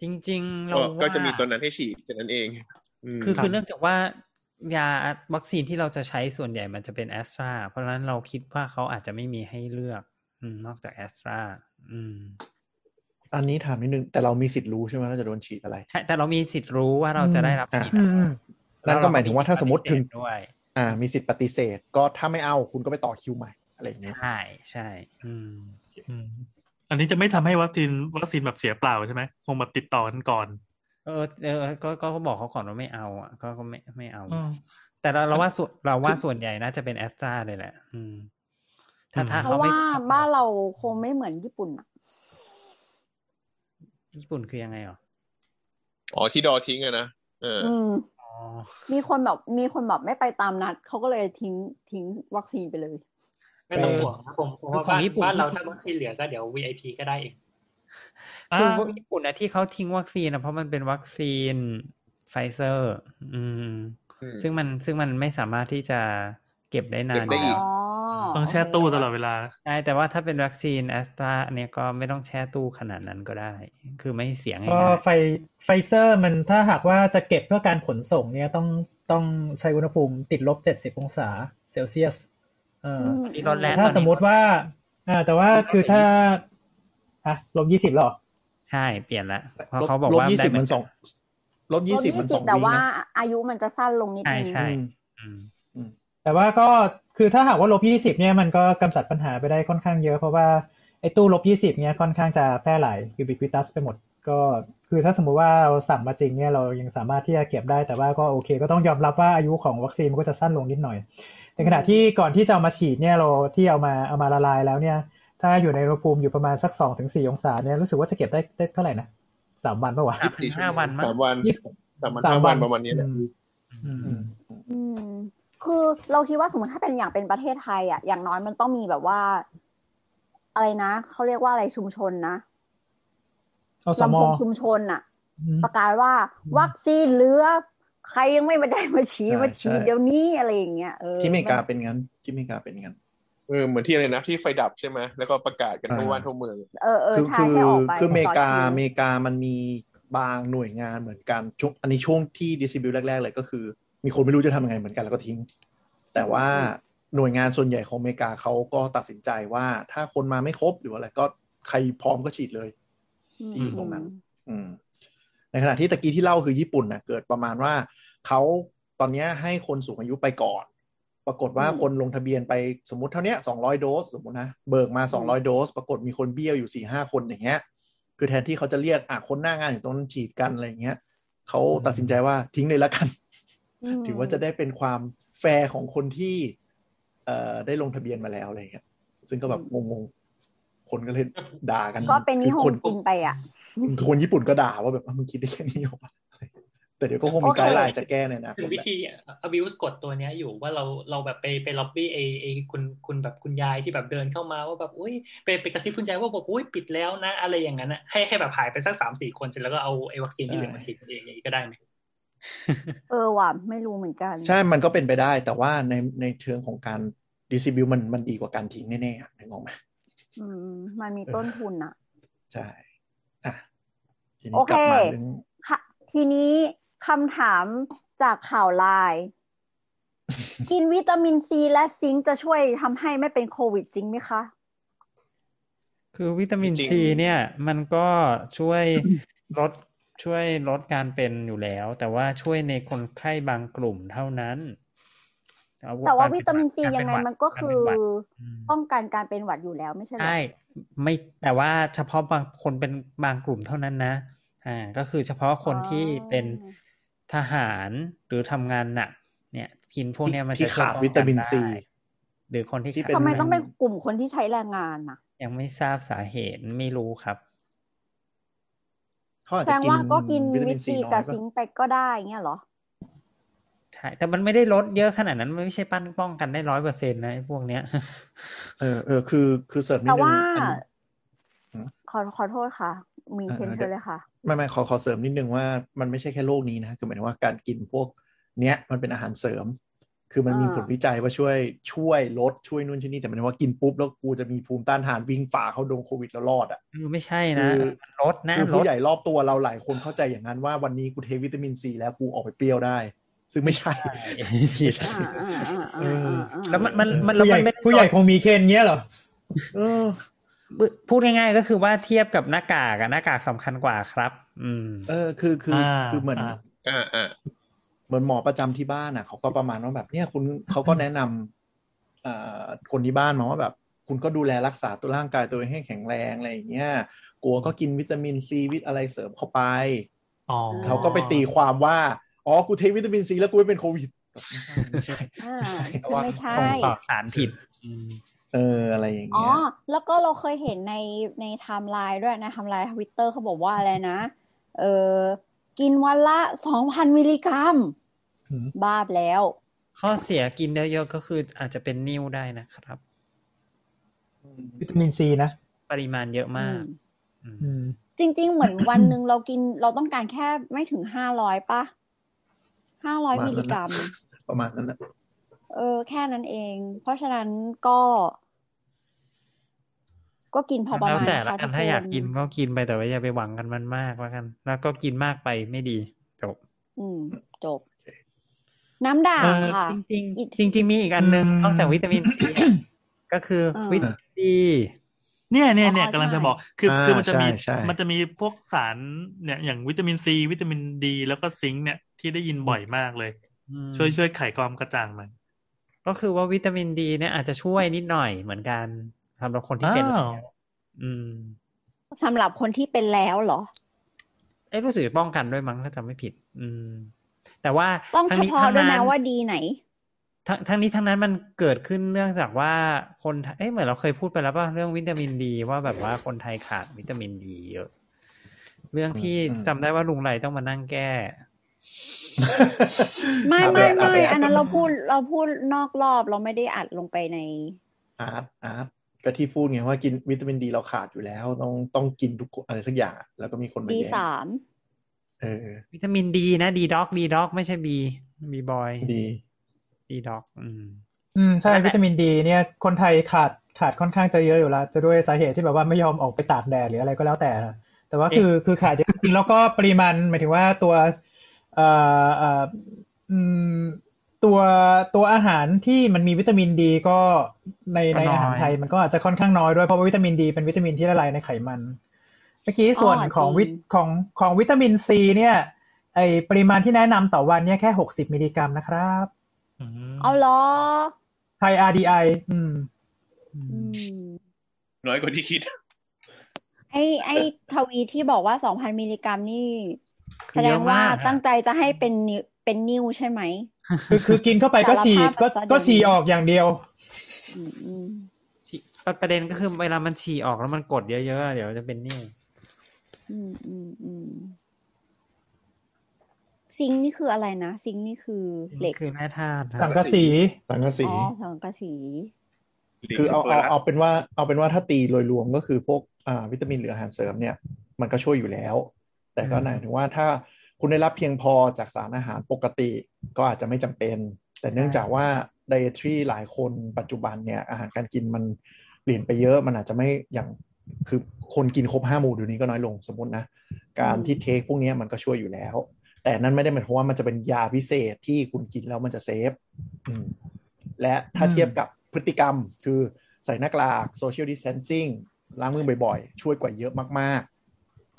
จริง ๆ เราก็ก็ว่าจะมีตัวนั้นให้ฉีดแค่นั้นเองม คือครับคือเนื่องจากว่ายาวัคซีนที่เราจะใช้ส่วนใหญ่มันจะเป็นแอสตราเพราะฉะนั้นเราคิดว่าเขาอาจจะไม่มีให้เลือกอืมนอกจากแอสตราอืมอันนี้ถามนิดนึง แต่เรามีสิทธิ์รู้ใช่ไหมเราจะโดนฉีดอะไร ใช่ แต่เรามีสิทธิ์รู้ว่าเราจะได้รับอ่าฉีดอือะไรมอืมนั่นก็หมายถึงว่าถ้าสมมติถึงปฏิเสธด้วย อ่า มีสิทธิ์ปฏิเสธ ก็ถ้าไม่เอาคุณก็ไปต่อคิวใหม่อะไรอย่างเงี้ยใช่ใช่อืมอืมอันนี้จะไม่ทำให้วัคซีนวัคซีนแบบเสียเปล่าใช่ไหมคงแบบติดต่อกันก่อน เออเออก็ก็ก็บอกเขาก่อนว่าไม่เอา อะ ก็ก็ไม่ไม่เอาอืมแต่เราเราว่าส่วนเราว่าส่วนใหญ่น่าจะเป็นแอสตราเลยแหละ อืมถ้าอืมถ้าเพเขาราะไม่ว่าบ้านเราคงไม่เหมือนญี่ปุ่นอะญี่ปุ่นคือยังไงอะอ๋อที่ดอทิ้งอะนะเอออืมอ๋อมีคนแบบมีคนแบบไม่ไปตามนัดเขาก็เลยทิ้งทิ้งวัคซีนไปเลย ไม่ต้องห่วงนะผมเพราะว่าคือของบ้านญี่ปุ่นบ้านเราที่ถ้าวัคซีนเหลือก็เดี๋ยว VIP ก็ได้เอง คืออ่าพวกญี่ปุ่นนะที่เขาทิ้งวัคซีนนะเพราะมันเป็นวัคซีนไฟเซอร์ อืมอืมซึ่งมันซึ่งมันไม่สามารถที่จะเก็บได้นาเก็นบได้อีกอ๋อต้องแช่ตู้ตลอดเวลาใช่แต่ว่าถ้าเป็นวัคซีนแอสตราเนี่ยก็ไม่ต้องแช่ตู้ขนาดนั้นก็ได้ คือไม่เสียงก็ง่ายไฟไฟเซอร์มันถ้าหากว่าจะเก็บเพื่อการขนส่งเนี่ยต้องต้องใช้อุณหภูมิติดลบเจ็ดสิบองศาเซลเซียส เอ่ออือมๆนี่ลดแล้วถ้าตอนนี้สมมติว่าอ่าแต่ว่าคือถ้า อะลบยี่สิบหรอ ใช่เปลี่ยนละเพราะลบเขาบอกลบว่ายี่ได้สิบเหมันสองลบลยี่บสิบมันสองแต่วีว่านะอายุมันจะสั้นลงนิดใช่นึงใช่อืมอืมแต่ว่าก็คือถ้าหากว่าลบยี่สิบเนี่ยมันก็กำจัดปัญหาไปได้ค่อนข้างเยอะ เพราะว่าไอ้ตู้ลบยี่สิบเนี่ยค่อนข้างจะแพร่หลาย ubiquitous ไปหมด ก็คือถ้าสมมุติว่าเราสั่งมาจริงเนี่ยเรายังสามารถที่จะเก็บได้แต่ว่าก็โอเค ก็ต้องยอมรับว่าอายุของวัคซีนมันก็จะสั้นลงนิดหน่อยในขณะที่ก่อนที่จะเอามาฉีดเนี่ยเราที่เอามาเอามาละลายแล้วเนี่ย ถ้าอยู่ในอุณหภูมิอยู่ประมาณสักสองถึงสี่องศาเนี่ยรู้สึกว่าจะเก็บได้ได้เท่าไหร่นะสามวันปะวะสามถึงห้าวันมั้งสามวันยี่สิบสามวันห้าวันประมาณนี้แหละอืมอืมอืมอืมคือเราคิดว่าสมมติถ้าเป็นอย่างเป็นประเทศไทยอะอย่างน้อยมันต้องมีแบบว่า อะไรนะเขาเรียกว่าอะไรชุมชนนะเอาสมลำโพองชุมชนอะอืมประกาศว่า วัคซีนเหลือใครยังไม่มาได้มาฉีดใช่มาฉีดใช่เดี๋ยวนี้อะไรอย่างเงี้ยเออที่อเมริกาเป็นงั้นที่อเมริกาเป็นงั้น เออเหมือนที่อะไรนะที่ไฟดับใช่ไหมแล้วก็ประกาศกันทั่วอ่าบ้านทั่วเมืองเออเออคือใช่คือให้ออกไปคืออเมริกาต่อคิวอเมริกามันมีบางหน่วยงานเหมือนกันช่วงอันนี้ช่วงที่ดิสติบิวแรกๆเลยก็คือ มีคนไม่รู้จะทำยังไงเหมือนกันแล้วก็ทิ้ง แต่ว่าหน่วยงานส่วนใหญ่ของอเมริกาเขาก็ตัดสินใจว่าถ้าคนมาไม่ครบหรืออะไรก็ใครพร้อมก็ฉีดเลยที่อยู่ตรงนั้น อืม ในขณะที่ตะกี้ที่เล่าคือญี่ปุ่นนะเกิดประมาณว่าเขาตอนเนี้ยให้คนสูงอายุไปก่อน ปรากฏว่าคนลงทะเบียนไปสมมติเท่าเนี้ยสองร้อยโดสสมมตินะเบิกมาสองร้อยโดส ปรากฏมีคนเบี้ยวอยู่สี่ห้าคนอย่างเงี้ย คือแทนที่เขาจะเรียกอะคนหน้างานอยู่ตรงนั้นฉีดกันอะไรอย่างเงี้ยเขาตัดสินใจว่าทิ้งเลยละกันมถือว่าจะได้เป็นความแฟร์ของคนที่ เอ่อได้ลงทะเบียนมาแล้วอะไรอย่างเงี้ย ซึ่งก็แบบงงๆ คนก็เลยด่ากัน ก็เป็นนิฮคืงคนจินไปอะคนญี่ปุ่นก็ด่าว่าแบบอะมึงคิดได้แค่นี้เหรอวะ แต่เดี๋ยวก็คงมีโอเคไกด์ไลน์จะแก้ในอนะถึงวิธี abuse กฎตัวเนี้ยอยู่ว่าเราเราแบบไปไปล็อบบี้ไอไอคุณคุณแบบคุณยายที่แบบเดินเข้ามาว่าแบบอุ้ยไปไปกระซิบคุณยายว่าบอกอุ้ยปิดแล้วนะ อะไรอย่างนั้นอะให้ให้แบบหายไปสักสามสี่คนเสร็จแล้วก็เอาไอวัคซีนที่เหลือมาฉีดกันเองอย่างนี้ก็ได้ไหมเออว่ะไม่รู้เหมือนกัน ใช่มันก็เป็นไปได้ แต่ว่าในในเชิงของการ distribute มันมันดีกว่าการทิ้งแน่ๆอะนึกออกไหมอืมมันมีต้นทุนอะใช่อะทีโอนี้กเคลับมาเรื่องค่ะทีนี้ คำถามจากข่าวไลน์กินวิตามินซีและ zinc จะช่วยทำให้ไม่เป็นโควิดจริงไหมคะ คือวิตามินจริงซีเนี่ย มันก็ช่วยลดช่วยลดการเป็นอยู่แล้ว แต่ว่าช่วยในคนไข้บางกลุ่มเท่านั้นเอแต่ว่าการเป็วิตามินซีกรเป็ยังไงหวัดมันก็คือารเป็นหวัดอืมป้องกันการเป็นหวัดอยู่แล้วไม่ใช่เหรอใช่ไม่แต่ว่าเฉพาะบางคนเป็นบางกลุ่มเท่านั้นนะอ่าก็คือเฉพาะคนที่เป็น ทหารหรือทำงานหนักเนี่ยกินพวกเนี้ยมันที่จะช่วยขาดป้องวิตามินกัได้ซีหรือคนที่ที่ขาดเป็นทำไมต้องเป็นกลุ่มคนที่ใช้แรงงานน่ะยังไม่ทราบสาเหตุไม่รู้ครับเขาอาจแสดจะงกินว่าก็กินวิตาวิมินตซีซีน้อยกับป่ะซิงค์ไปก็ได้เงี้ยเหรอใช่แต่มันไม่ได้ลดเยอะขนาดนั้นมันไม่ใช่ปั้นป้องกันได้ร้อยเปอร์เซ็นต์นะไอ้พวกเนี้ย เออเออคือคือเสริมนิแต่ดนึงว่าอันอืมขอขอโทษค่ะ มีอ่าเช่นอ่าเชิญเลยค่ะ ไม่ไม่ขอขอเสริมนิดนึงว่ามันไม่ใช่แค่โรคนี้นะ คือหมายถึงว่าการกินพวกเนี้ยมันเป็นอาหารเสริม คือมันมีอ่าผลวิจัยว่าช่วยช่วยลดช่วยนู่นช่วยนี่แต่หมายถึงว่ากินปุ๊บแล้วกูจะมีภูมิต้านทานวิ่งฝ่าเข้าโดนโควิดแล้วรอดอะเออไม่ใช่นะคือมันลดนะคือลผู้ดใหญ่รอบตัวเราหลายคนเข้าใจอย่างนั้นว่าวันนี้กูเทวิตามินซีแล้วกูออกไปเปรี้ยวได้ซึ่งไม่ใช่ผิดอ่าอ่าอ่าเออ่าออ่าแล้วมันมันมันแล้วผู้ใหญ่มันไม่ได้ผู้ใหญ่ลดคงมีเคนเงี้ยเหรอเออ พูดง่ายๆก็คือว่าเทียบกับหน้ากากอะหน้ากากสำคัญกว่าครับ อืม เออคือคืออ่าคือเหมือนอ่าอ่าอ่าเหมือนหมอประจำที่บ้านอะเขาก็ประมาณว่าแบบเนี่ยคุณเขาก็แนะนำอ่าคนที่บ้านมาว่าแบบ คุณก็ดูแลรักษาตัวร่างกายตัวเองให้แข็งแรงอะไรอย่างเงี้ยกลัวก็กินวิตามินซีวิตอะไรเสริมเข้าไปอ๋อเขาก็ไปตีความว่าอ๋อกูเทวิตามินซีแล้วกูไม่เป็นโควิดไม่ใช่อ่าไม่ใช่ซึ่งไม่ใช่ส่งต่อสารผิดอืม เอออะไรอย่างอ๋อ เงี้ยแล้วก็เราเคยเห็นในในไทม์ไลน์ด้วยนะไทม์ไลน์ทวิตเตอร์เขาบอกว่าอะไรนะ เออกินวันละสองพันมิลลิกรัมอืมบ้าไปแล้ว ข้อเสียกินเยอะๆก็คืออาจจะเป็นนิ่วได้นะครับ วิตามินซีนะปริมาณเยอะมาก อืมอืมอืมจริง ๆ เหมือน วันหนึ่งเรากินเราต้องการแค่ไม่ถึงห้าร้อยป่ะห้าร้อยประมาณมิลลิกรัมนั้นประมาณนั้นนะ เออแค่นั้นเอง เพราะฉะนั้นก็ ก็กินพอประแล้วมาณแต่ละค่ะกัทุนกถ้าอยากคนกินก็กินไปแต่ว่าอย่าไปหวังกันมันมากแล้วกัน แล้วก็กินมากไปไม่ดี จบ อืม จบ น้ำด่างเออค่ะ จริงอีกๆจริงๆมีอีกอันหนึ่งอืมนอกจากวิตามินซีก็คืออ่าวิตามินดีเนี่ยเนี่ยเนี่ยอ๋อกำลังจะใช่บอกคืออ่าคือมันจะมีใช่ใช่มันจะมีพวกสารเนี่ยอย่างวิตามินซีวิตามินดี แล้วก็ซิงค์เนี่ยที่ได้ยินบ่อยมากเลยอืมช่วยช่วยไขความกระจ่างหน่อย ก็คือว่าวิตามินดีเนี่ยอาจจะช่วยนิดหน่อยเหมือนกันสำหรับคนที่เป็นอ้าวแล้วอืมสำหรับคนที่เป็นแล้วเหรอ เอ้รู้สึกจะป้องกันด้วยมั้งถ้าจำไม่ผิด อืม แต่ว่าต้องทั้เฉนี้พาะทั้งด้วยนะนั้นว่าดีไหน ทั้งทั้งนี้ทั้งนั้นมันเกิดขึ้นเนื่องจากว่าคนไทยเอ้ยเหมือนเราเคยพูดไปแล้วป่ะเรื่องวิตามินดีว่าแบบว่าคนไทยขาดวิตามินดีเยอะ เรื่องที่อืมจำได้ว่าลุงไรต้องมานั่งแก้ ไม่เอาไปไม่เอาไม่ไปอันนั้นเราพูดเราพูดนอกรอบเราไม่ได้อัดลงไปในอาร์ตอาร์ตก็ที่พูดไงว่ากินวิตามินดีเราขาดอยู่แล้ว ต้องต้องกินทุกอะไรสักอย่าง แล้วก็มีคนมาดีแย่งสามเออ วิตามินดีนะดีด็อกดีด็อกไม่ใช่บีบีบอยดีดีด็อก อืม อืมใช่นั่นแหละวิตามินดีเนี่ย คนไทยขาดขาดค่อนข้างจะเยอะอยู่แล้ว จะด้วยสาเหตุที่แบบว่าไม่ยอมออกไปตากแดดหรืออะไรก็แล้วแต่นะแต่ว่าคือคือขาดเยอะจริงแล้วก็ปริมาณหมายถึงว่าตัวเอ่อเอ่ออืม ตัวตัวอาหารที่มันมีวิตามินดีก็ในในก็น้อยอาหารไทยมันก็อาจจะค่อนข้างน้อยด้วยเพราะว่าวิตามินดีเป็นวิตามินที่ละลายในไขมัน เมื่อกี้ส่วนของวิตของของวิตามินซีเนี่ย ไอปริมาณที่แนะนำต่อวันเนี่ยแค่หกสิบมิลลิกรัมนะครับอืมเอาเหรอไทย RDI อืมอือืมมน้อยกว่าที่คิด ไอไอทวีที่บอกว่าสองพันมิลลิกรัมนี่คื แสอดเยงอะว่ามากอะตั้งใจจะให้เป็นนิ้วเป็นนิ้วใช่ไหมคือคือกินเข้าไปก็ฉีดก็สารภาพก็ซะเดี๋ยวนี้ฉี่ออกอย่างเดียวอืมอืมฉี่ประเด็นก็คือเวลามันฉี่ออกแล้วมันกดเยอะๆอะเดี๋ยวจะเป็นนิ่วอืมอืมอืมซิงค์นี่คืออะไรนะซิงค์นี่คือเหล็กคือแร่ธาตุครับสังกะสีสังกะสีอ๋อสังกะสี คือเอาเอาเอาเป็นว่า เอาเป็นว่าถ้าตีโดยรวมก็คือพวกอ่าวิตามินหรืออาหารเสริมเนี่ย มันก็ช่วยอยู่แล้ว แต่ก็อืมหมายถึงว่าถ้าคุณได้รับเพียงพอจากสารอาหารปกติก็อาจจะไม่จำเป็น แต่เนื่องจากว่า dietary หลายคนปัจจุบันเนี่ยอาหารการกินมันเปลี่ยนไปเยอะมันอาจจะไม่อย่างคือคนกินครบห้าหมู่เดี๋ยวนี้ก็น้อยลงสมมตินะ การที่เทคพวกเนี้ยมันก็ช่วยอยู่แล้ว แต่นั่นไม่ได้หมายความว่ามันจะเป็นยาพิเศษที่คุณกินแล้วมันจะเซฟอืมและถ้าเทียบกับพฤติกรรมคือใส่หน้ากาก social distancing ล้างมือบ่อยๆ ช่วยกว่าเยอะมากๆ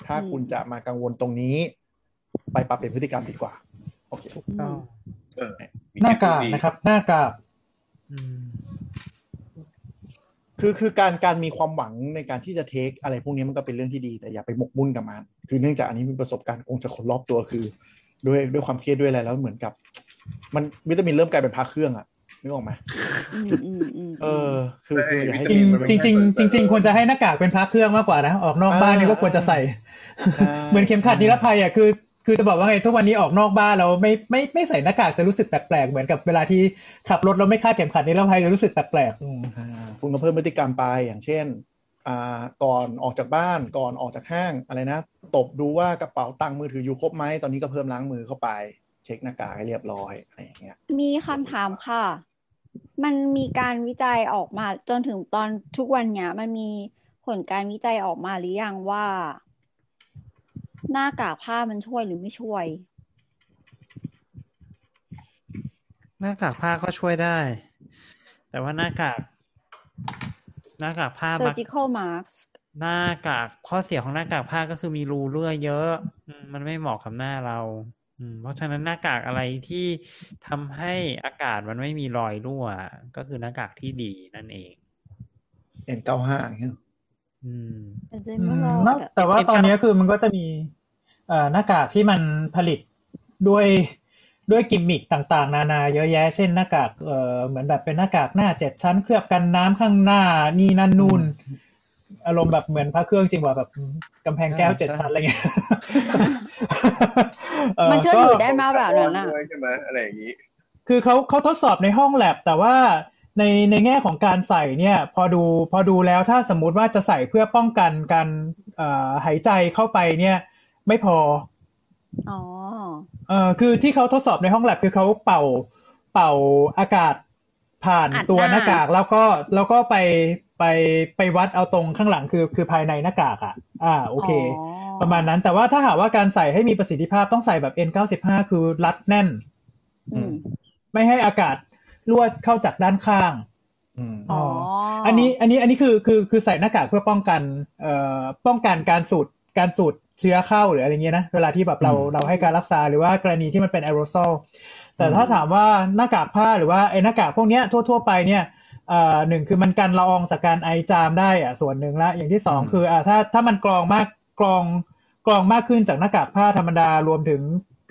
ถ้าคุณจะมากังวลตรงนี้ ไปปรับเปลี่ยนพฤติกรรมดีกว่า โอเคถูกต้องเออมีหน้าเทคกากดีนะครับ หน้ากากอืมคือคือการการมีความหวังในการที่จะเทคอะไรพวกนี้มันก็เป็นเรื่องที่ดีแต่อย่าไปหมกมุ่นกับมัน คือเนื่องจากอันนี้มีประสบการณ์คงจะคนรอบตัวคือ ด้วยด้วยความเครียดด้วยอะไรแล้วเหมือนกับ มันวิตามินเริ่มกลายเป็นพระเครื่องอะ นึกออกไหมอืมอืมอืมเออ คือคืออย่าให้จริงจริงจริงจริง ๆ ควรจะให้หน้ากากเป็นพระเครื่องมากกว่านะ ออกนอกบ้านนี่ก็ควรจะใส่ใช่เหมือนเข็มขัดนิรภัยอะคือ คือจะบอกว่าไงทุกวันนี้ออกนอกบ้านเราไม่ไม่ไม่ใส่หน้ากากจะรู้สึกแปลกๆเหมือนกับเวลาที่ขับรถเราไม่คาดเข็มขัดนิรภัยจะรู้สึกแปลกๆอืมอ่าคุณก็เพิ่มพฤติกรรมไปอย่างเช่นอ่าก่อนออกจากบ้านก่อนออกจากห้างอะไรนะ ตบดูว่ากระเป๋าตังค์มือถืออยู่ครบไหมตอนนี้ก็เพิ่มล้างมือเข้าไป เช็คหน้ากากให้เรียบร้อยอะไรอย่างเงี้ยมีคำถามค่ะ มันมีการวิจัยออกมาจนถึงตอนทุกวันเนี้ยมันมีผลการวิจัยออกมาหรือยังว่า หน้ากากผ้ามันช่วยหรือไม่ช่วย หน้ากากผ้าก็ช่วยได้ แต่ว่าหน้ากาก หน้ากากผ้ามัก surgical mask หน้ากากข้อเสียของหน้ากากผ้าก็คือมีรูเลื่อยเยอะอืมมันไม่เหมาะกับหน้าเรา อืมเพราะฉะนั้นหน้ากากอะไรที่ทำให้อากาศมันไม่มีรอยรั่ว ก็คือหน้ากากที่ดีนั่นเอง N95 อย่างเงี้ยอืมแต่เจนอืไม่มรอดนอกอะแต่ว่าตอนนี้คือมันก็จะมีเอ่อหน้ากากที่มันผลิตด้วยด้วยกิมมิคต่างๆ นานาเยอะแยะ เช่นหน้ากากเอ่อเหมือนแบบเป็นหน้ากากหน้าเจ็ดชั้น เคลือบกันน้ำข้างหน้านี่นั่นนู่น อารมณ์แบบเหมือนพระเครื่องจริงว่าแบบกำแพงแก้วเจ็ดชั้นอะไรเงี้ยเอ่อมันเชื่อก็ถือได้มาแบบนั้นอะด้วยใช่ไหมอะไรอย่างนี้ คือเขาเขาทดสอบในห้องแลบแต่ว่าในในแง่ของการใส่เนี่ย พอดูพอดูแล้วถ้าสมมุติว่าจะใส่เพื่อป้องกันการเอ่อหายใจเข้าไปเนี่ย ไม่พออ๋อเอ่อคือที่เขาทดสอบในห้องแลบคือเขาเป่าเป่าอากาศผ่านอัดตัวหน้าหน้ากากแล้วก็แล้วก็ไป ไปไปวัดเอาตรงข้างหลังคือคือภายในหน้ากากอะ อ่าโอเคอ๋อประมาณนั้นแต่ว่าถ้าหากว่าการใส่ให้มีประสิทธิภาพต้องใส่แบบ N95 คือรัดแน่นอืมไม่ให้อากาศลวดเข้าจากด้านข้างอืมอ๋ออันนี้อันนี้อันนี้คือคือคือใส่หน้ากากเพื่อป้องกันเอ่อป้องกันการสูดการสูดเชื้อเข้าหรืออะไรเงี้ยนะเวลาที่แบบเราอืมเราให้การรักษาหรือว่ากรณีที่มันเป็นแอโรซอลแต่ถ้าถามว่าหน้ากากผ้าหรือว่าไอ้หน้ากากพวกเนี้ยทั่ว ๆ ไปเนี่ยเอ่อหนึ่งคือมันกันละอองจากการไอจามได้อะส่วนหนึ่งละอย่างที่สองคืออ่าถ้าถ้ามันกรองมากกรองกรองมากขึ้นจากหน้ากากผ้าธรรมดารวมถึง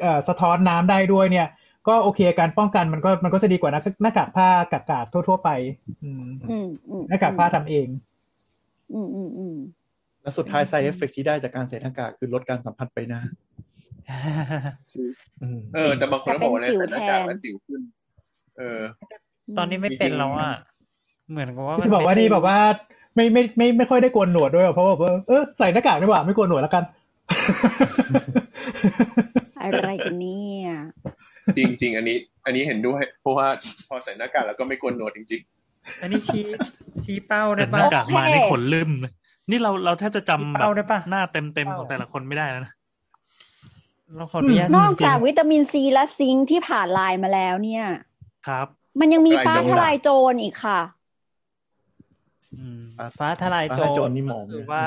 เอ่อสะท้อนน้ำได้ด้วยเนี่ย ก็โอเคการป้องกันมันก็มันก็จะดีกว่าหน้าหน้ากากผ้ากากๆทั่ว ๆ ไปอืมอืมอืมหน้ากากผ้าทำเอง อืมอืมอืมแล้วสุดท้าย side effect ที่ได้จากการใส่หน้ากากคือลดการสัมผัสไปหนะอืมเออแต่บางคนก็บอกว่าเนี่ยใส่หน้ากากแล้วสิวขึ้น เออ ตอนนี้ไม่เป็นแล้วอะ เหมือนกับว่ามันที่บอกว่าเป็นี่แบบว่าไม่ไม่ไม่ไม่ค่อยได้โกนหนวดด้วยเพราะว่าแบบเออใส่หน้ากากดีกว่าไม่โกนหนวดแล้วกัน อะไรกันเนี่ยจริงจริงๆอันนี้ อันนี้เห็นด้วย เพราะว่าพอใส่หน้ากากแล้วก็ไม่โกนหนวดจริงอันนี้ชี้ชี้เป้าได้แต่หปะน้ากากมาโอเคนี่ขนลืมเลยนี่เราเราแทบจะจำแบเป้าบได้ปะหน้าเต็มเต็มๆของแต่ละคนไม่ได้แล้วนะเราขออนุญาตนอกจริจากงวิตามินซีและซิงค์ที่ผ่านลายมาแล้วเนี่ย ครับ มันยังมีฟ้าทลายโจรอีกค่ะๆอืม ฟ้าทลายโจฟ้าทลายโจรรนี่หมอคือว่า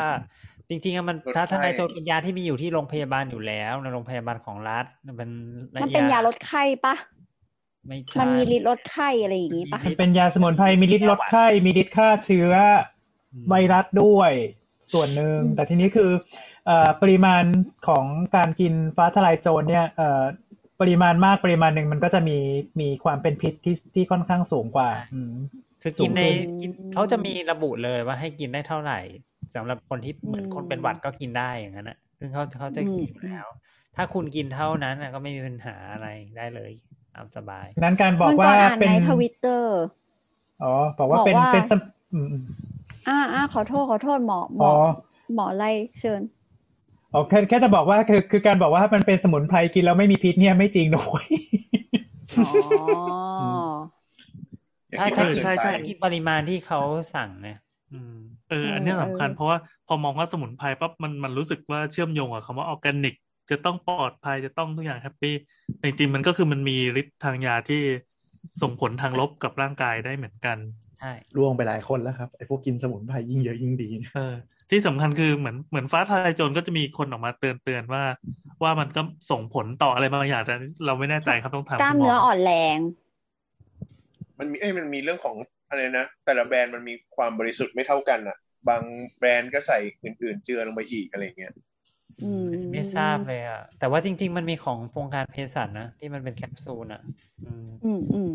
จริงๆอะมันลดไข้ฟ้าทลายโจรเป็นยาที่มีอยู่ที่โรงพยาบาลอยู่แล้วในโรงพยาบาลของรัฐมันเป็นมันเป็นยาลดไข้ปะไม่ใช่มันมีฤทธิ์ลดไข้อะไรอย่างงี้ปะมันเป็นยาสมุนไพรมีฤทธิ์ลดไข้มีฤทธิ์ฆ่าเชื้ออืมไวรัสด้วยส่วนหนึ่งแต่ทีนี้คือเอ่อปริมาณของการกินฟ้าทลายโจรเนี่ยเอ่อปริมาณมากปริมาณหนึ่งมันก็จะมีมีความเป็นพิษที่ที่ค่อนข้างสูงกว่าอืม คือกินในสูงขึ้นกินเขาจะมีระบุเลยว่าให้กินได้เท่าไหร่สำหรับคนที่เหมือนคนเป็นหวัดก็กินได้อย่างนั้นนะซึ่งเขาเขาจะกินอยู่แล้ว ถ้าคุณกินเท่านั้นน่ะก็ไม่มีปัญหาอะไรได้เลยตามสบายนั้นการบอวักนก่ว่าอนอ่านเป็นในทวิตเตอร์อ๋อบอกว่าเป็นบอกว่าเป็นสมอืมอืมอ่าอ่าขอโทษขอโทษหมอหมอ๋ออหมออะไรเชิญอ๋อแค่แค่จะบอกว่าคือคือการบอกว่ามันเป็นสมุนไพรกินแล้วไม่มีพิษเนี่ยไม่จริงนะเว้ยอ๋อ อย่าถ้ากินถ้ามากกินเกินไปถ้ากินปริมาณที่เขาสั่งเนี่ยอืมเออ อันเนี้ยสำคัญเพราะว่าพอมองว่าสมุนไพรปั๊บมันมันรู้สึกว่าเชื่อมโยงกับคำว่าออร์แกนิก จะต้องปลอดภัยจะต้องทุกอย่าง happy แต่จริงๆมันก็คือมันมีฤทธิ์ทางยาที่ส่งผลทางลบกับร่างกายได้เหมือนกันใช่ล่วงไปหลายคนแล้วครับไอ้พวกกินสมุนไพรยิ่งเยอะยิ่งดีเนี่ยเออที่สำคัญคือเหมือนเหมือนฟ้าทลายโจรก็จะมีคนออกมาเตือนเตือนว่า ว่ามันก็ส่งผลต่ออะไรบางอย่างแต่เราไม่แน่ใจครับต้องถามกล้ามคุณหมเนื้ออ่อนแรง มันมีเอ้ยมันมีเรื่องของอะไรนะแต่ละแบรนด์มันมีความบริสุทธิ์ไม่เท่ากันอะ บางแบรนด์ก็ใส่อื่นๆเจือลงไปอีกอะไรเงี้ยอืมไม่ทราบเลยอะ แต่ว่าจริง ๆ มันมีของโครงการเภสัชนะที่มันเป็นแคปซูลอะ อืมอืมอืม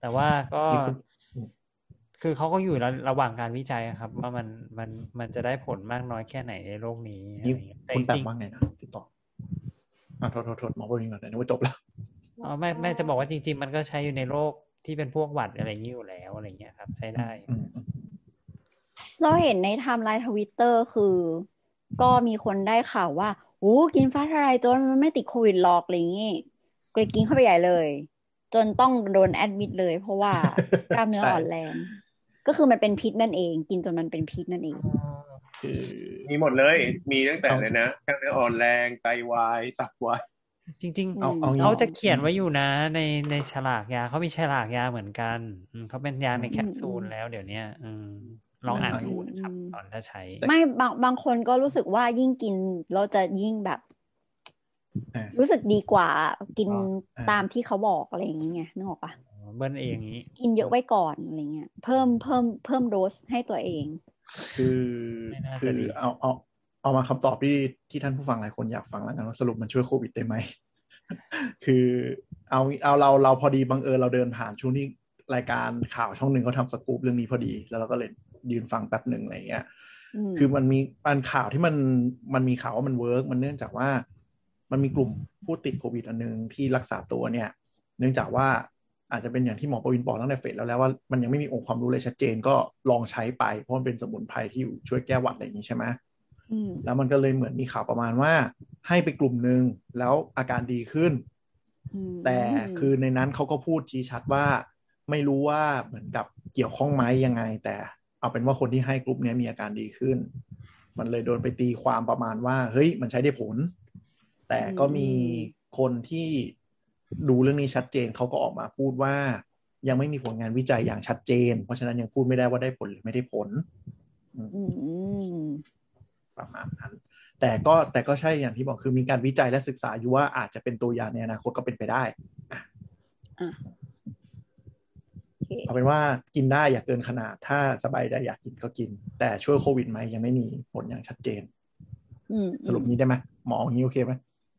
แต่ว่าก็มีคนคือเขาก็อยู่ระระหว่างการวิจัยอะครับ ว่ามันมันมันจะได้ผลมากน้อยแค่ไหนในโลกนี้อะไรนี่เงี้ยแต่คุณจแปมริงว่าไงนะติดต่ออะโทษโทษโทษหมอบริงก่อนนะนึกว่าจบแล้วๆอ๋อไม่ไม่จะบอกว่าจริง ๆ มันก็ใช้อยู่ในโลก ที่เป็นพวกหวัดอะไรอย่างนี้อยู่แล้วอะไรเงี้ยครับ ใช้ได้อืมอืมเราเห็นในไทม์ไลน์ทวิตเตอร์คือ ก็มีคนได้ข่าวว่าโอ้กินฟ้าทลายโจรมันไม่ติดโควิดหรอกอะไรอย่างงี้ก็เลยกินเข้าไปใหญ่เลย จนต้องโดน admit เลย เพราะว่ากล้ามเนื้ออ่อนแรงก็คือมันเป็นพิษนั่นเอง กินจนมันเป็นพิษนั่นเองคือมีหมดเลย มีตั้งแต่เลยนะกล้ามเนื้ออ่อนแรงไตวายตับวาย จริงเอาเอางี้เขาจะเขียนไว้อยู่นะ ในในฉลากยาเขามีฉลากยาเหมือนกันอืมเขาเป็นยาในแคปซูลแล้วเดี๋ยวเนี้ยอืมลองอ่านดูนะครับอืมตอนถ้าใช้ ไม่บางบางคนก็รู้สึกว่ายิ่งกินเราจะยิ่งแบบอะรู้สึกดีกว่ากินอ๋ออ่าตามที่เขาบอกอะไรอย่างเงี้ยนึกออกปะเบิ้ลเองอย่างนี้ กินเยอะไว้ก่อนอะไรเงี้ยเพิ่มเพิ่มเพิ่มโดสให้ตัวเอง คือไม่น่าจะคือดีเอาเอา เอามาคำตอบที่ที่ท่านผู้ฟังหลายคนอยากฟังแล้วกันว่าสรุปมันช่วยโควิดได้ไหม คือเอาเอาเราเราพอดีบังเอิญเราเดินผ่านช่วงที่รายการข่าวช่องหนึ่งเขาทำสกู๊ปเรื่องนี้พอดี แล้วเราก็เลยยืนฟังแป๊บหนึ่งอะไรเงี้ยอืมคือมันมีมันข่าวที่มันมันมีข่าวว่ามัน work มันเนื่องจากว่ามันมีกลุ่มผู้ติดโควิดอันหนึงที่รักษาตัวเนี่ย เนื่องจากว่าอาจจะเป็นอย่างที่หมอประวินบอกตั้งแต่เฟสแล้วแล้วว่ามันยังไม่มีองค์ความรู้เลยชัดเจนก็ลองใช้ไปเพราะมันเป็นสมุนไพรที่ช่วยแก้หวัดอะไรอย่างนี้ใช่ไหมอืม แล้วมันก็เลยเหมือนมีข่าวประมาณว่า ให้ไปกลุ่มหนึ่งแล้วอาการดีขึ้นอืมแต่คือในนั้นเขาก็พูดชี้ชัดว่า ไม่รู้ว่าเหมือนกับเกี่ยวข้องไหมยังไง แต่เอาเป็นว่าคนที่ให้กลุ่มเนี้ยมีอาการดีขึ้น มันเลยโดนไปตีความประมาณว่า เฮ้ย มันใช้ได้ผล แต่ก็มีคนที่ดูเรื่องนี้ชัดเจนเขาก็ออกมาพูดว่า ยังไม่มีผลงานวิจัยอย่างชัดเจน เพราะฉะนั้นยังพูดไม่ได้ว่าได้ผลหรือไม่ได้ผลอืม ประมาณนั้น แต่ก็แต่ก็ใช่อย่างที่บอกคือมีการวิจัยและศึกษาอยู่ว่าอาจจะเป็นตัวยาในอนาคตก็เป็นไปได้อะอะโอเคเอาเป็นว่ากินได้อย่าเกินขนาด ถ้าสบายใจอยากกินก็กิน แต่ช่วยโควิดไหมยังไม่มีผลอย่างชัดเจนอืมสรุปนี้ได้ไหมหมออย่างนี้โอเคไหม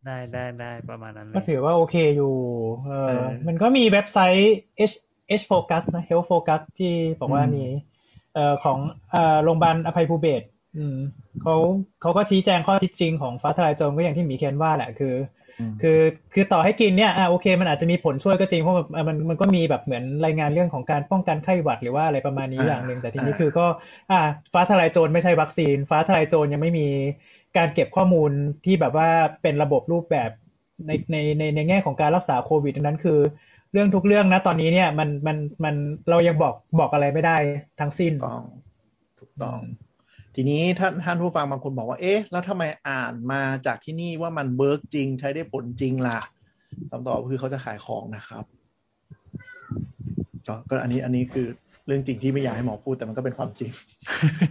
ได้ได้ได้ประมาณนั้นเลก็ยถือว่าโอเคอยู่เอเอออ มันก็มีเว็บไซต์ H H Focus นะ Health Focus ที่บอกว่าอืมมีเอ่อของเอ่อโรงพยาบาลอภัยภูเบศร อืมเขาเขาก็ชี้แจงข้อเท็จจริงของฟ้าทลายโจรก็อย่างที่หมีเคนว่าแหละคือมคือคือต่อให้กินเนี่ยอะโอเค มันอาจจะมีผลช่วยก็จริงเพราะมันมันมันก็มีแบบเหมือนรายงานเรื่องของการป้องกันไข้หวัดหรือว่าอะไรประมาณนี้อ่าอย่างหนึ่งแต่ทีนี้อ่าคือก็ อ่า ฟ้าทลายโจรไม่ใช่วัคซีน ฟ้าทลายโจรยังไม่มีการเก็บข้อมูลที่แบบว่าเป็นระบบรูปแบบในในในในแง่ของการรักษาโควิดดังนั้นคือ เรื่องทุกเรื่องนะตอนนี้เนี่ยมันมันมันเรายังบอกบอกอะไรไม่ได้ทั้งสิ้นถูกต้องถูกต้อง ทีนี้ท่านท่านผู้ฟังบางคนบอกว่า เอ๊ะ แล้วทำไมอ่านมาจากที่นี่ว่ามันเบิร์กจริง ใช้ได้ผลจริงล่ะคำตอบคือเขาจะขายของนะครับก็ก็อันนี้อันนี้คือเรื่องจริงที่ไม่อยากให้หมอพูดแต่มันก็เป็นความจริง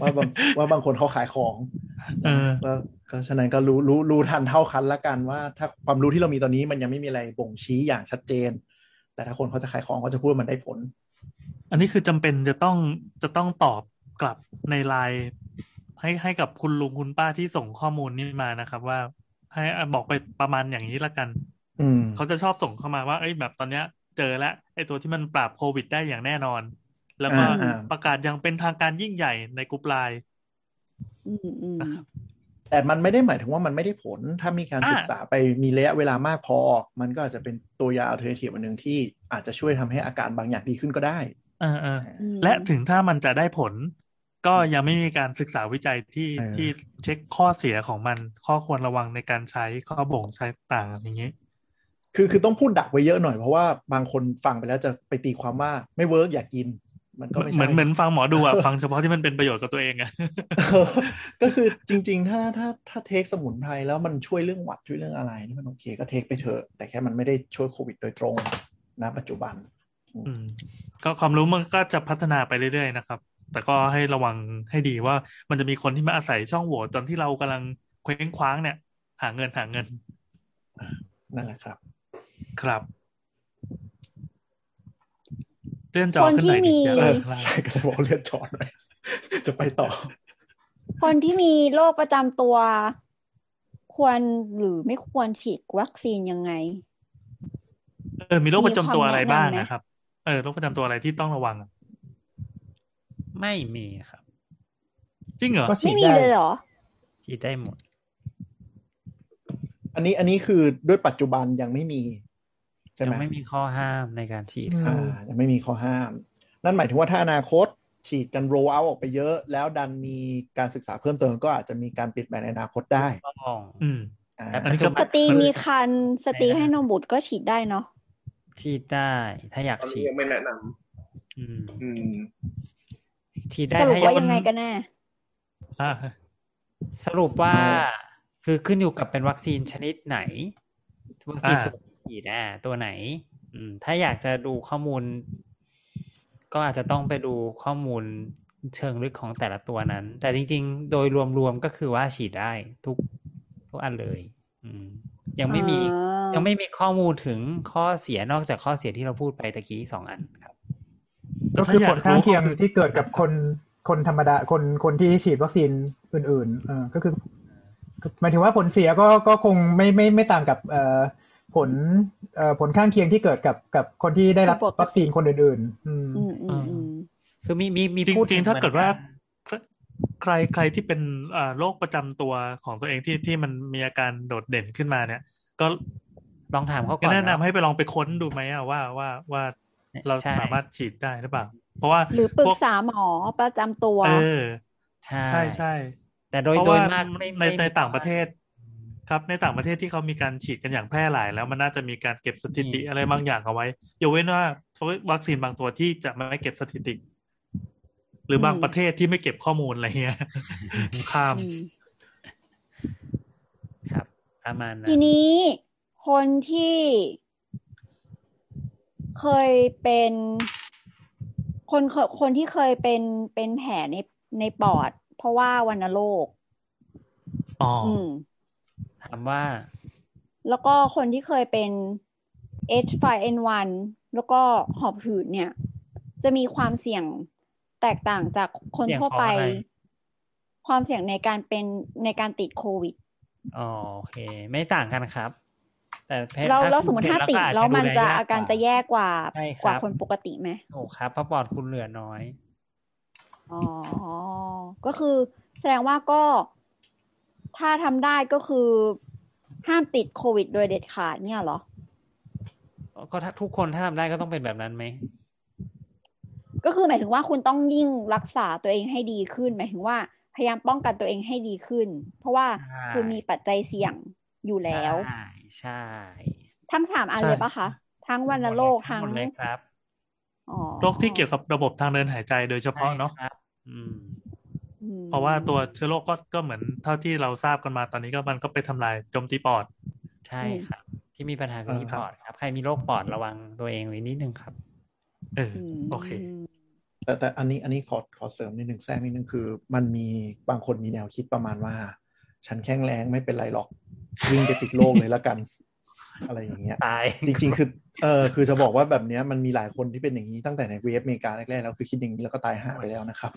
ว่าบางว่าบางคนเขาขายของเออก็ก็ฉะนั้นก็รู้รู้รู้ทันเท่าคันละกันว่า ถ้าความรู้ที่เรามีตอนนี้มันยังไม่มีอะไรบ่งชี้อย่างชัดเจน แต่ถ้าคนเขาจะขายของเขาจะพูดว่ามันได้ผล อันนี้คือจำเป็นจะต้องจะต้องตอบกลับในไลน์ ให้ให้กับคุณลุงคุณป้าที่ส่งข้อมูลนี้มานะครับ ว่า ให้อะบอกไปประมาณอย่างนี้ละกัน อืมเขาจะชอบส่งเข้ามาว่าเอ้ยแบบตอนเนี้ย เจอแล้วไอ้ตัวที่มันปราบโควิดได้อย่างแน่นอน แล้วก็อ่าอ่าประกาศอยังเป็นทางการยิ่งใหญ่ในกลุ่มไลน์อืมอืมนะครับแต่มันไม่ได้หมายถึงว่ามันไม่ได้ผล ถ้ามีการอ่าศึกษาไปมีระยะเวลามากพอ มันก็อาจจะเป็นตัวยา alternative อันหนึ่งที่อาจจะช่วยทำให้อาการบางอย่างดีขึ้นก็ได้เออเอออืมและถึงถ้ามันจะได้ผล ก็ยังไม่มีการศึกษาวิจัยที่เออที่เช็คข้อเสียของมัน ข้อควรระวังในการใช้ข้อบ่งใช้ต่างๆอย่างนี้คือคือต้องพูดดักไว้เยอะหน่อยเพราะว่าบางคนฟังไปแล้วจะไปตีความว่าไม่ work อย่ากกิน มันก็ไม่เหมืใช่อนเหมือนฟังหมอดูอะฟังเฉพาะที่มันเป็นประโยชน์กับตัวเองอะเออก็คือจริง ๆ ถ้าถ้าถ้า take สมุนไพรแล้วมันช่วยเรื่องหวัดช่วยเรื่องอะไรนี่มันโอเค ก็ take ไปเถอะแต่แค่มันไม่ได้ช่วยโควิดโดยตรงนะปัจจุบันอืมก็ความรู้มันก็จะพัฒนาไปเรื่อยๆนะครับ แต่ก็ให้ระวังให้ดีว่ามันจะมีคนที่มาอาศัยช่องโหว่ตอนที่เรากำลังเคว้งคว้างเนี่ย หาเงินหาเงินนั่นแหละครับ ครับเลื่อนจอคนขึ้นหน่อยที่ดิมีอยากเออ่าอนข้างล่างใช่ก็เลยบอกเลื่อนจอหน่อยจะไปต่อ คนที่มีโรคประจำตัว ควรหรือไม่ควรฉีดวัคซีนยังไง เออ มีโรคประจำตัวอะไรบ้างมีความแนะนำไหมนะครับ เออโรคประจำตัวอะไรที่ต้องระวังอะ ไม่มีครับ จริงเหรอก็ฉีไม่ดมีได้เลยเหรอ ฉีดได้หมด อันนี้อันนี้คือด้วยปัจจุบันยังไม่มีใช่ยัไหมงไม่มีข้อห้ามในการฉีดคอืรับ อ่ายังไม่มีข้อห้าม นั่นหมายถึงว่าถ้าอนาคตฉีดกันโรลเอาออกไปเยอะ แล้วดันมีการศึกษาเพิ่มเติมก็อาจจะมีการเปลี่ยนแปลงในอนาคตได้ต้อง อืม อ่า อันนี้ก็ สตรีมีคันสตรีให้นมบุตรก็ฉีดได้เนาะฉีดได้ ถ้าอยากตอนฉีนี้ดยังไม่แนะนอืมำอืม ฉีดได้สรุปถ้าว่าอยากยังไงกันแน่อ่าสรุปว่าคือขึ้นอยู่กับเป็นวัคซีนชนิดไหนวัคซีนอ่าตัวฉีดอะตัวไหน อืม ถ้าอยากจะดูข้อมูล ก็อาจจะต้องไปดูข้อมูลเชิงลึกของแต่ละตัวนั้น แต่จริง ๆ โดยรวมๆก็คือว่าฉีดได้ทุกทุกอันเลย อืม ยังไม่มีอ่ายัยังไม่มีข้อมูลถึงข้อเสียนอกจากข้อเสียที่เราพูดไปตะกี้สองอันครับ ก็คือผลข้างเคียงที่เกิดกับคนคนธรรมดาคนคนที่ฉีดวัคซีนอื่นๆเออก็คือหมายถึงว่าผลเสียก็ก็คงไม่ไม่ไม่ต่างกับเอ่อผลเอ่อผลข้างเคียงที่เกิดกับกับคนที่ได้รับปกติวัคซีนคนอื่น ๆ อืมอืมอืมอืมคือมีมีมีจริงพูดจริงถึถ้าเกิดว่าหมือนนใครใครที่เป็นอ่าโรคประจำตัวของตัวเองที่ที่มันมีอาการโดดเด่นขึ้นมาเนี่ย ก็ลองถามเขาก่ก็อนแนะนำเาให้ไปลองไปค้นดูไหมอะว่าว่าว่า เราใช่สามารถฉีดได้หรือเปล่า เพราะว่าหรือปรึพกวษาหมอประจำตัว เออ ใช่ใช่ใช่แต่โดยเพราะโดยว่ามากไม่ในไม่ในมีต่างประเทศ ครับในต่างประเทศที่เขามีการฉีดกันอย่างแพร่หลายแล้วมันน่าจะมีการเก็บสถิติอืมอะไรบางอย่างเอาไว้ยกเว้นว่าวัคซีนบางตัวที่จะไม่เก็บสถิติ หรือบางอืมประเทศที่ไม่เก็บข้อมูลอะไรเงี้ยข้ามอืมครับประมาณนั้ทีนนี้คนที่ เคยเป็นคนคนที่เคยเป็นเป็นแผลในในปอด เพราะว่าวัณโรคอ๋อออืมถามว่า แล้วก็คนที่เคยเป็น H5N1 แล้วก็หอบหืดเนี่ย จะมีความเสี่ยงแตกต่างจากคนเสี่ยงทั่วของไปอะไรความเสี่ยงในการเป็นในการติดโควิดอ๋อโอเค ไม่ต่างกันครับ แต่แพทย์เราถ้เราสมมติคุณถ้าเป็นติดก็อจแล้วมันจะดูแลยอาการว่จะแย่กว่าใช่ครับกว่าคนปกติไหมโอ้ครับเพราะปอดคุณเหลือน้อยอ๋อก็คือแสดงว่าก็ถ้าทำได้ก็คือห้ามติดโควิดโดยเด็ดขาดเนี่ยเหรอ ก็ถ้าทุกคนถ้าทำได้ก็ต้องเป็นแบบนั้นไหม ก็คือหมายถึงว่าคุณต้องยิ่งรักษาตัวเองให้ดีขึ้น หมายถึงว่าพยายามป้องกันตัวเองให้ดีขึ้น เพราะว่าใช่คุณมีปัจจัยเสี่ยงอยู่แล้ว ใช่ใช่ ทั้งสามอันใช่เลยปะคะทั้งวัณโรคทั้งหมดเลยครับอ๋อโรคที่เกี่ยวกับระบบทางเดินหายใจโดยเฉพาะเนาะใช่ครับอืมอืมเพราะว่าตัวเชื้อโรคก็ก็เหมือนเท่าที่เราทราบกันมาตอนนี้ก็มันก็ไปทำลายโจมตีปอด ใช่ครับ ที่มีปัญหาคือที่เออปอดครับ ใครมีโรคปอดระวังตัวเองไว้นิดนึงครับ เอออืมโอเค แต่แต่อันนี้อันนี้ขอขอเสริมนิดหนึ่งแทรกนิดนึงคือ มันมีบางคนมีแนวคิดประมาณว่า ฉันแข็งแรงไม่เป็นไรหรอก วิ่งไปติดโรคเลยแล้วกัน อะไรอย่างเงี้ยตายจริง ๆ คือเออคือจะบอกว่าแบบเนี้ยมันมีหลายคนที่เป็นอย่างนี้ตั้งแต่ในเวฟอเมริกาแรกๆแล้วคือคิดอย่างนี้แล้วก็ตายหาไปแล้วนะครับ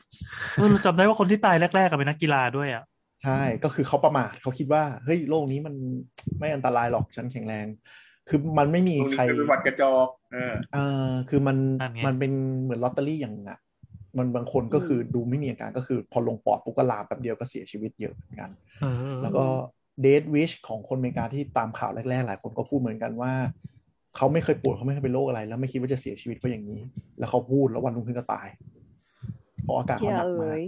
เออเราจำได้ว่าคนที่ตายแรกๆก็เป็นนักกีฬาด้วยอะใช่ก็คือเขาประมาทเขาคิดว่าเฮ้ยโลกนี้มันไม่อันตรายหรอกฉันแข็งแรง คือมันไม่มีตรงนี้ใครเป็นหวัดกระจอกเออเออคือมันนั่นไงมันเป็นเหมือนลอตเตอรี่อย่างหนึงอะมันบางคนก็คือดูไม่มีอาการก็คือพอลงปอดปุ๊บก็ลามแป๊บเดียวก็เสียชีวิตเยอะเหมือนกันเออแล้วก็ เดทวิชของคนอเมริกาที่ตามข่าวแรกๆ หลายคนก็พูดเหมือนกันว่าเขาไม่เคยป่วยเขาไม่เคยเป็นโรคอะไร แล้วไม่คิดว่าจะเสียชีวิตเพราะอย่างนี้ แล้วเขาพูดแล้ววันรุ่งขึ้นก็ตาย เพราะอาการเที่เขายหนักเอ๋มากย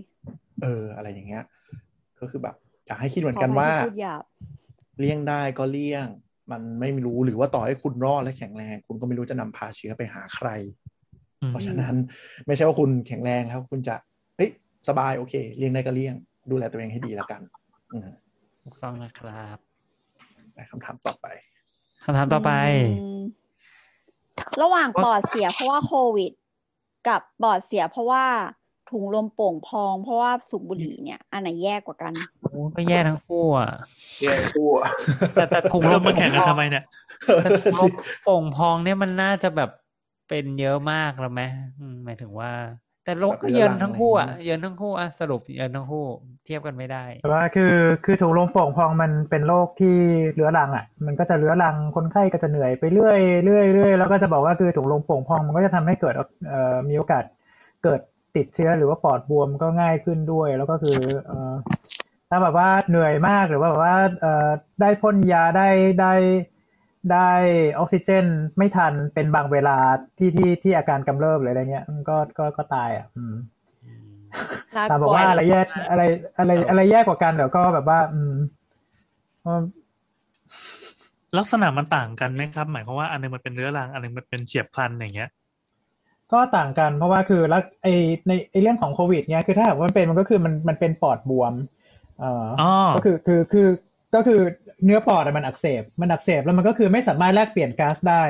เออ อะไรอย่างเงี้ย ก็คือแบบอยากให้คิดเหมือนกันว่าขอให้พูดหยาบเลี่ยงได้ก็เลี่ยง มันไม่รู้หรือว่าต่อให้คุณรอดและแข็งแรง คุณก็ไม่รู้จะนำพาเชื้อไปหาใครอืมเพราะฉะนั้นไม่ใช่ว่าคุณแข็งแรงครับคุณจะเฮ้ยสบายโอเค เลี่ยงได้ก็เลี่ยง ดูแลตัวเองให้ดีแล้วกันอืม ถูกต้องนะครับไปคำถามต่อไปคำถามต่อไปอืมระหว่างปอดเสียเพราะว่าโควิด กับปอดเสียเพราะว่าถุงลมโป่งพอง เพราะว่าสูบบุหรี่เนี่ย อันไหนแย่กว่ากันโอ้ก็แย่ทั้งคู่อะแย่คู่อะแต่แต่ถุงลจะมมาแข่งกันทำไมเนี่ยแต่ถุงลมโป่งพองเนี่ยมันน่าจะแบบเป็นเยอะมากแล้วไหมอืมหมายถึงว่า แต่ลมก็เยินทั้งคู่อะเยินทั้งคู่อะสรุปเยินทั้งคู่ เทียบกันไม่ได้ แต่ว่าคือคือถุงลมโป่งพองมันเป็นโรคที่เรื้อรังอะ มันก็จะเรื้อรังคนไข้ก็จะเหนื่อยไปเรื่อยเรื่อยเรื่อยแล้วก็จะบอกว่าคือถุงลมโป่งพองมันก็จะทำให้เกิดเอ่อมีโอกาสเกิดติดเชื้อหรือว่าปอดบวมก็ง่ายขึ้นด้วย แล้วก็คือเอ่อถ้าแบบว่าเหนื่อยมากหรือว่าแบบว่าเอ่อได้พ่นยาได้ได้ได้ออกซิเจนไม่ทันเป็นบางเวลาที่ที่ที่อาการกำเริบหรืออะไรเงี้ยมันก็ก็ก็ตายอะอืมลาตามบอกก่อว่านอะไรแย่อะไร อะไรอะไรแย่กว่ากันเดี๋ยวก็แบบว่า อืมเอ่อลักษณะมันต่างกันไหมครับ หมายความว่าอันหนึงมันเป็นเรื้อรังอันหนึงมันเป็นเฉียบพลันอย่างเงี้ย ก็ต่างกันเพราะว่าคือแล้วไอในไอเรื่องของโควิด เนี่ยคือถ้าหากว่ามันเป็นมันก็คือมันมันเป็นปอดบวม เอ่อออ๋อก็คือคือคือ ก็คือเนื้อปอดอะมันอักเสบ มันอักเสบแล้วมันก็คือไม่สามารถแลกเปลี่ยนก๊าซได้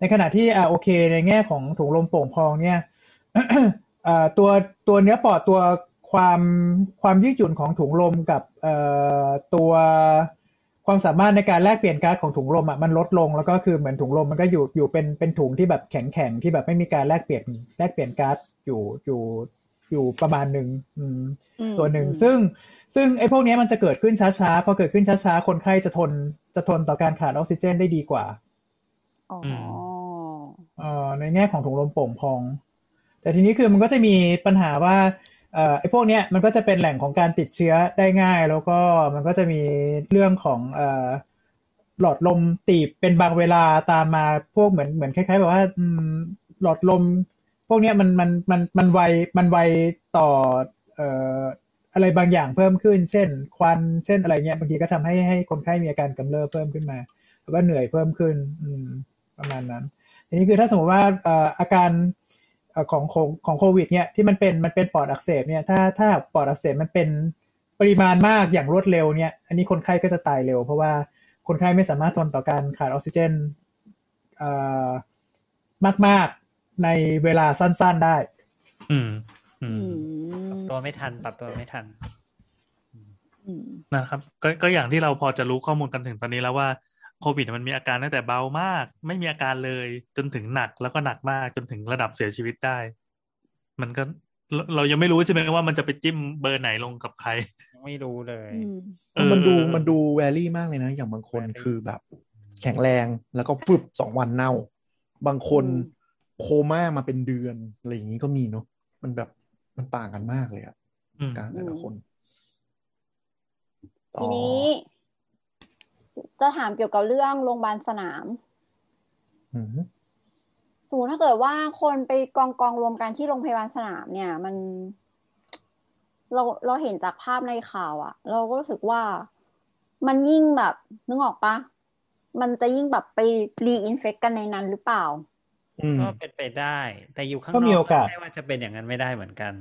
ในขณะที่อ่าโอเค ในแง่ของถุงลมโป่งพองเนี่ยเอ่อตัวตัวเนื้อปอดตัวความความยืดหยุ่นของถุงลมกับเอ่อตัวความสามารถในการแลกเปลี่ยนก๊าซของถุงลมอะมันลดลงแล้วก็คือเหมือนถุงลมมันก็อยู่อยู่เป็นเป็นถุงที่แบบแข็งแข็งๆที่แบบไม่มีการแลกเปลี่ยนแลกเปลี่ยนก๊าซอยู่อยู่อยู่ประมาณหนึ่งอืมอืมตัวหนึ่งอืมซึ่ง ซึ่งไอ้พวกเนี้ยมันจะเกิดขึ้นช้าๆ พอเกิดขึ้นช้าๆ คนไข้จะทนจะทนต่อการขาดออกซิเจนได้ดีกว่าอ๋ออือเอ่อในแง่ของถุงลมโป่งพอง แต่ทีนี้คือมันก็จะมีปัญหาว่าเอ่อไอ้พวกเนี้ยมันก็จะเป็นแหล่งของการติดเชื้อได้ง่าย แล้วก็มันก็จะมีเรื่องของเอ่อหลอดลมตีบเป็นบางเวลาตามมาพวกเหมือนเหมือนคล้ายๆแบบว่าอืมหลอดลม พวกเนี้ยมันมันมันมันไวมันไวต่อเอ่อ อะไรบางอย่างเพิ่มขึ้น เช่น ควันเช่นอะไรเงี้ยบางทีก็ทำให้ให้คนไข้มีอาการกำเริบเพิ่มขึ้นมา แล้วก็เหนื่อยเพิ่มขึ้น อืม ประมาณนั้นทีนี้คือถ้าสมมติว่าอาการของของของโควิด เนี่ยที่มันเป็นมันเป็นปอดอักเสบเนี่ยถ้าถ้าปอดอักเสบมันเป็นปริมาณมากอย่างรวดเร็วเนี่ย อันนี้คนไข้ก็จะตายเร็ว เพราะว่าคนไข้ไม่สามารถทนต่อการขาดออกซิเจนเอ่อมาก ๆ ในเวลาสั้น ๆ ได้ อืม อือืมมตัวไม่ทันปรับตัวไม่ทันอืมนะครับก็ก็อย่างที่เราพอจะรู้ข้อมูลกันถึงตอนนี้แล้วว่าโควิดมันมีอาการตั้งแต่เบามาก ไม่มีอาการเลยจนถึงหนักแล้วก็หนักมากจนถึงระดับเสียชีวิตได้ มันก็เราเรายังไม่รู้ใช่ไหมว่ามันจะไปจิ้มเบอร์ไหนลงกับใคร ไม่รู้เลยอืมเออมันดูเออมันดูแวรี่มากเลยนะ อย่างบางคน vary คือแบบ แข็งแรงแล้วก็ฟึบสองวันเน่า บางคนอืมโคม่ามาเป็นเดือนอะไรอย่างนี้ก็มีเนาะมันแบบ มันต่างกันมากเลยอะอืมการแต่ละคนต่อทีนี้ จะถามเกี่ยวกับเรื่องโรงพยาบาลสนามอืมสมมติถ้าเกิดว่าคนไปกองกองรวมกันที่โรงพยาบาลสนามเนี่ย มัน เราเราเห็นจากภาพในข่าวอะเราก็รู้สึกว่ามันยิ่งแบบนึกออกปะมันจะยิ่งแบบไปรีอินเฟกกันในนั้นหรือเปล่าอืม ก็เป็นไปได้ แต่อยู่ข้างนก็อกมีโอกาสไม่ว่าจะเป็นอย่างนั้นไม่ได้เหมือนกัน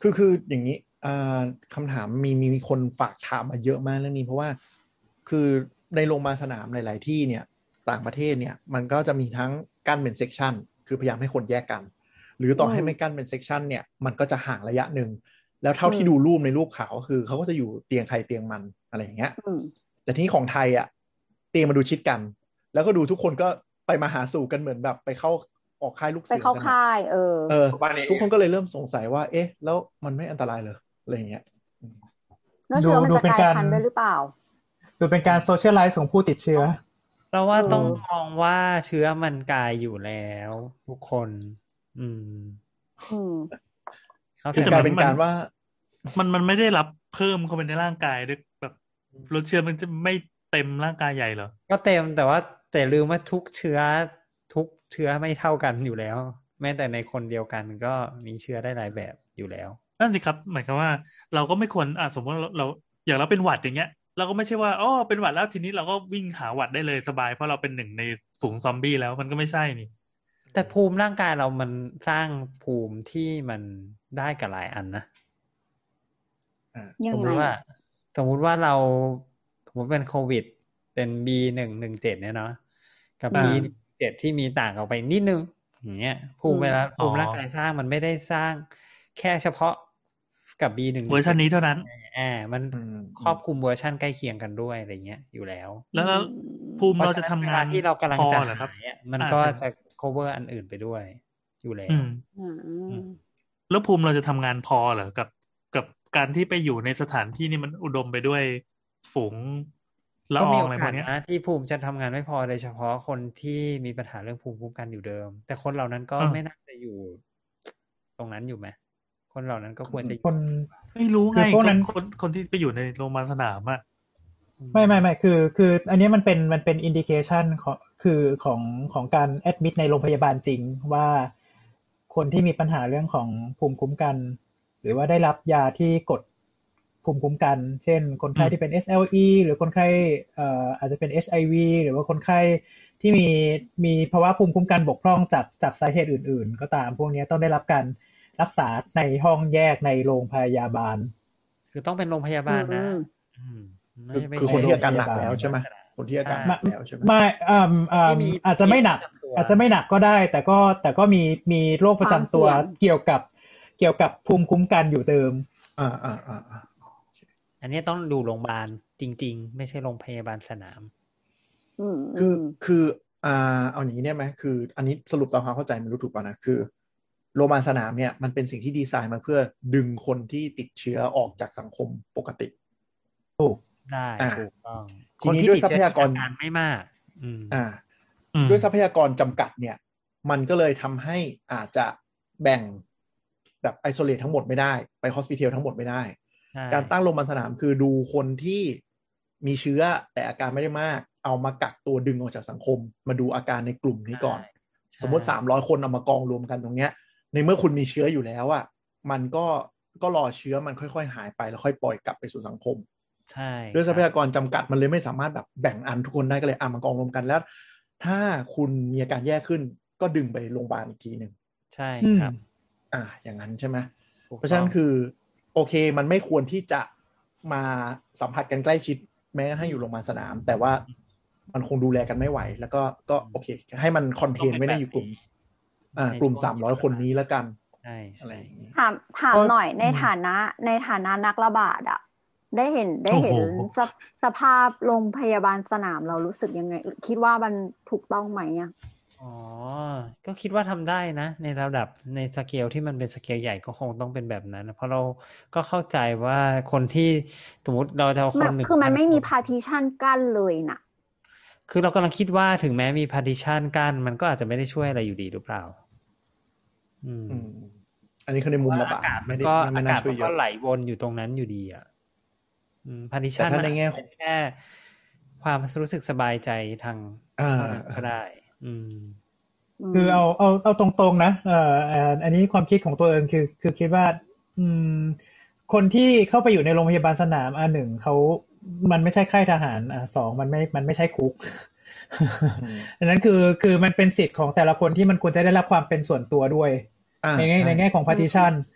คือคืออย่างนี้อ่าคำถามมีมีมีคนฝากถามมาเยอะมากเรื่องนี้เพราะว่าคือในโรงพยาบาลสนามหลาย ๆ ที่เนี่ย ต่างประเทศเนี่ย มันก็จะมีทั้งกั้นเป็น section คือพยายามให้คนแยกกัน หรือต่อให้อืมไม่กั้นเป็น section เนี่ยมันก็จะห่างระยะหนึ่งแล้วเท่าที่อืมดูรูปในรูปข่าวก็คือเขาก็จะอยู่เตียงใครเตียงมันอะไรอย่างเงี้ยอืมแต่ที่ของไทยอะเตียงมาดูชิดกัน แล้วก็ดูทุกคนก็ ไปมาหาสู่กันเหมือนแบบไปเข้าออกค่ายลูกไปเสือเข้ากันอะค่าย เออเออบ้านนี้ทุกคนก็เลยเริ่มสงสัยว่า เอ๊ะ แล้วมันไม่อันตรายเลยอะไรอย่างเงี้ยแล้วเชื้อมันดูจะเป็นกลายการพันธุ์ด้วยหรือเปล่าดูเป็นการโซเชียลไลซ์ของผู้ติดเชื้อเราว่าเออต้องมองว่าเชื้อมันกลายอยู่แล้ว ทุกคน อืมอืมเขาคือใจกลายเป็นการว่า มันมันไม่ได้รับเพิ่มเข้าไปในร่างกายด้วยแบบรสเชื้อมันจะไม่เต็มร่างกายใหญ่เหรอ ก็เต็มแต่ว่า แต่ลืมว่าทุกเชื้อทุกเชื้อไม่เท่ากันอยู่แล้ว แม้แต่ในคนเดียวกันก็มีเชื้อได้หลายแบบอยู่แล้วนั่นสิครับหมายความว่าเราก็ไม่ควรอะสมมติเราเราอย่างเราเป็นหวัดอย่างเงี้ย เราก็ไม่ใช่ว่าอ๋อเป็นหวัดแล้วทีนี้เราก็วิ่งหาหวัดได้เลยสบาย เพราะเราเป็นหนึ่งในฝูงซอมบี้แล้วมันก็ไม่ใช่นี่ แต่ภูมิร่างกายเรามันสร้างภูมิที่มันได้กับหลายอันนะอ่ายัสงมไงมติว่าอะสมมุติว่าเราสมมติเป็นโควิด เป็น B หนึ่งหนึ่งเจ็ดเนี่ยเนาะ กับ B อ่าเจ็ดที่มีต่างออกไปนิดนึงอย่างเงี้ยภูมิเวลาภูมิร่างกายสร้างมันไม่ได้สร้างแค่เฉพาะกับ B หนึ่งเวอร์ชันนี้เท่านั้นอ่ามันอืมครอบคลุมเวอร์ชันใกล้เคียงกันด้วยอะไรเงี้ยอยู่แล้ว แล้วแล้วภูมิเราจะทำงานพะฉะเวลที่เรากำลังพอจะเหรอครับหายอะมันอ่าก็ใช่จะ cover อันอื่นไปด้วย อยู่แล้วอืมอืมแล้วภูมิเราจะทำงานพอเหรอกับ กับการที่ไปอยู่ในสถานที่นี่มันอุดมไปด้วยฝูง ละก็อมีองโออะไรพกาวสกเนี้ยนะที่ภูมิจะทำงานไม่พอโดยเฉพาะคนที่มีปัญหาเรื่องภูมิคุ้มกันอยู่เดิม แต่คนเหล่านั้นก็อ่าไม่น่าจะอยู่ ตรงนั้นอยู่ไหมคนเหล่านั้นก็ควรจะอยู่คนไม่รู้ไงคือพวกนั้นคนคนคนที่ไปอยู่ในโรงพยาบาลสนามอะไม่ไม่ไม่คือ คือ อันนี้มันเป็นมันเป็น indication ของคือของของการ admit ในโรงพยาบาลจริงว่าคนที่มีปัญหาเรื่องของภูมิคุ้มกัน หรือว่าได้รับยาที่กด ภูมิคุ้มกัน เช่น คนไข้ที่เป็น SLE หรือคนไข้เอ่ออาจจะเป็น HIV หรือว่าคนไข้ที่มีมีภาวะภูมิคุ้มกันบกพร่องจากจากสาเหตุอื่น ๆ ก็ตามพวกนี้ต้องได้รับการรักษาในห้องแยกในโรงพยาบาล คือต้องเป็นโรงพยาบาลนะอืมอืมคือไม่คือใช่คนที่โงอาการหนักพยบลแล้วใช่ไหมคนที่อาการหนักแล้วใช่ไหมไม่อ่าอ่าที่มีอาจจะไม่หนักประจำตัวอาจจะไม่หนักก็ได้ แต่ก็แต่ก็มีมีโรคประจำตัวความเสี่ยงเกี่ยวกับเกี่ยวกับภูมิคุ้มกันอยู่เดิม อ่าอ่าอ่า อ่าอันนี้ต้องดูโรงพยาบาลจริง ๆ ไม่ใช่โรงพยาบาลสนามอืมคือมคืออ่าเอาอย่างนี้ได้ไหมคือ อันนี้สรุปตามความเข้าใจมันรู้ถูกป่ะนะคือโรงพยาบาลสนามเนี่ยมันเป็นสิ่งที่ดีไซน์มาเพื่อดึงคนที่ติดเชื้อออกจากสังคมปกติถูกได้อ่าถูกต้องทีคนนี้ที่ด้วยติดเชื้อทรัพยากรอการไม่มากอืมอ่าอืมด้วยทรัพยากรจำกัดเนี่ย มันก็เลยทำให้อาจจะแบ่งแบบไอโซเลตทั้งหมดไม่ได้ ไปฮอสพิทอลทั้งหมดไม่ได้ใช่ การตั้งโรงพยาบาลสนามคือดูคนที่มีเชื้อแต่อาการไม่ได้มาก เอามากักตัวดึงออกจากสังคม มาดูอาการในกลุ่มนี้ก่อนใช่สมมติสามร้อยคนเอามากองรวมกันตรงเนี้ย ในเมื่อคุณมีเชื้ออยู่แล้วอะมันก็ก็รอเชื้อมันค่อย ๆ หายไปแล้วค่อยปล่อยกลับไปสู่สังคม ใช่ด้วยทรัพครับยากรจำกัดมันเลยไม่สามารถแบบแบ่งอันทุกคนได้ก็เลยอะมากองรวมกันแล้ว ถ้าคุณมีอาการแย่ขึ้น ก็ดึงไปโรงพยาบาลอีกทีหนึ่งใช่อืมครับ อ่าอย่างนั้นใช่ไหมถูกเพราะฉะนั้ต้นองคือ โอเค มันไม่ควรที่จะมาสัมผัสกันใกล้ชิด แม้กระทั่งอยู่โรงพยาบาลสนาม แต่ว่ามันคงดูแลกันไม่ไหว แล้วก็ก็โอเค ให้มันคอนเทนไว้ในอยู่กลุ่มอ่ากลุ่มสามร้อยคนนี้แล้วกันใช่อะไรใช่อย่างนี้ถามถามก็หน่อยในอืมฐานะ ในฐานะนักระบาดอะได้เห็นได้เห็นโอ้โหสภสภาพโรงพยาบาลสนามเรารู้สึกยังไง คิดว่ามันถูกต้องไหมอะ อ๋อ ก็คิดว่าทำได้นะ ในระดับในสเกลที่มันเป็นสเกลใหญ่ก็คงต้องเป็นแบบนั้นนะเพราะเราก็เข้าใจว่าคนที่สมมติเราจะเอาคมันนหนึ่งคือมันไม่มีพัพา r t ิชันกั้นเลยนะคือเรากำลังคิดว่าถึงแม้มี partition กั้นมันก็อาจจะไม่ได้ช่วยอะไรอยู่ดีหรือเปล่า อืมอืมอันนี้คือในมุมระบาดอากาศมัไม่นได้ก็ไม่อาน่ากาศช่วมัยนเยก็อะไหลวนอยู่ตรงนั้นอยู่ดีอะอืม partition แต่ถ้าในแง่มันอจจะเป็นแค่ ความรู้สึกสบายใจทางอ่าเท่านั้นก็ได้อืมม คือเอาเอาเอาตรงๆนะเอ่อเอ่ออันนี้ความคิดของตัวเองคือ คือคิดว่า อืม คนที่เข้าไปอยู่ในโรงพยาบาลสนามอันหนึ่งเขามันไม่ใช่ค่ายทหารอะสองมันไม่มันไม่ใช่คุกอืมดังนั้นคือคือมันเป็นสิทธิ์ของแต่ละคนที่มันควรจะได้รับความเป็นส่วนตัวด้วยอ่าในแง่ช่ในแง่ของ partition เอ่อแต่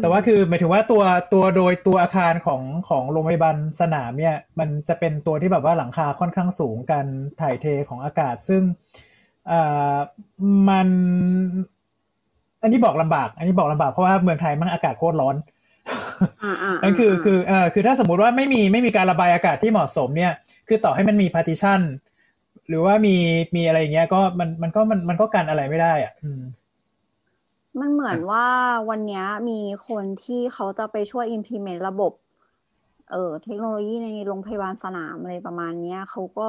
แต่ว่าคือหมายถึงว่าตัวตัวโดยตัวอาคารของของโรงพยาบาลสนามเนี่ย มันจะเป็นตัวที่แบบว่าหลังคาค่อนข้างสูงการถ่ายเทของอากาศ ซึ่งเอ่อมัน อันนี้บอกลำบาก อันนี้บอกลำบากเพราะว่าเมืองไทยมันอากาศโคตรร้อนอ่าอ่านั่นคือคือเอ่อคือถ้าสมมุติว่าไม่มีไม่มีการระบายอากาศที่เหมาะสมเนี่ย คือต่อให้มันมี partition หรือว่ามีมีอะไรอย่างเงี้ยก็มันมันก็มันมันก็กันอะไรไม่ได้อะอื มมันเหมือนว่าวันเนี้ยมีคนที่เขาจะไปช่วย implement ระบบ เอ่อเทคโนโลยีในโรงพยาบาลสนามอะไรประมาณเนี้ยเขาก็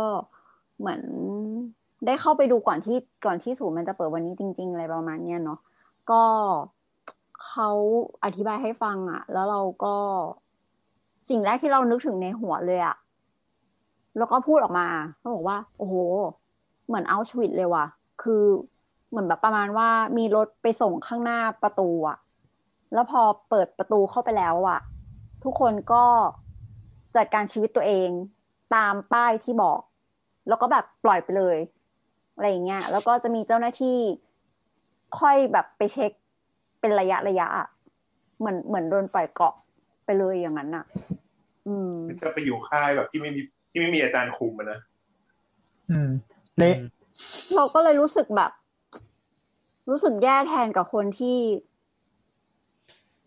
เหมือนได้เข้าไปดูก่อนที่ก่อนที่ศูนย์มันจะเปิดวันนี้จริง ๆ อะไรประมาณเนี้ยเนาะก็เขาอธิบายให้ฟังอะแล้วเราก็สิ่งแรกที่เรานึกถึงในหัวเลยอะแล้วก็พูดออกมาเขาบอกว่า โอ้โห เหมือนเอาชวิตเลยว่ะ คือ เหมือนแบบประมาณว่ามีรถไปส่งข้างหน้าประตูอะแล้วพอเปิดประตูเข้าไปแล้วอะทุกคนก็จจัดการชีวิตตัวเองตามป้ายที่บอก แล้วก็แบบปล่อยไปเลยอะไรอย่างเงี้ยแล้วก็จะมีเจ้าหน้าที่ค่อยแบบไปเช็คเป็นระยะระยะอะเหมือนเหมือนโดนปล่อยเกาะไปเลยอย่างนั้นอะอืมจะไปอยู่ค่ายแบบที่ไม่มีที่ไม่มีอาจารย์คุมอะนะอืมเละเราก็เลยรู้สึกแบบ รู้สึกแย่แทนกับคนที่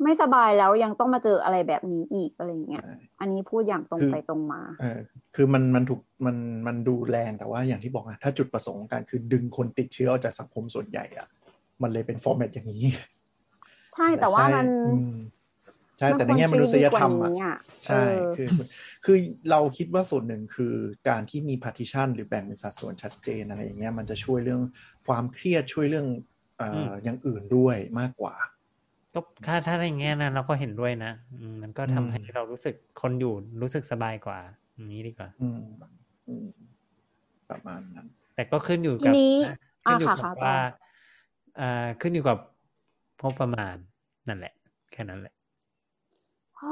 ไม่สบายแล้วยังต้องมาเจออะไรแบบนี้อีกอะไรอย่างเงี้ย อันนี้พูดอย่างตรงคือไปตรงมาเออคือมันมันถูกมันมันดูแรงแต่ว่าอย่างที่บอกอะถ้าจุดประสงค์ของการคือดึงคนติดเชื้อออกจากสังคมส่วนใหญ่อะมันเลยเป็นฟอร์แมตอย่างนี้ ใช่แต่ว่ามันอืมใช่แต่ในแง่มนุษยธรรมนควอะดีกว่านี้อะใช่เออคือคือเราคิดว่าส่วนหนึ่งคือการที่มี partition หรือแบ่งเป็นสัดส่วนชัดเจนอะไรอย่างเงี้ยมันจะช่วยเรื่องความเครียดช่วยเรื่องเอ่อออย่างอื่นด้วยมากกว่าก็ถ้าถ้าในแง่นั้นเราก็เห็นด้วยนะอืมมันก็ทำอืมให้เรารู้สึกคนอยู่รู้สึกสบายกว่าอย่างนี้ดีกว่าอืมอืมประมาณนั้น แต่ก็ขึ้นอยู่ทีกับนี้ขึ้นอยู่อ่ากับค่ะค่ะว่าต่ออ่าขึ้นอยู่กับงบประมาณนั่นแหละ แค่นั้นแหละ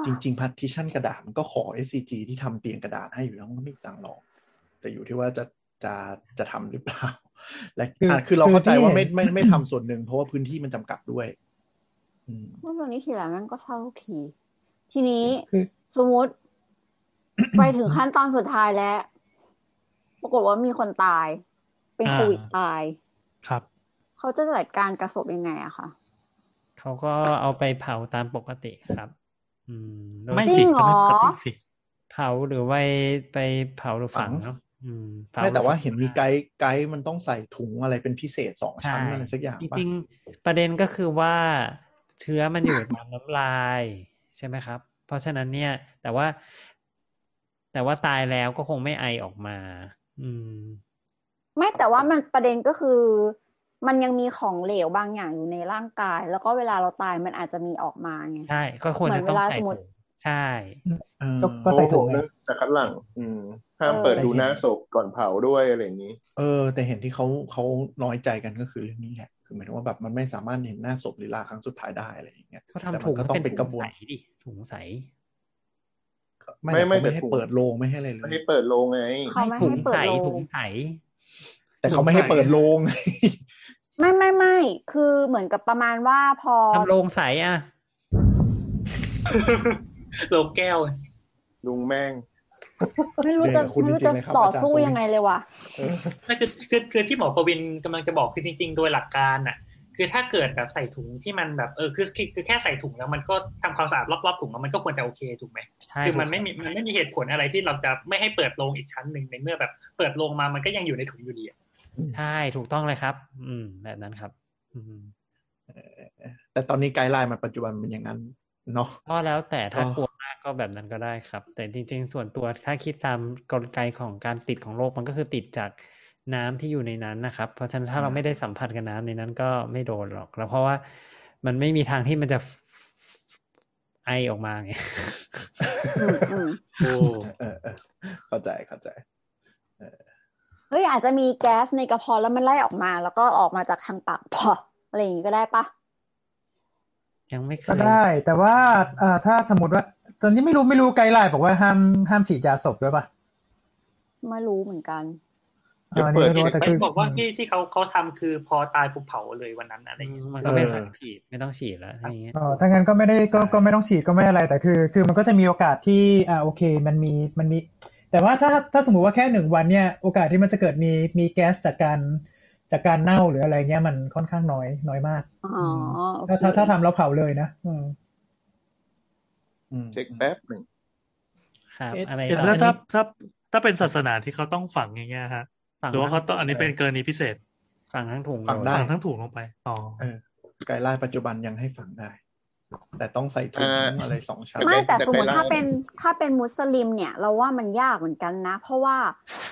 จริงๆ partition กระดาษมันก็ขอ SCG ที่ทำเตียงกระดาษให้อยู่แล้วมันก็ไม่มีตังค์หรอก แต่อยู่ที่ว่าจะจะจะทำหรือเปล่า และคืออะคือเราคือเข้าใจที่ว่าไม่เห็นไม่ไม่ทำส่วนหนึ่งเพราะว่าพื้นที่มันจำกัดด้วยอืมเมื่อวันนี้ทีหลังมันก็เศร้าทุกทีทีนี้คือสมมติ ไปถึงขั้นตอนสุดท้ายแล้ว ปรากฏว่ามีคนตาย เป็นอ่าโควิดตายครับ เขาจะจัดการกระสบยังไงอะคะเขาก็เอาไปเผาตามปกติครับ อืมโดยไม่จริสิงเหรก็อไม่ปกติสิเผาหรือไว้ไปเผาหรือฝังฝังเนาะอืมเผา ไม่แต่ว่ารือฝังเห็นมีไกด์ไกด์มันต้องใส่ถุงอะไรเป็นพิเศษสองชั้นใช่อะไรสักอย่างจปะริงๆประเด็นก็คือว่าเชื้อมันอยู่ตามน้ำลายใช่ไหมครับ เพราะฉะนั้นเนี่ย แต่ว่า แต่ว่าตายแล้วก็คงไม่ไอออกมา อืม ไม่แต่ว่ามันประเด็นก็คือ มันยังมีของเหลวบางอย่างอยู่ในร่างกาย แล้วก็เวลาเราตายมันอาจจะมีออกมาไงใช่ก็ควรจะต้องเหมือนเวลาใส่สมมุติถุง ใช่เออก็ก็ใส่ถุงโอ้โหไงเรื่องจากคัดหลัง อืมห้ามเออเปิดดูหน้าศพก่อนเผาด้วยอะไรอย่างนี้ เออ แต่เห็นที่เขาเขาน้อยใจกันก็คือเรื่องนี้แหละคือหมายถึงว่าแบบมันไม่สามารถเห็นหน้าศพหรือลาครั้งสุดท้ายได้อะไรอย่างเงี้ยก็แต่ทำถุงก็ต้องเป็เป็นนกระบวนใสดิถุงใสไม่ไม่ไม่ไม่ไม่ให้แต่ถุงเปิดโลงไม่ให้อะไรเลไม่ยให้เปิดโรงไงเขาไม่ถุให้งเปิดใสโลถุงงใสแต่เขาไม่ให้เปิดโลงไม่ไม่ไม่คือเหมือนกับประมาณว่าพอทำโรงใสอะ โลงแก้ว ลุงแม่ง ไม่รู้จะเดี๋ยวคุณไม่รู้จริจะงๆเลยครับต่ออาจารย์สู้ประวิตรยังไงเลยวะนั่นคือคือคือที่หมอประวินกำลังจะบอกคือจริง ๆ โดยหลักการน่ะ คือถ้าเกิดแบบใส่ถุงที่มันแบบเออคือคือคือแค่ใส่ถุงแล้วมันก็ทำความสะอาดรอบๆถุงแล้วมันก็ควรจะโอเคถูกไหมใช่คือมันถูกไม่มีมันไม่มีเหตุผลอะไรที่เราจะไม่ให้เปิดโรงอีกชั้นหนึ่งในเมื่อแบบเปิดโรงมามันก็ยังอยู่ในถุงอยู่ดีอะใช่ถูกต้องเลยครับ อืม แบบนั้นครับ อืมแต่ตอนนี้ไกด์ไลน์มันปัจจุบันเป็นอย่างนั้น เนาะก็แล้วแต่ถ้าก็กลัวมากก็แบบนั้นก็ได้ครับ แต่จริง ๆ ส่วนตัวถ้าคิดตามกลไกของการติดของโรคมันก็คือติดจากน้ำที่อยู่ในนั้นนะครับ เพราะฉะนั้นถ้าเราไม่ได้สัมผัสกับน้ำในนั้นก็ไม่โดนหรอก แล้วเพราะว่ามันไม่มีทางที่มันจะไอออกมาไงอืมอืมโอ้เออเออเข้าใจเข้าใจเฮ้ยอาจจะมีแก๊สในกระเพาะแล้วมันไล่ออกมา แล้วก็ออกมาจากทางปากพออะไรอย่างงี้ก็ได้ปะ ยังไม่เคก็ยได้ แต่ว่าอ่าถ้าสมมติว่า ตอนนี้ไม่รู้ไม่รู้ไกด์ไลน์บอกว่าห้ามห้ามฉีดยาศพด้วยปะไม่รู้เหมือนกันเดี๋ยวอันเปินี้ดไม่รู้แต่ไม่คือบอกว่าที่ที่เขาเขาทำคือพอตายปุ๊บเผาเลยวันนั้นอะไรอย่างเงี้ยมันก็ไม่เออต้องฉีดไม่ต้องฉีดแล้วอย่างเงี้ยอ๋อถ้างั้นก็ไม่ได้ก็ก็ไม่ต้องฉีดก็ไม่อะไรแต่คือ คือมันก็จะมีโอกาสที่อ่าโอเค มันมีมันมี แต่ว่าถ้าถ้าสมมติว่าแค่หนึ่งวันเนี่ย โอกาสที่มันจะเกิดมีมีแก๊สจากการ จากการเน่าหรืออะไรเงี้ยมันค่อนข้างน้อยน้อยมากอ๋อโอเคถ้าถ้าถ้าทำแล้วเผาเลยนะอืมอืมเช็คแป๊บหนึ่งครับเอ๊ะอะไรเห็นต่อแล้วอันถ้านี้ถ้าถ้าเป็นศาสนาที่เขาต้องฝังอย่างเงี้ยฮะฝั่งหรือว่าเขาทั้งต้องอันนี้เป็นกรณีพิเศษ ฝั่งทั้งถุงฝั่งเลยได้ฝังทั้งถุงลงไปอ๋อเออ guideline ปัจจุบันยังให้ฝังได้ แต่ต้องใส่ถุงอ่าอะไรสองชั้นไม่แต่แต่สมมติ guideline ถ้าเป็นถ้าเป็นมุสลิมเนี่ย เราว่ามันยากเหมือนกันนะ เพราะว่า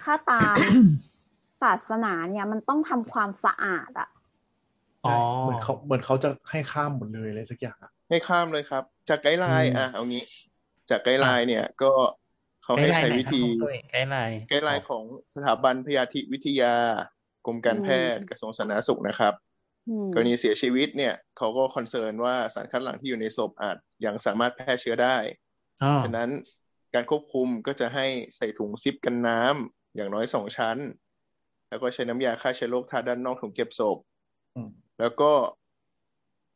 ถ้าตาม ศาสนาเนี่ยมันต้องทำความสะอาดอะอ๋อเหมือนเขาเหมือนเขาจะให้ข้ามหมดเลยอะไรสักอย่างอะให้ข้ามเลยครับ จาก guideline อืมอะเอางี้ จาก guideline เนี่ยก็เขาให้ใช้วิธีguideline guideline ของสถาบันพยาธิวิทยากรมการแพทย์กระทรวงสาธารณสุขนะครับอืมกรณีเสียชีวิตเนี่ยเขาก็ concern ว่าสารคัดหลั่งที่อยู่ในศพอาจยังสามารถแพร่เชื้อได้อ๋อฉะนั้นการควบคุมก็จะให้ใส่ถุงซิปกันน้ำอย่างน้อยสองชั้น แล้วก็ใช้น้ำยาฆ่าเชื้อโรคทาด้านนอกถุงเก็บศพอืมแล้วก็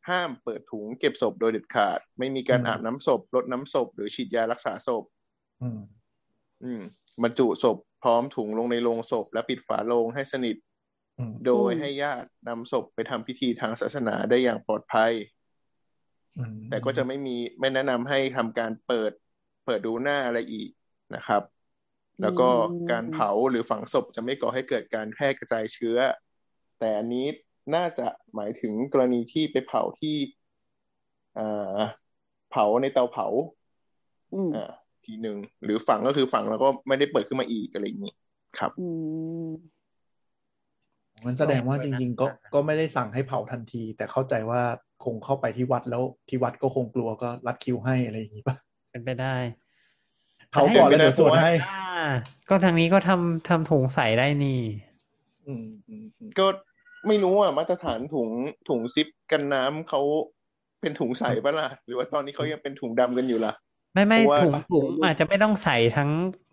ห้ามเปิดถุงเก็บศพโดยเด็ดขาด ไม่มีการอืมอาบน้ำศพรดน้ำศพ หรือฉีดยารักษาศพอืมอืมบรรจุศพพร้อมถุงลงในโลงศพ และปิดฝาโลงให้สนิทอืมโดยอืมให้ญาตินำศพไปทำพิธีทางศาสนาได้อย่างปลอดภัยอืมแต่ก็จะไม่มีไม่แนะนำให้ทำการเปิด เปิดดูหน้าอะไรอีกนะครับ แล้วก็อืมการเผาหรือฝังศพจะไม่ก่อให้เกิดการแพร่กระจายเชื้อ แต่อันนี้น่าจะหมายถึงกรณีที่ไปเผาที่อ่าเผาในเตาเผาอืมอ่าทีหนึ่งหรือฝังก็คือฝังแล้วก็ไม่ได้เปิดขึ้นมาอีกอะไรอย่างนี้ครับอืมมันแสดงว่าจริง ๆ ก็ก็ไม่ได้สั่งให้เผาทันที แต่เข้าใจว่าคงเข้าไปที่วัดแล้วที่วัดก็คงกลัวก็รัดคิวให้อะไรอย่างนี้ป่ะเป็นไปได้ เผาก่อนแล้วเดี๋ยวสวดให้อ่าก็ทางนี้ก็ทำทำถุงใส่ได้นี่อืมอืมอืมก็ไม่รู้อะมาตรฐานถุงถุงซิปกันน้ำเขาเป็นถุงใสปะล่ะ หรือว่าตอนนี้เขายังเป็นถุงดำกันอยู่ล่ะ ไม่ไม่เพราะว่าถุงถุงอาจจะไม่ต้องใส่ทั้ง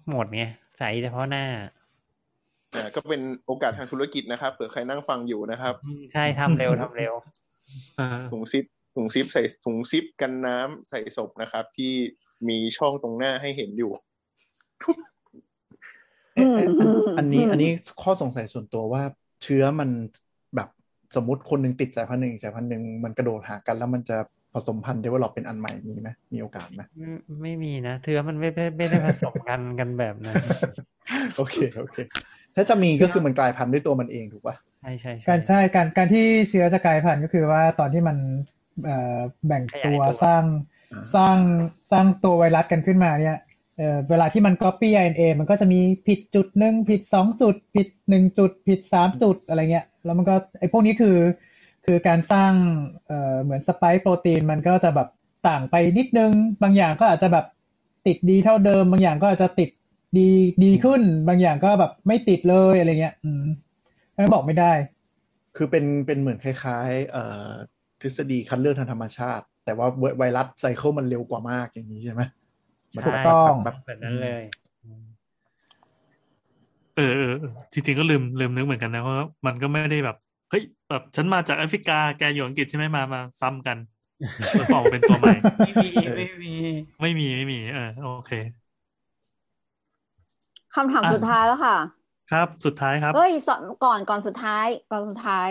หมดไงใส่เฉพาะหน้าอ่าก็เป็นโอกาสทางธุรกิจนะครับเผื่อใครนั่งฟังอยู่นะครับอืมใช่ทำเร็วทำเร็วอ่าถุงซิปถุงซิปใส่ถุงซิปกันน้ำใส่ศพนะครับ ที่ มีช่องตรงหน้าให้เห็นอยู่เอ๊ะเอ๊ะอืมอันนี้อืมอันนี้ข้อสงสัยส่วนตัวว่าเชื้อมันแบบสมมติคนหนึ่งติดสายพันธุ์หนึ่งอีกสายพันธุ์หนึ่งมันกระโดดหากันแล้วมันจะผสมพันธุ์ได้ว่าเราเป็นอันใหม่มีไหมมีโอกาสไหมไม่ไม่มีนะเทือมันไม่ไม่ไม่ได้ผสมกันกันแบบนั้นโอเคโอเค ถ้าจะมีก็คือมันกลายพันธุ์ด้วยตัวมันเองถูกป่ะใช่ใช่การใช่การการที่เชื้อจะกลายพันธุ์ก็คือว่าตอนที่มันเอ่อแบ่งตัวสร้างอ่า สร้างสร้างตัวไวรัสกันขึ้นมาเนี่ยเออเวลาที่มัน copy RNA มันก็จะมีผิดจุดหนึ่งผิดสองจุด ผิดหนึ่งจุด ผิดสามจุดอะไรเงี้ย แล้วมันก็ไอ้พวกนี้คือ คือการสร้างเอ่อเหมือนสไปค์โปรตีนมันก็จะแบบต่างไปนิดนึง บางอย่างก็อาจจะแบบติดดีเท่าเดิม บางอย่างก็อาจจะติดดีดีขึ้น บางอย่างก็แบบไม่ติดเลยอะไรเงี้ย อืมไม่บอกไม่ได้ คือเป็นเป็นเหมือนคล้ายๆเอ่อทฤษฎีคัดเลือกทางธรรมชาติ แต่ว่าไวไวรัสไซเคิลมันเร็วกว่ามากอย่างนี้ใช่ไหมมันถูกต้องแบบแบบนั้นเลยเออเออเออจริงๆก็ลืมลืมนึกเหมือนกันนะเพราะว่ามันก็ไม่ได้แบบ เฮ้ยแบบฉันมาจากแอฟริกาแกอยู่อังกฤษใช่ไหมมามาซ้ำกันแล้วก็ออกมาเป็นตัวใหม่ ไม่มีไม่มีไม่มีไม่มีเออโอเคคำถามอะสุดท้ายแล้วค่ะ ครับสุดท้ายครับเอ้ยสอนก่อนก่อนสุดท้ายก่อนสุดท้าย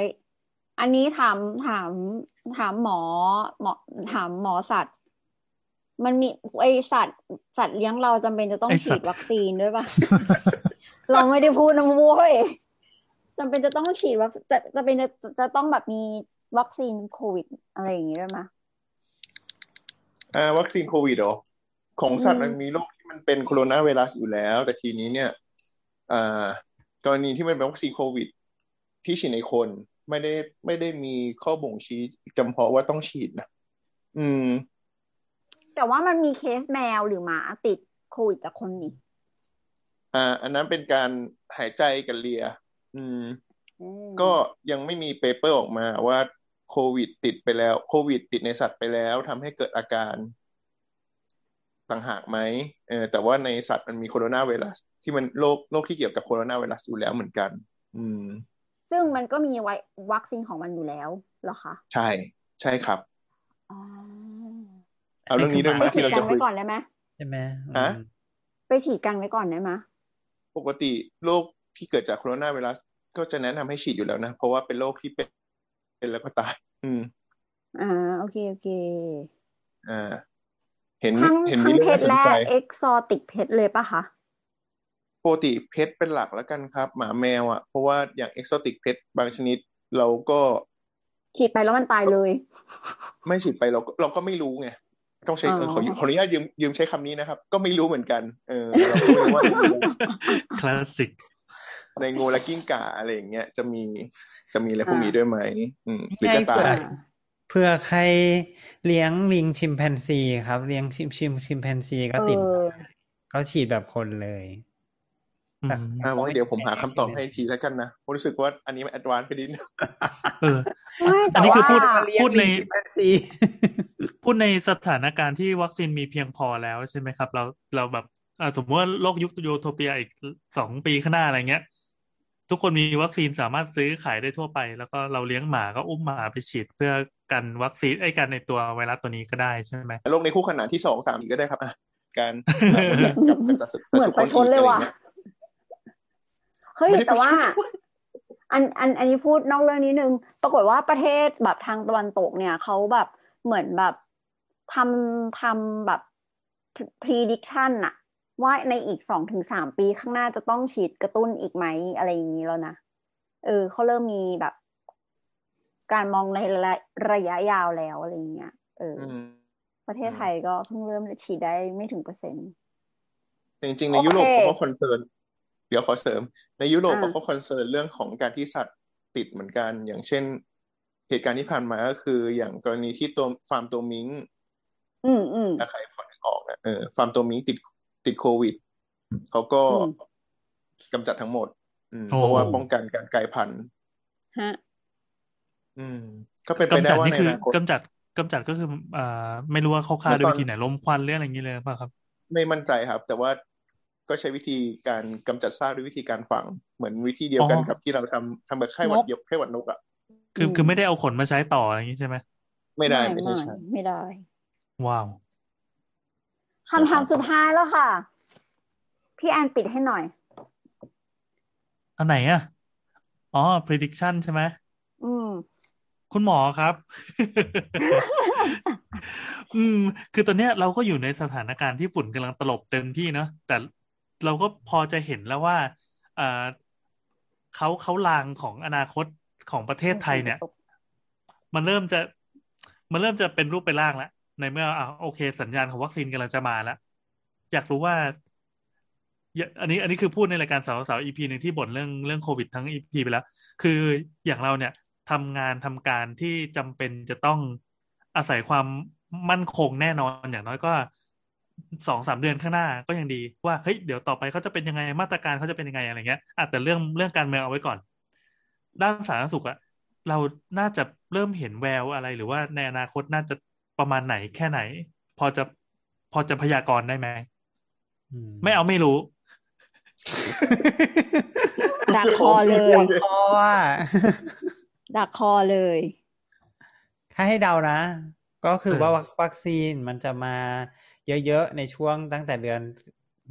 อันนี้ถามถามถามหมอหมอถามหมอสัตว์ มันมีไอสัตว์ สัตว์เลี้ยงเราจำเป็นจะต้องไอ้ฉีสัดตว์วัคซีนด้วยปะเราไม่ได้พูดนะโว้ยจำเป็นจะต้องฉีดวัคจะจะเป็นจะจะต้องแบบมีวัคซีนโควิดอะไรอย่างงี้ด้วยมะอ่าวัคซีนโควิดเหรอของสัตว์อืมมันมีโรคที่มันเป็นโคโรนาไวรัสอยู่แล้ว แต่ทีนี้เนี่ยอ่ากรณีที่มันเป็นวัคซีนโควิด ที่ฉีดในคน ไม่ได้ไม่ได้มีข้อบ่งชี้จำเพาะว่าต้องฉีดนะอืม แต่ว่ามันมีเคสแมวหรือหมาติดโควิดจากคนนี่อ่า อันนั้นเป็นการหายใจกันเลยอืมอืม ก็ยังไม่มี paper ออกมาว่าโควิดติดไปแล้ว โควิดติดในสัตว์ไปแล้วทำให้เกิดอาการต่างหากไหมเออแต่ว่าในสัตว์มันมีโคโรนาไวรัส ที่มันโรคโรคที่เกี่ยวกับโคโรนาไวรัสอยู่แล้วเหมือนกัน อืม ซึ่งมันก็มีไว้วัคซีนของมันอยู่แล้วเหรอคะ ใช่ ใช่ครับอ๋อเอาเรื่องนี้ด้วยไหไปมฉีที่ดเรากัจะนคุไว้ยก่อนได้ไหมใช่ไหมฮะอืมไปฉีดกันไว้ก่อนได้ไหมปกติโรคที่เกิดจากโคโรนาไวรัสก็จะแนะนำให้ฉีดอยู่แล้วนะ เพราะว่าเป็นโรคที่เป็นเป็นแล้วก็ตาย อืม อ่า โอเค โอเค อ่า เห็นทั้งเห็นทั้มีงเรื่องเพชน่ารสนและใจเอ็กซอติกเพชรเลยปะคะ ปกติเพชรเป็นหลักแล้วกันครับ หมาแมวอะ เพราะว่าอย่างเอกโซติกเพชรบางชนิดเราก็ฉีดไปแล้วมันตายเลย ไม่ฉีดไปเราก็เราก็ไม่รู้ไงต้องใช้อ๋อเออขอขออนุญาตยืมยืมใช้คำนี้นะครับ ก็ไม่รู้เหมือนกัน เออเราก็ไม่รู้ว่าในงูคลาสสิกในงูและกิ้งก่าอะไรอย่างเงี้ยจะมีจะมีอะไรพวกนี้ด้วยไหมอืมหรือกระต่าใช่ยเผื่อใครเลี้ยงลิงชิมแปนซีครับ เลี้ยงชิมชิมชิมแปนซีก็เอติดอเขาฉีดแบบคนเลย อืมอ่าว่าเดี๋ยวผมหาคำตอบให้อีกทีแล้วกันนะผมรู้สึกว่าอันนี้มันแอดวานซ์ไปนิดนึงเออไม่อัแต่นนี้คือว่าพูดเลี้ยงพูดในลิงชิมแปนซีพูดในสถานการณ์ที่วัคซีนมีเพียงพอแล้วใช่ไหมครับ เราเราแบบอ่าสมมติว่าโลกยุคยูโทเปียอีกสองปีข้างหน้าอะไรเงี้ย ทุกคนมีวัคซีนสามารถซื้อขายได้ทั่วไป แล้วก็เราเลี้ยงหมาก็อุ้มหมาไปฉีดเพื่อกันวัคซีนไอ้กันในตัวไวรัสตัวนี้ก็ได้ใช่ไหมโลกในคู่ขนานที่สองสามอีกก็ได้ครับอะการกับกับสัตว์เหมือนประชดเลยว่ะ เฮ้ยไม่ได้แต่ว่าประชดอันอันอันนี้พูดนอกเรื่องนิดนึง ปรากฏว่าประเทศแบบทางตะวันตกเนี่ยเขาแบบเหมือนแบบทำทำแบบ prediction อะว่าในอีกสองถึงสามปีข้างหน้าจะต้องฉีดกระตุ้นอีกไหมอะไรอย่างนี้แล้วนะ เออเขาเริ่มมีแบบ การมองในระยะระยะยาวแล้วอะไรอย่างเงี้ย เออออืมประเทศไทยก็เพิ่งเริ่มฉีดได้ไม่ถึงเปอร์เซ็นต์แต่จริงๆ ในโอเคยุโรปเขาก็ concern เดี๋ยวขอเสริม ในยุโรปอ่าเขาก็ concern เรื่องของการที่สัตว์ติดเหมือนกัน อย่างเช่น เหตุการณ์ที่ผ่านมาก็คือ อย่างกรณีที่ตัวฟาร์มตัวมิงอืมอืมถ้าใครพอนึกออกนะเออฟาร์มตัวมิงติดติดโควิดเขาก็อืมกำจัดทั้งหมด อืมโอ้เพราะว่าป้องกันการกลายพันธุ์ฮะอืม ก็เป็นไปกำได้จัดว่านี่ในคืออนาคตกำจัดกำจัดก็คืออ่าไม่รู้ว่าเขาฆ่าเมื่อด้วยตอนวิธีไหนลมควันหรืออะไรอย่างนี้เลยหรือเปล่าครับ ไม่มั่นใจครับ แต่ว่า ก็ใช้วิธีการกำจัดซากด้วยวิธีการฝัง เหมือนวิธีเดียวกันอ๋อกับที่เราทำทำแบบไข้หวัดนกยกไข้หวัดนกอะคืออืมคือไม่ได้เอาขนมาใช้ต่ออะไรอย่างนี้ใช่ไหมไม่ได้ไม่ไม่ได้ไม่ใช้ไม่ได้ ว้าวคำถามสุดท้ายแล้วค่ะ พี่แอนปิดให้หน่อย อันไหนอะ อ๋อ prediction ใช่ไหมอืม คุณหมอครับ อืม คือตอนเนี้ยเราก็อยู่ในสถานการณ์ที่ฝุ่นกำลังตลบเต็มที่เนอะแต่ เราก็พอจะเห็นแล้วว่าอ่าเขาเขาลางของอนาคตของประเทศไทยเนี่ย มันเริ่มจะ มันเริ่มจะเป็นรูปเป็นร่างแล้วในเมื่ออ่าโอเค สัญญาณของวัคซีนกำลังจะมาแล้วอยากรู้ว่าอันนี้อันนี้คือพูดในรายการสาวสาวอีพีหนึ่งที่บ่นเรื่องเรื่องโควิดทั้งอีพีไปแล้ว คืออย่างเราเนี่ยทำงานทำการที่จำเป็นจะต้องอาศัยความมั่นคงแน่นอนอย่างน้อยก็ สองสามเดือนข้างหน้าก็ยังดีว่าเฮ้ยเดี๋ยวต่อไปเขาจะเป็นยังไงมาตรการเขาจะเป็นยังไงอะไรเงี้ยอะแต่เรื่องเรื่องการเมืองเอาไว้ก่อน ด้านสาธารณสุขอะเราน่าจะเริ่มเห็นแววอะไร หรือว่าในอนาคตน่าจะประมาณไหนแค่ไหน พอจะพอจะพยากรณ์ได้ไหมอืมไม่เอาไม่รู้ดักคอเลยเพราะว่าดักคอเลย ถ้าให้เดานะ ก็คือเออว่าวัควัคซีนมันจะมา เยอะๆ ในช่วงตั้งแต่เดือน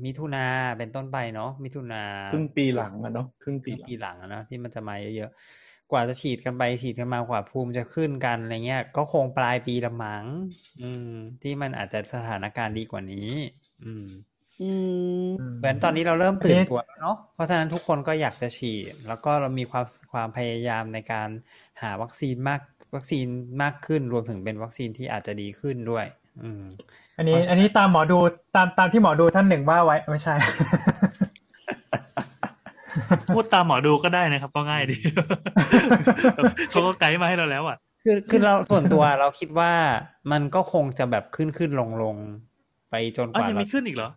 มิถุนาเป็นต้นไปเนาะมิถุนาครึ่งปีหลังอะเนาะครึ่งครึ่ปีงหลังปีหลังอะเนาะที่มันจะมาเยอะๆ กว่าจะฉีดกันไปฉีดกันมากว่าภูมิจะขึ้นกันอะไรเงี้ย ก็คงปลายปีละมั้งอืม ที่มันอาจจะสถานการณ์ดีกว่านี้ อืมอืมเหมือนตอนนี้เราเริ่มตื่นอันนี้ตัวแล้วเนาะ เพราะฉะนั้นทุกคนก็อยากจะฉีด แล้วก็เรามีความความพยายามในการหาวัคซีนมาก วัคซีนมากขึ้น รวมถึงเป็นวัคซีนที่อาจจะดีขึ้นด้วย อืม อันนี้เพราะฉะนั้นอันนี้ตามหมอดูตามตามที่หมอดูท่านหนึ่งว่าไว้ไม่ใช่ พูดตามหมอดูก็ได้นะครับ ก็ง่ายดีเขาก็ไกด์มาให้เราแล้วอะคือคือเราส่วนตัวเราคิดว่ามันก็คงจะแบบขึ้นขึ้นลงลงไปจนกอ้าวว่ายังเรามีขึ้นอีกเหรอ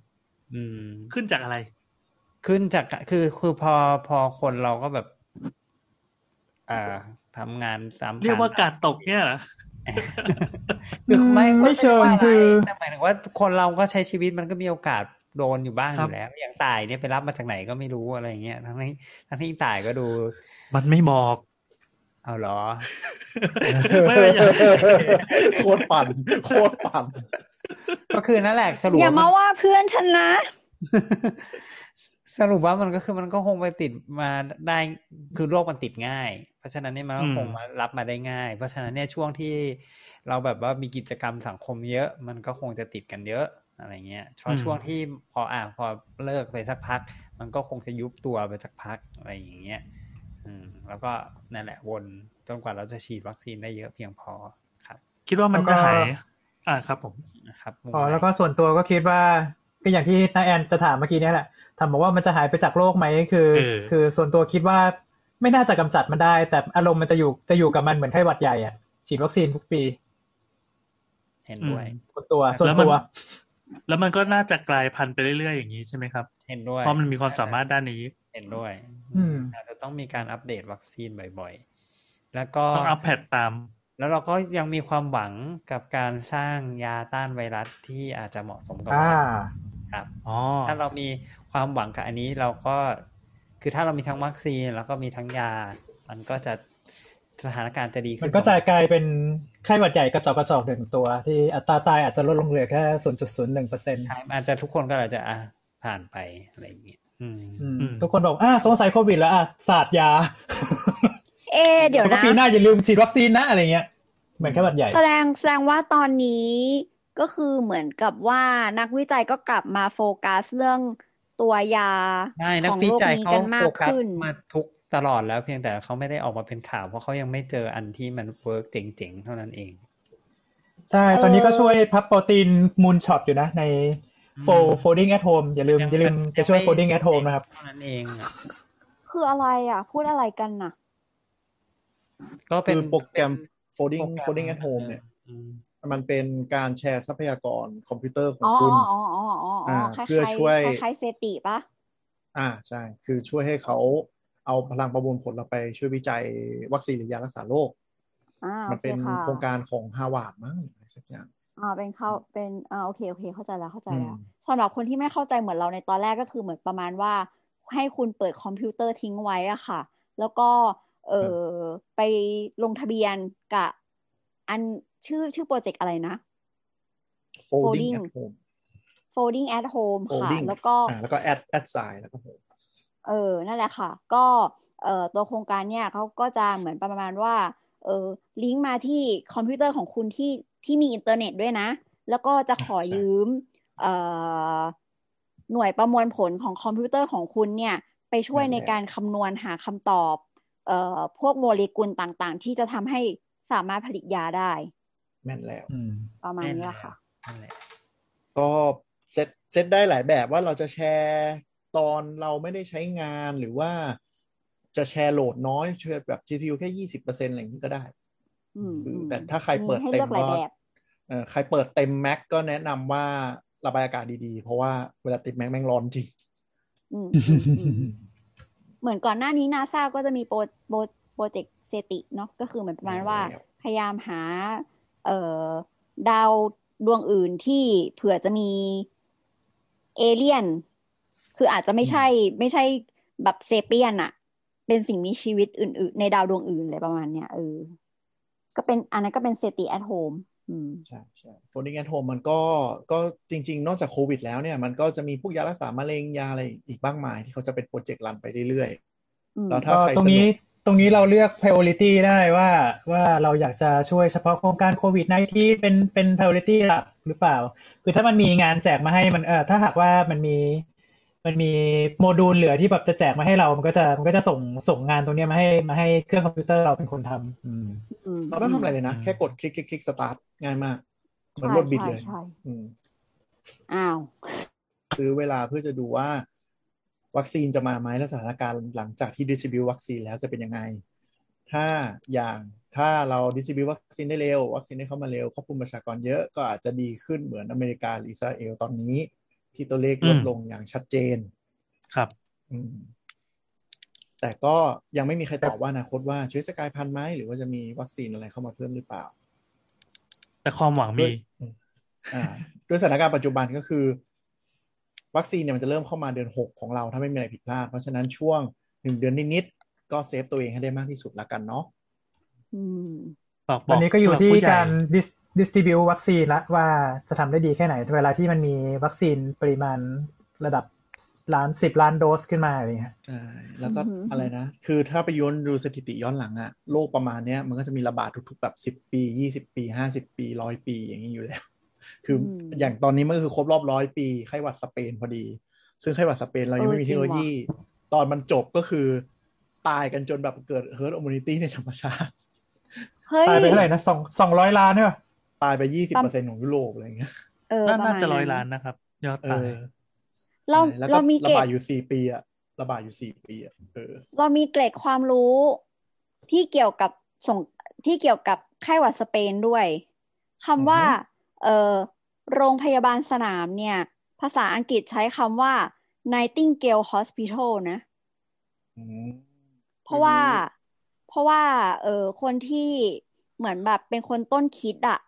อืม ขึ้นจากอะไร ขึ้นจากคือคือพอพอคนเราก็แบบ อ่าทำงานตามเรียกว่ากาดตกเนี่ยเหรอ คือไม่อืมไม่เชิงด้ว่าะรคือแต่หมายถึงว่าคนเราก็ใช้ชีวิตมันก็มีโอกาสโดนอยู่บ้างอครับยู่แล้ว อย่างตายเนี่ยไปรับมาจากไหนก็ไม่รู้อะไรเงี้ยทั้งที่ทั้งที่ตายก็ดู มันไม่บอกเอาเหรอ ไม่ไม่อย่าโคตรปั่นโคตรปั่น ก็คือนั่นแหละสรุปอย่าว่มาว่าเพื่อนฉันนะ สรุปว่ามันก็คือมันก็คงไปติดมาได้คือโรคมันติดง่าย เพราะฉะนั้นเนี่ยมันก็อืมคงมารับมาได้ง่าย เพราะฉะนั้นเนี่ยช่วงที่เราแบบว่ามีกิจกรรมสังคมเยอะ มันก็คงจะติดกันเยอะอะไรเงี้ยช่วงช่วงที่พออะพอเลิกไปสักพัก มันก็คงจะยุบตัวไปสักพักอะไรอย่างเงี้ยอืมแล้วก็นั่นแหละวนจนกว่าเราจะฉีดวัคซีนได้เยอะเพียงพอครับ คิดว่ามันแล้วก็จะหายอ่าครับผมนะครับอ๋อแล้วก็ส่วนตัวก็คิดว่าก็อย่างที่นาแอนจะถามเมื่อกี้เนี่ยแหละถามบอกว่ามันจะหายไปจากโลกไหมคือเออคือส่วนตัวคิดว่า ไม่น่าจะกำจัดมันได้ แต่อารมณ์มันจะอยู่จะอยู่กับมันเหมือนไข้หวัดใหญ่อะฉีดวัคซีนทุกปี เห็นด้วยส่วนตัวส่วนแล้วมันตัวแล้วมันก็น่าจะกลายพันธุ์ไปเรื่อยๆอย่างนี้ใช่ไหมครับ เห็นด้วย เพราะมันมีความสามารถด้านนี้ เห็นด้วยอืมอาจจะต้องมีการอัปเดตวัคซีนบ่อยๆ แล้วก็ต้องอัพแพดตาม แล้วเราก็ยังมีความหวังกับการสร้างยาต้านไวรัสที่อาจจะเหมาะสมกับอ่าเราครับ อ๋อ ถ้าเรามีความหวังกับอันนี้เราก็ คือถ้าเรามีทั้งวัคซีนแล้วก็มีทั้งยา มันก็จะสถานการณ์จะดีขึ้น มันก็จะกลายเป็นไข้หวัดใหญ่กระจอกกระจอกหนึ่งตัว ที่อัตราตายอาจจะลดลงเหลือแค่ศูนย์จุดศูนย์หนึ่งเปอร์เซ็นต์ใช่อาจจะทุกคนก็อาจจะอะผ่านไปอะไรอย่างเงี้ยอืมทุกคนบอกอ่าสงสัยโควิดแล้วอะศาสตร์ยา เอะเดี๋ยวแล้วก็นะปีหน้าอย่าลืมฉีดวัคซีนนะอะไรเงี้ยเหมือนแค่หวัดใหญ่ แสดงแสดงว่าตอนนี้ก็คือเหมือนกับว่านักวิจัยก็กลับมาโฟกัสเรื่อง ตัวยาใช่นัขกองวิโรคจัยนี้เขากันมาโฟกกัสขึ้นมาทุกตลอดแล้วเพียงแต่เขาไม่ได้ออกมาเป็นข่าวเพราะเขายังไม่เจออันที่มันเวิร์กเจ๋งๆ เท่านั้นเอง ใช่ ตอนนี้ก็ช่วยพับโปรตีน moonshot อยู่นะ ในโฟ folding at home อย่าลืมอย่าลืมไปช่วย folding at home นะครับเท่านั้นเองอะคืออะไรอะ พูดอะไรกันน่ะ ก็เป็นคือโปรแกรม folding โปรแกรม folding at home เนี่ยอื มมันเป็นการแชร์ทรัพยากรคอมพิวเตอร์ของอ๋อคุณอ๋ออ๋ออ๋ออ๋ออ่าคล้ายเพื่อช่วยๆคล้ายๆ SETI ปะอ่าใช่ คือช่วยให้เขาเอาพลังประมวลผลเราไปช่วยวิจัยวัคซีนหรือยารักษาโรคอ่ามัโอเคเป็นค่ะโครงการของฮาวาดมั้งอะไรสักอย่างอ่าเป็นเข้าเป็นอ่าโอเคโอเค เข้าใจแล้วเข้าใจแล้วอืมสำหรับคนที่ไม่เข้าใจเหมือนเราในตอนแรกก็คือเหมือนประมาณว่า ให้คุณเปิดคอมพิวเตอร์ทิ้งไว้อะค่ะ แล้วก็เออไปลงทะเบียนกับ อันชื่อชื่อโปรเจกต์อะไรนะ folding Folding at home folding at home ค่ะ folding แล้วก็อ่าแล้วก็ add add sign แล้วก็ home เออ นั่นแหละค่ะ ก็เอ่อตัวโครงการเนี่ยเขาก็จะเหมือนประมาณว่าเออลิงก์มาที่คอมพิวเตอร์ของคุณที่ที่มีอินเทอร์เน็ตด้วยนะ แล้วก็จะขอใช่ยืมเอ่อหน่วยประมวลผลของคอมพิวเตอร์ของคุณเนี่ย ไปช่วยในการคำนวณหาคำตอบเอ่อพวกโมเลกุลต่างๆ ที่จะทำให้ สามารถผลิตยาได้ แม่นแล้วอืมประมาณนี้แหละค่ะนั่นแหละก็เซตเซตได้หลายแบบว่าเราจะแชร์ตอนเราไม่ได้ใช้งานหรือว่าจะแชร์โหลดน้อยแชร์แบบ GPU แค่ยี่สิบเปอร์เซ็นอะไรอย่างนี้ก็ได้อืมคืออืมแต่ถ้าใครเปิดมีให้เต็เลืมอกหลายก็แบบเออใครเปิดเต็มแม็กก็แนะนำว่าระบายอากาศดีๆ เพราะว่าเวลาติดแม็กแม่งร้อนจริงอืมอืมอืมเหมือนก่อนหน้านี้นาซาก็จะมีโปรโปรโปรเจกต์ เซติเนาะก็คือเหมือนประมาณว่าแล้วพยายามหา เอ่อดาวดวงอื่นที่เผื่อจะมีเอเลี่ยน คืออาจจะไม่ใช่ ไม่ใช่แบบ sapiens อะเป็นสิ่งมีชีวิตอื่น ๆ ในดาวดวงอื่นเลยประมาณเนี้ยเออก็เป็นอันนั้นก็เป็น SETI at home อืมใช่ใช่ folding at home มันก็ก็จริง ๆ นอกจากโควิดแล้วเนี่ย มันก็จะมีพวกยารักษามะเร็งยาอะไรอีกบ้างมาย ที่เขาจะเป็นโปรเจกต์ run ไปเรื่อยอืมๆแล้วถ้าก็ใครตรสงนุนี้ก ตรงนี้เราเลือก priority ได้ว่าว่าเราอยากจะช่วยเฉพาะโครงการโควิด -19 เป็นเป็น priority หลักหรือเปล่า คือถ้ามันมีงานแจกมาให้มันเออถ้าหากว่ามันมีมันมีโมดูลเหลือที่แบบจะแจกมาให้เรา มันก็จะมันก็จะส่งส่งงานตรงเนี้ยมาให้มาให้เครื่องคอมพิวเตอร์เราเป็นคนทำอืมอืมเราไม่ต้องทำอะไรเลยนะ แค่กดคลิกคลิกคลิกสตาร์ทง่ายมากเหมือนโหลดบิดเลยใช่ใช่อืมอ้าว ซื้อเวลาเพื่อจะดูว่า วัคซีนจะมาไหมและสถานการณ์หลังจากที่ดิส t r i บิววัคซีนแล้วจะเป็นยังไง ถ้าอย่างถ้าเราดิส t r i บิววัคซีนได้เร็ว วัคซีนได้เข้ามาเร็วครอบคลุมประชากรเยอะก็อาจจะดีขึ้นเหมือนอเมริกาหรืออิสราเอลตอนนี้ ที่ตัวเลขลดอืมลงอย่างชัดเจน ครับอืมแต่ก็ยังไม่มีใครตอบว่าอนาคตว่าเชื้อจะกลายพันธุ์ไหมหรือว่าจะมีวัคซีนอะไรเข้ามาเพิ่มหรือเปล่า แต่ความหวังมีอ่าด้วยสถานการณ์ปัจจุบันก็คือ วัคซีนเนี่ยมันจะเริ่มเข้ามาเดือนหกของเราถ้าไม่มีอะไรผิดพลาด เพราะฉะนั้นช่วงหนึ่งเดือนนิดๆก็ save ตัวเองให้ได้มากที่สุดละกันเนาะอืมฝากบตออนกนี้ก็อยู่ผู้ที่ใหญ่การ dis distribute วัคซีนละว่าจะทำได้ดีแค่ไหน เวลาที่มันมีวัคซีนปริมาณระดับล้านสิบล้านโดสขึ้นมาอะไรเงี้ยใช่แล้วก็อือหือออะไรนะ คือถ้าไปย้อนดูสถิติย้อนหลังอะโรคประมาณเนี้ยมันก็จะมีระบาดทุกๆแบบสิบปียี่สิบปีห้าสิบปีร้อยปีอย่างนี้อยู่แล้ว คืออมอย่างตอนนี้มันก็คือครบรอบร้อยปีไข้หวัดสเปนพอดี ซึ่งไข้หวัดสเปนเรายังไม่มีเออเทคโนโลจริงว่ะยี ตอนมันจบก็คือ ตายกันจนแบบเกิด herd immunity ในธรรมชาติเฮ้ยตายไปเท่าไหร่นะสองสองร้อยล้านใช่ป่ะตายไปยี่สิบเปอร์เซ็นของยุโรปอะไรอย่างเงี้ยเออน่าประน่ามาณจะร้อยนั้นล้านนะครับ ยอดเอตายอเราใช่แล้วก็เรามีเกระร็บาดดอยู่สี่ปีอะระบาดอยู่สี่ปีอะเออ เรามีเกร็ดความรู้ที่เกี่ยวกับส่งที่เกี่ยวกับไข้หวัดสเปนด้วยคำว่า เอ่อโรงพยาบาลสนามเนี่ย ภาษาอังกฤษใช้คำว่า Nightingale Hospital นะอืมเพราะว่าเพราะว่าเออคนที่เหมือนแบบเป็นคนต้นคิดอะ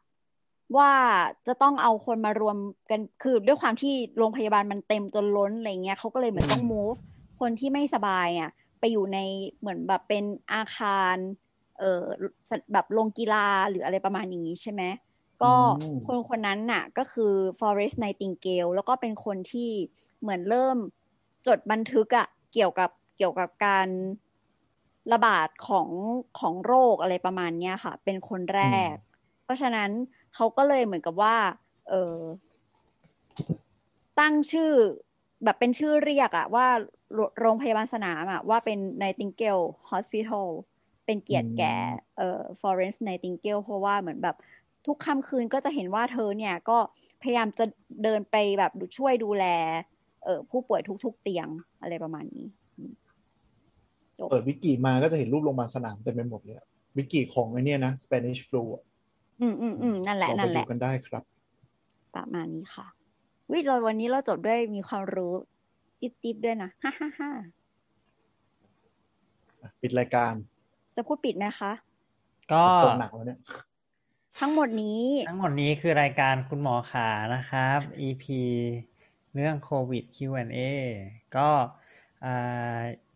ว่าจะต้องเอาคนมารวมกันคือด้วยความที่โรงพยาบาลมันเต็มจนล้นอะไรเงี้ยเขาก็เลยเหมือนต้อง move คนที่ไม่สบายอะไปอยู่ในเหมือนแบบเป็นอาคาร เออแบบโรงกีฬาหรืออะไรประมาณอย่างนี้ใช่ไหม ก็อืมคนคนนั้นน่ะ ก็คือ Forest Nightingale แล้วก็เป็นคนที่เหมือนเริ่มจดบันทึกอะเกี่ยวกับเกี่ยวกับการระบาดของของโรคอะไรประมาณเนี้ยค่ะ เป็นคนแรก เพราะฉะนั้นเขาก็เลยเหมือนกับว่า เออตั้งชื่อแบบเป็นชื่อเรียกอะว่าโรโรงพยาบาลสนามอะว่าเป็น Nightingale Hospital เป็นเกียรติแก่เอ่อ Florence Nightingale เพราะว่าเหมือนแบบ ทุกค่ำคืนก็จะเห็นว่าเธอเนี่ยก็พยายามจะเดินไปแบบช่วยดูแล เอ่อผู้ป่วยทุก ๆ เตียงอะไรประมาณนี้อืมจบเปิดวิกิมาก็จะเห็นรูปโรงพยาบาลสนามเต็มไปหมดเลยอะวิกิของไอเนี่ยนะ Spanish flu อะอืมอืมอืมนั่นแหละลองนั่ไปนแหดูละกันได้ครับ ประมาณนี้ค่ะวิเราวันนี้เราจบด้วยมีความรู้จิ๊บจิ๊บด้วยนะฮ่าฮ่าฮ่าปิดรายการ จะพูดปิดไหมคะ ก็ตกหนักแล้วเนี่ย ทั้งหมดนี้ ทั้งหมดนี้คือรายการคุณหมอขานะครับ EP เรื่องโควิด Q&A ก็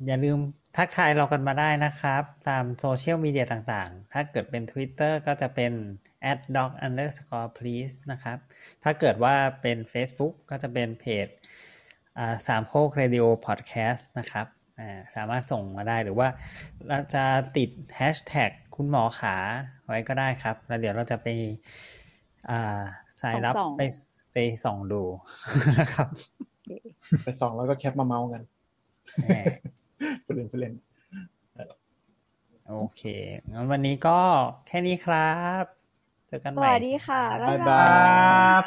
อย่าลืมทักทายเรากันมาได้นะครับ ตามโซเชียลมีเดียต่างๆ ถ้าเกิดเป็น Twitter ก็จะเป็น at @doc underscore please นะครับ ถ้าเกิดว่าเป็น Facebook ก็จะเป็นเพจสามโคกเรดิโอพอดแคสต์นะครับสามารถส่งมาได้หรือว่าเราจะติด Hashtag คุณหมอขา ไว้ก็ได้ครับ แล้วเดี๋ยวเราจะไปอ่าสายรับส่องๆไปไปส่องดูนะครับ ไปส่องแล้วก็แคปมาเมาส์กันแหมไปเล่นไปเล่นโอเค งั้นวันนี้ก็แค่นี้ครับ เจอกันสใหม่วัสดีค่ะ บ๊ายบ๊าย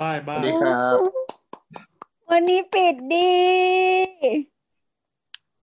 บาบายยบายบาสวัยสดีครับ วันนี้ปิดดี